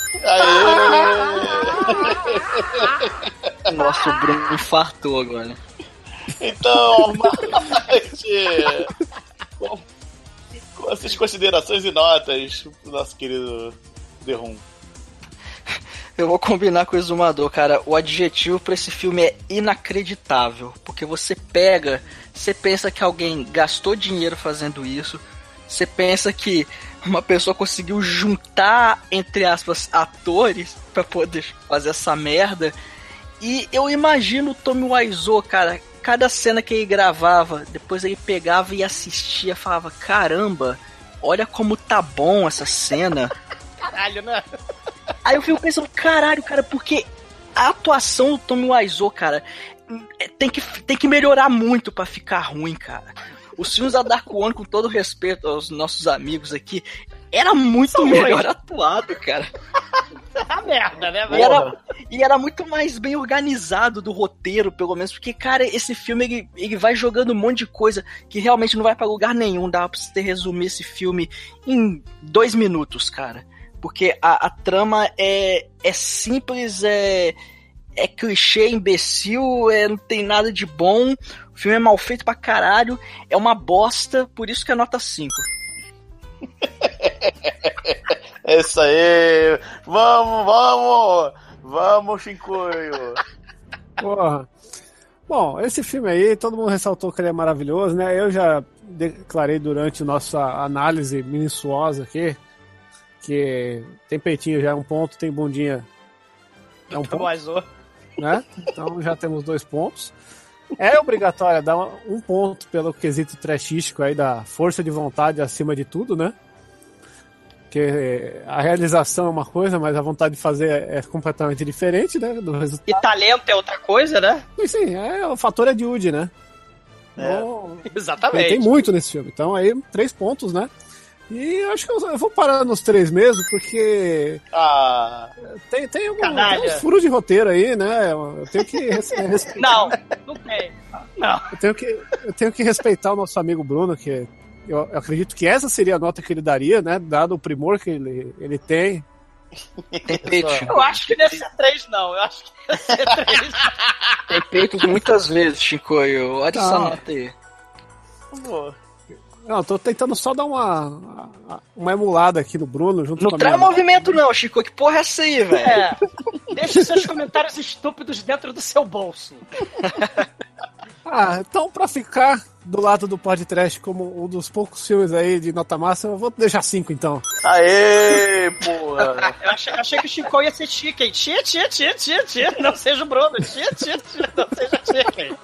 Nossa, o Bruno infartou agora. Então, Marte, com, com essas considerações e notas nosso querido The Room. Eu vou combinar com o exumador, cara. O adjetivo pra esse filme é inacreditável. Porque você pega, você pensa que alguém gastou dinheiro fazendo isso, você pensa que uma pessoa conseguiu juntar, entre aspas, atores pra poder fazer essa merda. E eu imagino o Tommy Wiseau, cara, cada cena que ele gravava, depois ele pegava e assistia, falava: caramba, olha como tá bom essa cena. Caralho, né? Aí eu fico pensando, caralho, cara, porque a atuação do Tommy Wiseau, cara, tem que, tem que melhorar muito pra ficar ruim, cara. Os filmes da Dark One, com todo respeito aos nossos amigos aqui, era muito São melhor atuado, cara. a merda, né, E velho? era, e era muito mais bem organizado do roteiro, pelo menos, porque, cara, esse filme ele, ele vai jogando um monte de coisa que realmente não vai pra lugar nenhum. Dá pra você resumir esse filme em dois minutos, cara. Porque a, a trama é, é simples, é, é clichê, imbecil, é, não tem nada de bom. O filme é mal feito pra caralho, é uma bosta, por isso que é nota 5. É isso aí! Vamos, vamos! Vamos, Shinkoio! Porra. Bom, esse filme aí, todo mundo ressaltou que ele é maravilhoso, né? Eu já declarei durante nossa análise minuciosa aqui que tem peitinho já é um ponto, tem bundinha é um Tommy ponto, Wiseau. Né? Então já temos dois pontos. É obrigatório dar um ponto pelo quesito trashístico aí da força de vontade acima de tudo, né? Porque a realização é uma coisa, mas a vontade de fazer é completamente diferente, né? Do resultado. E talento é outra coisa, né? E sim, é, o fator é de Woody, né? É. Bom, Exatamente. tem muito nesse filme. Então aí, três pontos, né? E eu acho que eu, eu vou parar nos três mesmo, porque Ah, tem, tem, algum, Canalha. tem uns furos de roteiro aí, né? Eu tenho que res- respeitar. Não, não tem. Não. Eu tenho que, eu tenho que respeitar o nosso amigo Bruno, que eu, eu acredito que essa seria a nota que ele daria, né? Dado o primor que ele, ele tem. Tem peito, Eu acho que deve ser três, não. Eu acho que deve ser três. tem peito muitas vezes, Chicoio. Olha essa Não. nota aí. pô. Não, eu tô tentando só dar uma, uma emulada aqui no Bruno, junto Não com a traz minha... movimento não, Chico. Que porra é essa aí, velho? É. Deixe seus comentários estúpidos dentro do seu bolso. Ah, então pra ficar do lado do podcast como um dos poucos filmes aí de nota máxima, eu vou deixar cinco então. Aê, porra! Eu achei, achei que o Chico ia ser chicken. Tia, tia, tia, tia, tia. Não seja o Bruno. Tia, tia, tia. Não seja chicken.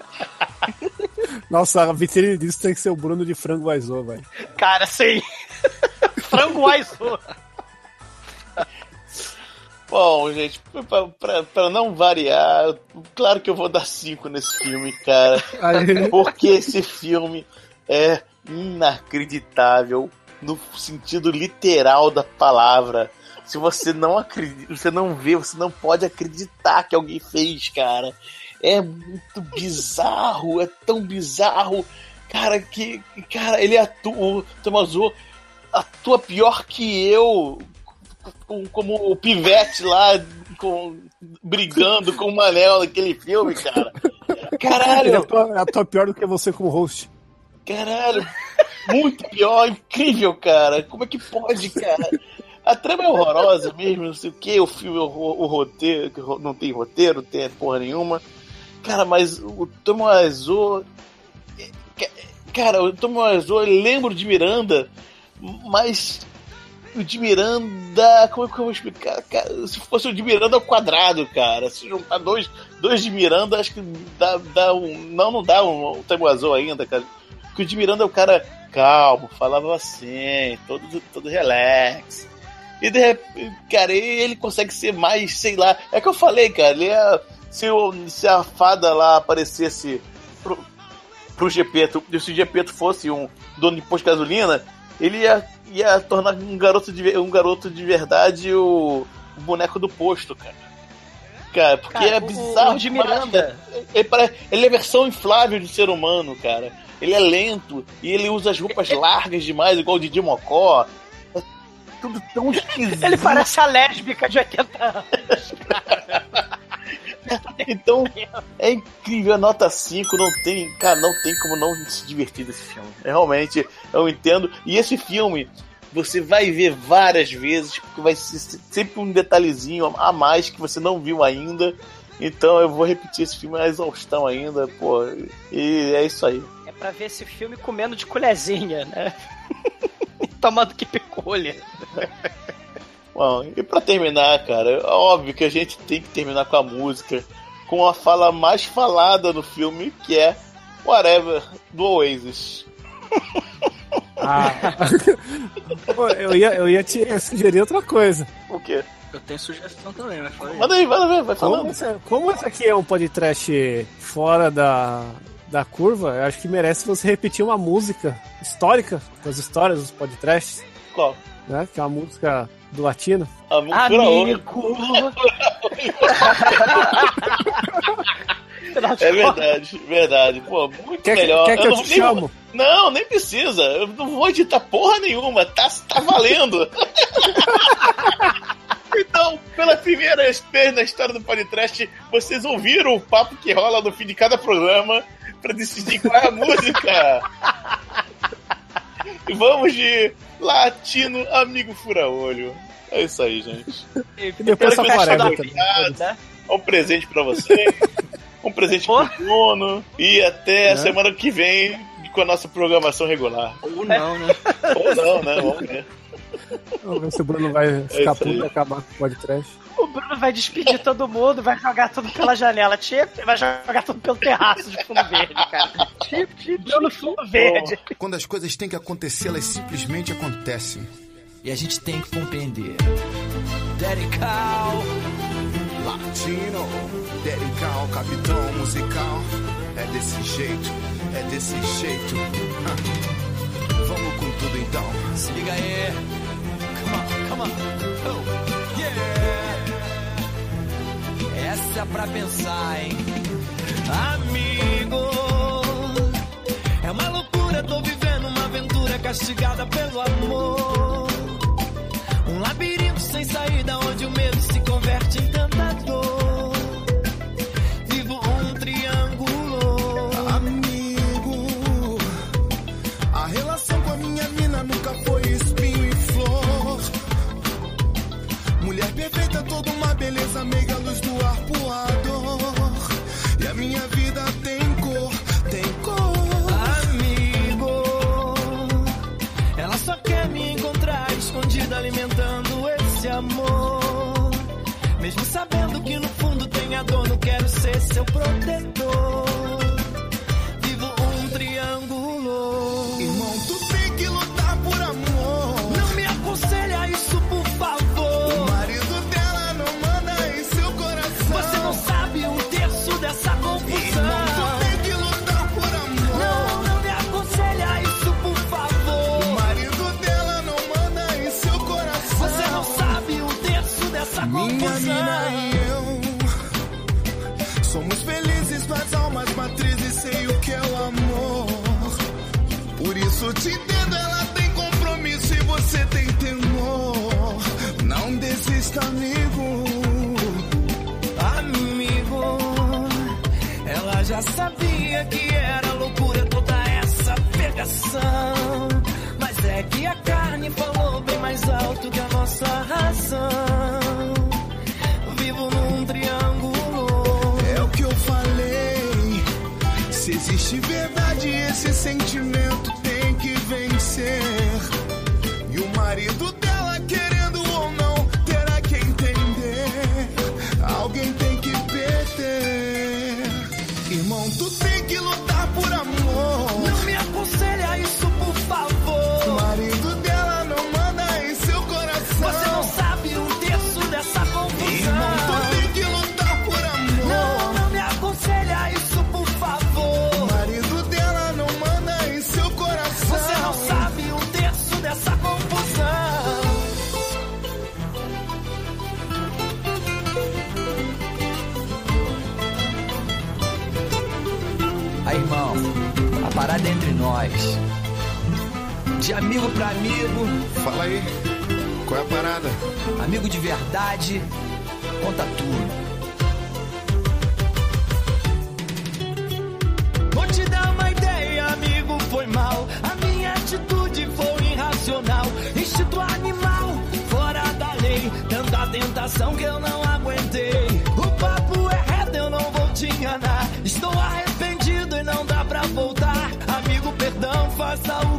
Nossa, a vitrine disso tem que ser o Bruno de Frango Aizô, velho. Cara, sim. Frango Aizu. Bom, gente, pra, pra, pra não variar, claro que eu vou dar 5 nesse filme, cara. Porque esse filme é inacreditável no sentido literal da palavra. se você não acredita, você não vê, você não pode acreditar que alguém fez, cara. É muito bizarro, é tão bizarro, cara, que, cara, ele atua, o Tomazo atua pior que eu, com- como o pivete lá, com, brigando com o Manel naquele filme, cara. Ele Caralho, atua, atua pior do que você como host. Caralho, muito pior, incrível, cara. Como é que pode, cara? A trama é horrorosa mesmo, não sei o que, o filme, o, o roteiro, não tem roteiro, não tem porra nenhuma. Cara, mas o Tomo Azul. Cara, o Tomo Azul, eu lembro de Miranda, mas o de Miranda. Como é que eu vou explicar? Cara, se fosse o de Miranda ao quadrado, cara. Se juntar dois, dois de Miranda, acho que dá, dá um. Não, não dá um, um ainda, cara. Porque o de Miranda é o cara calmo, falava assim, todo, todo relax. E de repente, cara, ele consegue ser mais, sei lá. É que eu falei, cara, ele é. Se, o, se a fada lá aparecesse pro, pro Gepeto, se o Gepeto fosse um dono de posto de gasolina, ele ia, ia tornar um garoto de, um garoto de verdade o, o boneco do posto, cara. Cara, porque Cara, é o- bizarro. o de demais, Miranda- cara. Ele, ele é a versão inflável do ser humano, cara. Ele é lento e ele usa as roupas largas demais, igual o Didi Mocó. É tudo tão esquisito. Ele parece a lésbica de 80 anos. Então, é incrível, a nota 5 não tem, cara, não tem como não se divertir desse filme. É, realmente, eu entendo. E esse filme, você vai ver várias vezes, porque vai ser sempre um detalhezinho a mais que você não viu ainda. Então eu vou repetir esse filme a exaustão ainda, pô. E é isso aí. É pra ver esse filme comendo de colherzinha, né? Tomando que picolha. Bom, e pra terminar, cara, é óbvio que a gente tem que terminar com a música, com a fala mais falada no filme, que é Whatever, do Oasis. Ah. Pô, eu, ia, eu ia te sugerir outra coisa. O quê? Eu tenho sugestão também, mas falei. Manda aí, vai, vai, vai Como falando. esse, como esse aqui é um podcast fora da, da curva, eu acho que merece você repetir uma música histórica das histórias dos podcasts, Qual? Né? Que é uma música do latino. Amigo! É verdade, verdade. Pô, muito Quer que- melhor. quer que eu não, te nem chamo? Não, nem precisa. Eu não vou editar porra nenhuma. Tá, tá valendo. então, pela primeira vez na história do podcast, vocês ouviram o papo que rola no fim de cada programa pra decidir qual é a música. E vamos de Latino Amigo Fura-Olho. É isso aí, gente. E depois só tenham também. gostado. É um presente pra você. um presente pro Bruno. E até a Né? semana que vem com a nossa programação regular. Ou não, né? Ou não, né? Vamos ver. Vamos ver se o Bruno vai ficar isso aí. puto e acabar com o podcast. O Bruno vai despedir todo mundo, vai jogar tudo pela janela. Tipo, vai jogar tudo pelo terraço de fundo verde, cara. Tipo, tipo, Bruno fundo verde. Quando as coisas têm que acontecer, elas simplesmente acontecem. E a gente tem que compreender. Dedical. Latino, dedical, capitão musical. É desse jeito, é desse jeito. Vamos com tudo então. Se liga aí. Come on, come on. Oh, Essa é pra pensar, hein? Amigo. É uma loucura, tô vivendo uma aventura castigada pelo amor. Um labirinto sem saída onde o medo se converte Toda uma beleza, meiga luz do arpoador. E a minha vida tem cor, tem cor. Amigo, ela só quer me encontrar escondida, alimentando esse amor. Mesmo sabendo que no fundo tem a dor, não quero ser seu protetor. Amigo. Amigo, ela já sabia que era loucura toda essa pegação. Mas é que a carne falou bem mais alto que a nossa razão. Vivo num triângulo. É o que eu falei. Se existe verdade, esse sentimento tem que vencer. E o marido De amigo pra amigo. Fala aí, qual é a parada? Amigo de verdade, conta tudo. Vou te dar uma ideia, amigo, foi mal. A minha atitude foi irracional. Instinto animal, fora da lei. Tanta tentação que eu não aguentei. O papo é reto, eu não vou te enganar. Estou arrependido e não dá pra voltar. Amigo, perdão, faça o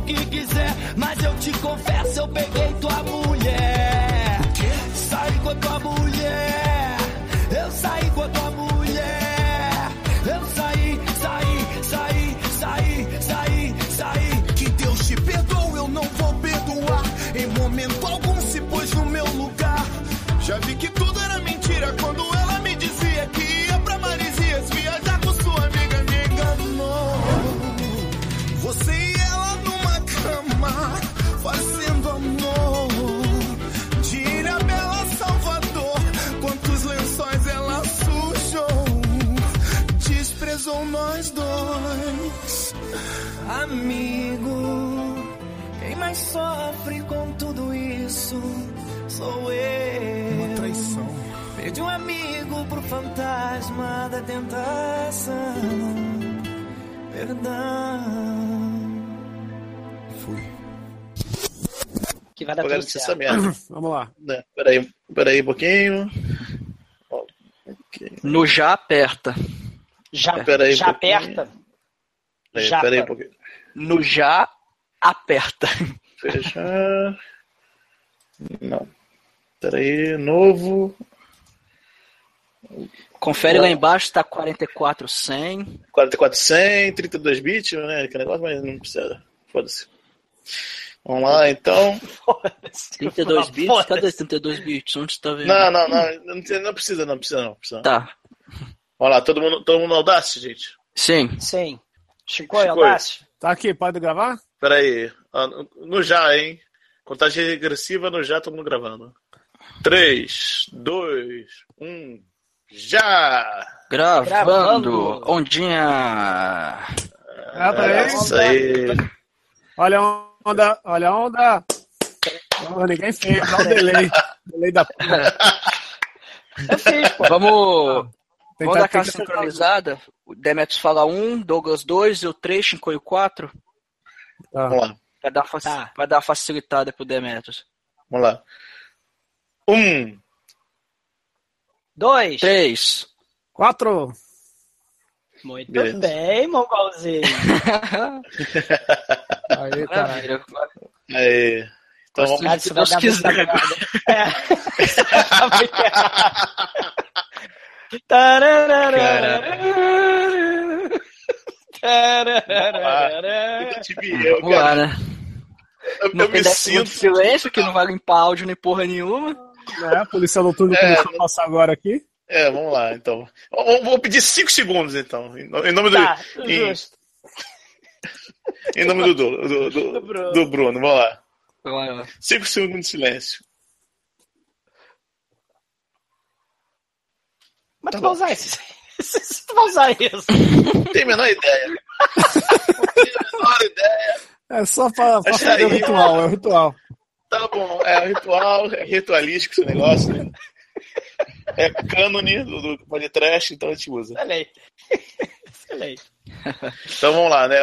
te confesso, eu peguei tua mulher. Saí com a tua mulher. Eu saí com a tua mulher. Fantasma da tentação. Perdão. Fui. Que vai dar Agora tudo essa certo. merda. Vamos lá. Né, Peraí, peraí um pouquinho. Ó, ok. No já aperta. Já, Peraí um já aperta. Peraí, Japa. peraí um pouquinho. No já aperta. Fechar. Não. Peraí, novo. Confere lá embaixo, tá 44,100. 4400, 32 bits, né? Que negócio, mas não precisa. Foda-se. Vamos lá, então. 32 bits? Cadê 32 bits? Onde você tá vendo? Não, não, não. Não, precisa- não precisa, não precisa, não. Tá. Vamos lá, todo mundo, todo mundo Audacity, gente? Sim. Sim. Chico Chico. Audácio? Tá aqui, pode gravar? Peraí. No- No já, hein? Contagem regressiva no já, todo mundo gravando. 3, 2, 1. Já! Gravando. Gravando. Ondinha. Ah, tá aí. Isso aí. Olha a onda, olha a onda. Oh, ninguém fez, dá o delay. delay da porra. Eu fiz, pô. Vamos. Tentar- Vamos dar aquela sincronizada. O Demetrius fala 1, Douglas 2, eu 3, Chicoio 4. Tá. Vamos lá, Vai dar, faci- Tá. vai dar uma facilitada pro Demetrius. vamos lá. Um, Dois. 3. Quatro. Muito Beleza. bem, mongolzinho. Aí, caralho. Maravilha. aí. Então vamos. Vai dar muita merda. É. Tararara. Tive eu, lá, cara. né? Eu, me 10 segundos de sinto. silêncio, que não vai limpar áudio nem porra nenhuma. É, a polícia noturna É, começou a passar agora aqui. É, vamos lá, então. Vou vou pedir 5 segundos, então. Em em nome do. Tá, em, justo. em nome do, do, do, do, Do Bruno. do Bruno. Vamos lá. Vai lá. 5 segundos de silêncio. Mas Tá tu vai usar isso. Tu vai usar isso. Não tenho a menor ideia. Não tenho a menor ideia. É só pra, pra fazer o ritual, é o ritual. Tá bom, é um ritual, é ritualístico esse negócio, né? É cânone do, do podcast, então a gente usa. Excelente. Excelente. Então vamos lá, né?